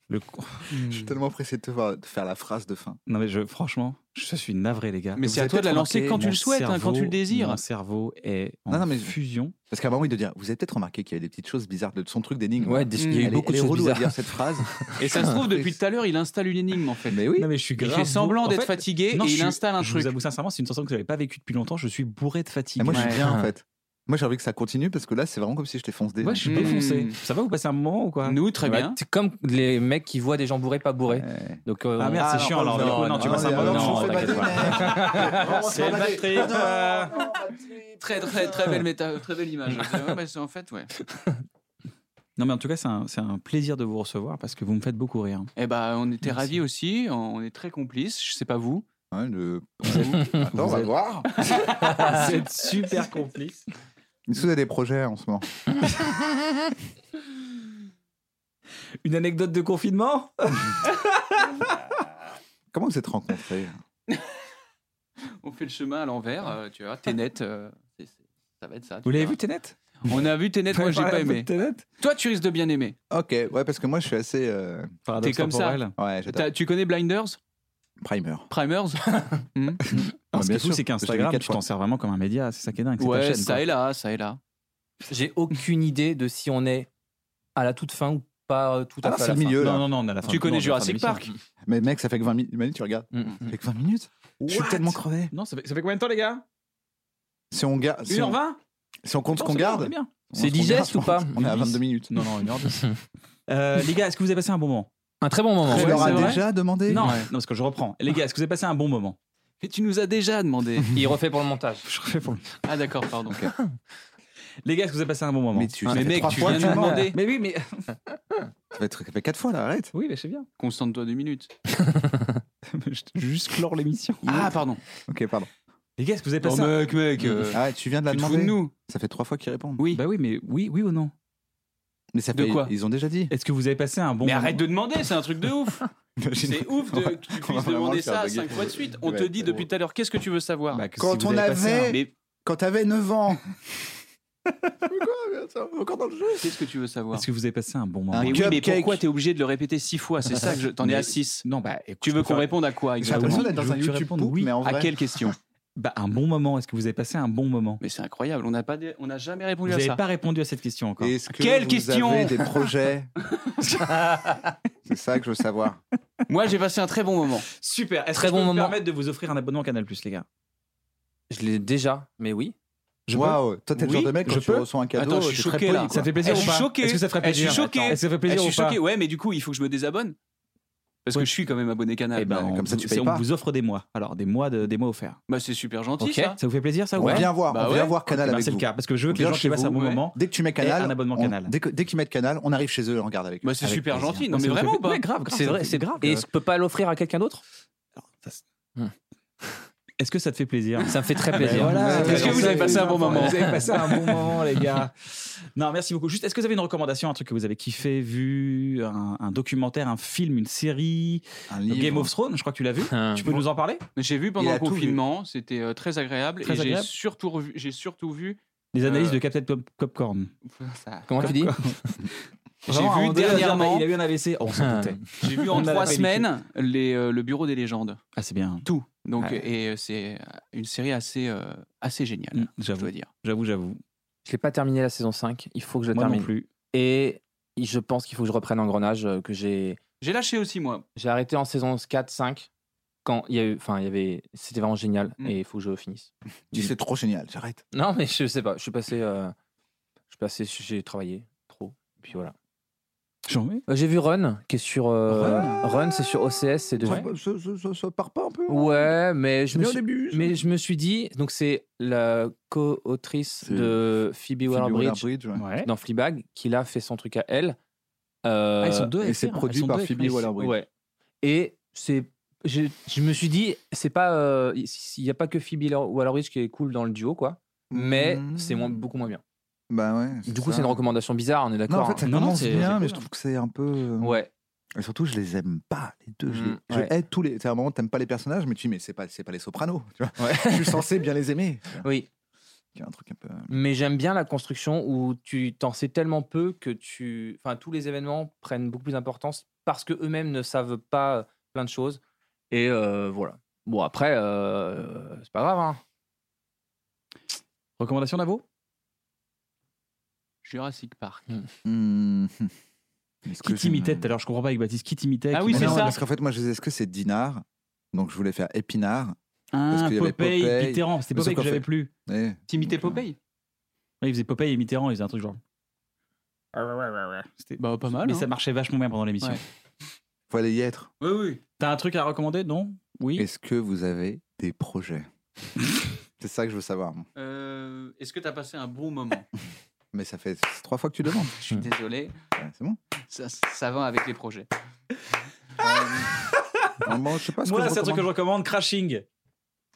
Le... Je suis tellement pressé de te voir de faire la phrase de fin. Non mais je, franchement, je suis navré les gars. Mais c'est à toi de la lancer remarqué, quand tu le souhaites, hein, quand tu le désires. Mon cerveau est en Non, non, mais- fusion. Parce qu'à un moment, il doit dire Vous avez peut-être remarqué qu'il y avait des petites choses bizarres de son truc d'énigme. Ouais, des- il y a eu Elle beaucoup elle de choses relou à bizarres. dire cette phrase. Et ça se trouve, depuis tout à l'heure, il installe une énigme en fait. Mais oui. Non mais je suis Il grave fait semblant d'être fait, fatigué non, et je il suis- installe un Je truc. vous avoue sincèrement, c'est une sensation que je n'avais pas vécue depuis longtemps. Je suis bourré de fatigue. Et moi, je suis bien en fait. Moi, j'ai envie que ça continue parce que là, c'est vraiment comme si je t'ai foncé. Ouais, je suis défoncé. Ça va, vous passez un moment ou quoi? Nous, très Ouais, bien. C'est comme les mecs qui voient des gens bourrés, pas bourrés. Ouais. Donc, euh, Ah merde, Ah, c'est chiant non, alors. non, non, non, tu non, passes un non, bon non, moment. non, t'inquiète pas. C'est le bad trip. euh. Très, très, très belle méta, très belle image. Bah, c'est en fait, ouais. Non mais en tout cas, c'est un, c'est un plaisir de vous recevoir parce que vous me faites beaucoup rire. Eh ben, on était Merci. ravis aussi. On est très complices. Je sais pas vous. Ouais, le- Attends, on va êtes- voir. C'est super complice. Est-ce que vous avez des projets en ce moment Une anecdote de confinement? Comment vous êtes rencontrés? On fait le chemin à l'envers. euh, tu vois, Ténet. euh, c'est- c'est- ça va être ça. tu Vous l'avez vu Tenet On a vu Ténet. Moi, j'ai pas aimé. Toi, tu risques de bien aimer. Ok, ouais, parce que moi, je suis assez. euh, Paradoxe T'es comme ça. Ouais, j'adore. T'as- Tu connais Blinders? Primer. Primers? Hmm Non, ce qui est fou, c'est qu'Instagram, tu t'en sers vraiment comme un média. C'est ça qui est dingue. Ouais, chaîne, ça quoi. et là, ça et là. j'ai aucune idée de si on est à la toute fin ou pas euh, tout à Ah fait à c'est le fin. milieu. là. Non, non, non, on a la fin. Tu connais non, Jurassic Park? Mais mec, ça fait que 20 minutes. Manu, tu regardes. Mm, Ça mm. fait que 20 minutes Je suis tellement crevé. Non, ça fait, ça fait combien de temps, les gars? Si on, garde, si, on, 1h20 si on compte ce qu'on On garde, est C'est digeste ou pas On est à 10. 22 minutes. Non, non, 1h10. Euh, les gars, est-ce que vous avez passé un bon moment? Un très bon moment. Tu leur as déjà demandé? Non, non, parce que je reprends. Les gars, est-ce que vous avez passé un bon moment? Mais tu nous as déjà demandé. Il refait pour le montage. Je refais pour le- ah, d'accord, pardon. Les gars, est-ce que vous avez passé un bon moment Mais tu- Ah, Mais mec, tu viens de demander. Mais oui, mais. Ça fait, ça fait 4 fois là, arrête. Oui, mais je sais bien. Constante-toi deux minutes. Juste clore l'émission. Ah, pardon. Ok, pardon. Les gars, est-ce que vous avez Oh, passé un... mec, mec. euh, Ah, tu viens de la tu te fous demander de nous Ça fait trois fois qu'ils répondent. Oui. Bah oui, mais oui, oui ou non Mais ça De fait- quoi Ils ont déjà dit. Est-ce que vous avez passé un bon mais moment arrête de demander, c'est un truc de ouf. C'est ouf de, que tu puisses demander ça cinq fois de suite. On Ouais, te dit depuis tout à l'heure, qu'est-ce que tu veux savoir Bah, Quand si on avait- un- Mais Quand t'avais 9 ans. Encore dans le jeu. qu'est-ce que tu veux savoir Est-ce que vous avez passé un bon moment Un Mais oui, mais pourquoi t'es obligé de le répéter six fois C'est ça que je... t'en es Mais- à six. Non, bah, écoute, Tu veux qu'on faire- réponde à quoi J'ai exactement l'impression d'être dans veux un YouTube mais en À vrai. quelle question Bah, un bon moment. Est-ce que vous avez passé un bon moment? Mais c'est incroyable, on n'a pas, dé- on n'a jamais Vous répondu à n'avez ça. pas répondu à cette question encore. Est-ce que Quelle vous question avez des projets? C'est ça que je veux savoir. Moi, j'ai passé un très bon moment. Super. Est-ce Très que je bon peux me moment. permettre de vous offrir un abonnement Canal Plus, les gars? Je l'ai déjà, mais oui. Je Waouh, toi t'es le Oui, genre de mec quand je tu peux reçois un cadeau. Attends, je suis choqué, poli, là. Ça te fait plaisir Eh, ou je pas suis choqué. Est-ce que ça te ferait Eh, je suis plaisir choqué. Est-ce que ça fait Eh, plaisir je ou suis pas? Choqué. Ouais, mais du coup, il faut que je me désabonne. Parce Ouais. que je suis quand même abonné Canal. Eh ben, Bah, on, comme ça, tu payes on pas. vous offre des mois. Alors, des mois, de, des mois offerts. Bah, c'est super gentil, Ok. ça. Ça vous fait plaisir, ça ou On pas vient voir, Bah on vient ouais. voir Canal Eh ben, avec C'est le cas, parce que je veux On que les gens qui passent un bon moment. Dès que tu mets Canal, un abonnement on- Canal. Dès que- dès qu'ils mettent Canal, on arrive chez eux, on regarde avec eux. Bah, c'est Avec super plaisir. gentil. Non, Ça mais vraiment pas Ouais, grave, grave. C'est fait c'est grave. Et je peux pas l'offrir à quelqu'un d'autre? Est-ce que ça te fait plaisir? Ça me fait très Ben plaisir. voilà. Est-ce que vous avez passé un bon moment? Vous avez passé un bon moment, les gars. Non, merci beaucoup. Juste, est-ce que vous avez une recommandation, un truc que vous avez kiffé, vu, un, un documentaire, un film, une série? Un livre. Game of Thrones, je crois que tu l'as vu. Hum. Tu peux nous en parler? J'ai vu pendant le confinement, c'était euh, très agréable. Très et j'ai surtout, revu- j'ai surtout vu. Les analyses Euh, de Captain Pop- Popcorn. ça. Comment tu dis? J'ai vu dernièrement. Il a eu un AVC. Oh, on s'en doutait. J'ai vu en la trois semaines les, euh, le Bureau des légendes. Ah, c'est bien. Tout. Donc, Ouais. et euh, c'est une série assez, euh, assez géniale, Mm, je dois dire. j'avoue, j'avoue. Je l'ai pas terminé la saison 5. Il faut que je le Moi non termine. plus. Et je pense qu'il faut que je reprenne Engrenage euh, que j'ai J'ai lâché aussi, moi. j'ai arrêté en saison 4 5 quand il y a eu enfin il y avait c'était vraiment génial Mm. et il faut que je finisse. Dis, C'est trop génial, j'arrête. Non mais je sais pas, je suis passé euh, je suis passé j'ai travaillé trop et puis voilà. Euh, J'ai vu Run qui est sur euh, Run, c'est sur OCS, c'est de Ça, ça- ça- ça- ça part pas un peu Ouais, mais je me suis début. mais je me suis dit donc c'est la co-autrice de Phoebe Waller-Bridge Waller-Bridge, ouais. Ouais. dans Fleabag qui là fait son truc à elle. Euh, Ah, ils sont deux à Et c'est produit par deux Phoebe. Waller-Bridge. Ouais. Et c'est, je, je me suis dit, c'est pas, euh, il n'y a pas que Phoebe Waller-Bridge qui est cool dans le duo, quoi. Mais Mmh. c'est moins, beaucoup moins bien. Bah ouais. Du coup, c'est une recommandation bizarre, on est Non, d'accord. en fait, ça hein. Non, non, commence c'est- bien, mais cool, je trouve que c'est un peu. euh, Ouais. Et surtout, je les aime pas, les deux. Je, les- Mm, je ouais. hais tous les. C'est un moment, t'aimes pas les personnages, mais tu dis, mais c'est pas, c'est pas les sopranos. Tu vois Ouais. je suis censé bien les aimer. Oui. Il y a un truc un peu. Mais j'aime bien la construction où tu t'en sais tellement peu que tu, enfin, tous les événements prennent beaucoup plus d'importance parce que eux-mêmes ne savent pas plein de choses. Et euh, voilà. Bon après, euh, c'est pas grave. Hein. Recommandation d'Avo? Jurassic Park. Hmm. Est-ce que Qui je- t'imitait tout à l'heure Je comprends pas avec Baptiste. Qui t'imitait Ah oui, Mais c'est ça. Parce qu'en fait, moi, je disais, est-ce que c'est Dinard? Donc, je voulais faire Épinard. Ah, qu'il y avait Popeye, Popeye. Mitterrand. C'était Popeye que j'avais plus. Eh, T'imitais Popeye? Ouais, il faisait Popeye et Mitterrand, il faisait un truc genre. C'était Bah, pas mal. Mais hein. ça marchait vachement bien pendant l'émission. Ouais. Faut aller y être. Oui, oui. T'as un truc à recommander? Non? Oui Est-ce que vous avez des projets? C'est ça que je veux savoir. Euh, Est-ce que tu as passé un bon moment? Mais ça fait trois fois que tu demandes. Je suis désolé. Ouais, c'est bon. Ça, ça va avec les projets. Normalement, je sais pas ce Moi, que je c'est un truc que je recommande. recommande Crashing.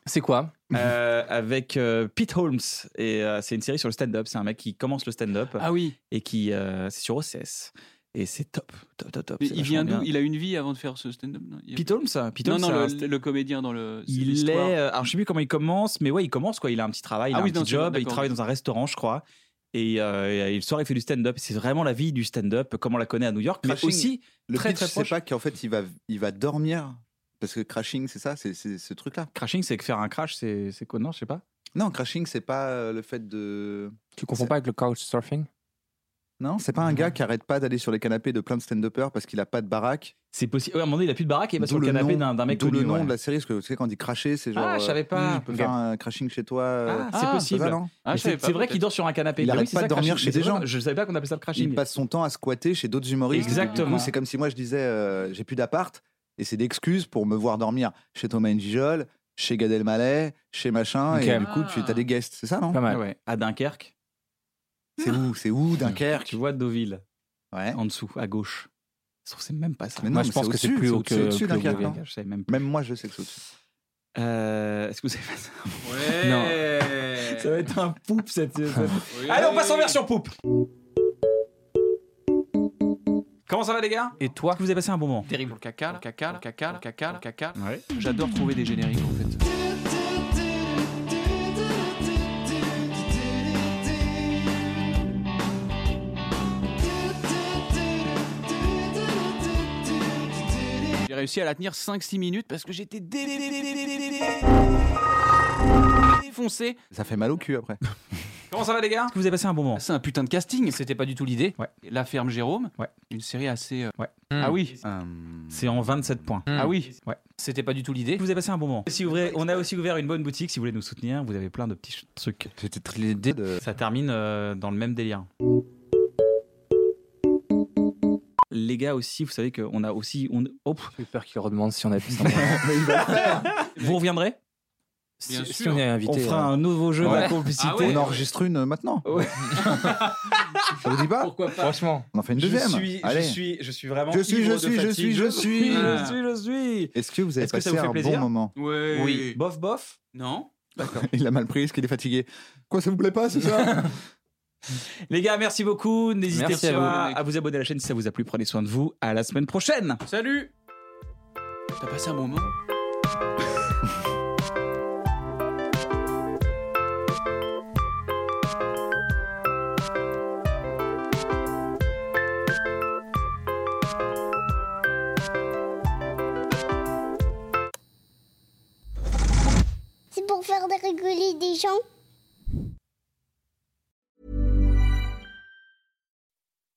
C'est quoi? Euh, avec euh, Pete Holmes. Et euh, c'est une série sur le stand-up. C'est un mec qui commence le stand-up Ah oui. et qui. euh, c'est sur OCS. Et c'est top. Top, top, top. Mais c'est il vient vachement d'où? bien. Il a une vie avant de faire ce stand-up? Non Il- Pete Holmes ça Pete Non, Holmes, non, c'est le, un- le comédien dans le. c'est Il est. l'histoire. euh, Alors, je sais plus comment il commence, mais ouais, il commence quoi. Il a un petit travail, il Ah a oui, un petit job, il d'accord. travaille dans un restaurant, je crois. Et, euh, et le soir, il fait du stand-up. C'est vraiment la vie du stand-up, comme on la connaît à New York, mais Crashing, aussi Le très, pitch, très c'est proche. pas qu'en fait, il va, il va dormir. Parce que crashing, c'est ça, c'est ce truc-là. Crashing, c'est que faire un crash, c'est quoi? Non, je sais pas. Non, crashing, c'est pas euh, le fait de. Tu confonds pas avec le couchsurfing? Non, c'est pas un gars qui arrête pas d'aller sur les canapés de plein de stand-uppers parce qu'il a pas de baraque. C'est possible. Ouais, à un moment donné, il a plus de baraque et il va sur le le canapé d'un mec D'où connu. le nom ouais. de la série, parce que tu sais, quand on dit cracher, c'est genre. Ah, je euh, savais pas. Je peux faire un crashing chez toi. euh, Ah, c'est Ah, possible. c'est ça, non Ah, c'est vrai qu'il dort sur un canapé. Il oui, arrête c'est pas de dormir crashing. chez des gens. Je savais pas qu'on appelait ça le crashing. Il passe son temps à squatter chez d'autres humoristes. Exactement. C'est comme si moi je disais euh, j'ai plus d'appart et c'est l'excuse pour me voir dormir chez Thomas Njijol, chez Gad Elmaleh, chez machin et du coup tu as des guests, c'est ça non Pas mal. Ouais. À Dunkerque. C'est où? C'est où Dunkerque? Tu vois Deauville, Ouais. en dessous, à gauche. Se trouve, C'est même pas ça. Mais Moi, je mais pense que c'est plus haut au-dessus, que- au-dessus que Dunkerque, non? Je même moi, je sais que c'est au-dessus. Euh, Est-ce que vous avez fait ça Ouais. Non. Ça va être un poupe cette. Allez, on passe en version poupe. Comment ça va les gars? Et toi? Est-ce que vous avez passé un bon moment? Terrible. Le caca, le caca, le caca, le caca, le caca. Ouais. J'adore trouver des génériques en fait. réussi à la tenir 5-6 minutes parce que j'étais défoncé. Ça fait mal au cul après. Comment ça va les gars que vous avez passé un bon moment C'est un putain de casting, c'était pas du tout l'idée. Ouais. La ferme Jérôme, ouais. une série assez... euh, Ah oui, C'est en 27 points. ah oui, Ouais. c'était pas du tout l'idée. Vous avez passé un bon moment. Si on a aussi ouvert une bonne boutique si vous voulez nous soutenir. Vous avez plein de petits trucs. C'était l'idée. Ça termine dans le même délire. Les gars aussi, vous savez qu'on a aussi. On... Oh, J'ai eu peur qu'il redemande si on avait plus vous reviendrez Bien si, si sûr. on est On invité. fera euh, un nouveau jeu Ouais. de complicité. Ah ouais. On enregistre une euh, maintenant. Ouais. Ça vous dit pas Pourquoi pas Franchement. On en fait une Je deuxième. suis, Allez. je suis, je suis vraiment. Je suis, je suis, je suis, je suis. je suis, je suis. Est-ce que vous avez Est-ce passé vous un plaisir bon moment Ouais. Oui. Bof, bof. Non. Il a mal pris parce qu'il est fatigué. Quoi, ça vous plaît pas, c'est ça Les gars, merci beaucoup. N'hésitez à pas vous, à, vous abonner à la chaîne si ça vous a plu. Prenez soin de vous. À la semaine prochaine. Salut. T'as passé un bon moment C'est pour faire rigoler des gens.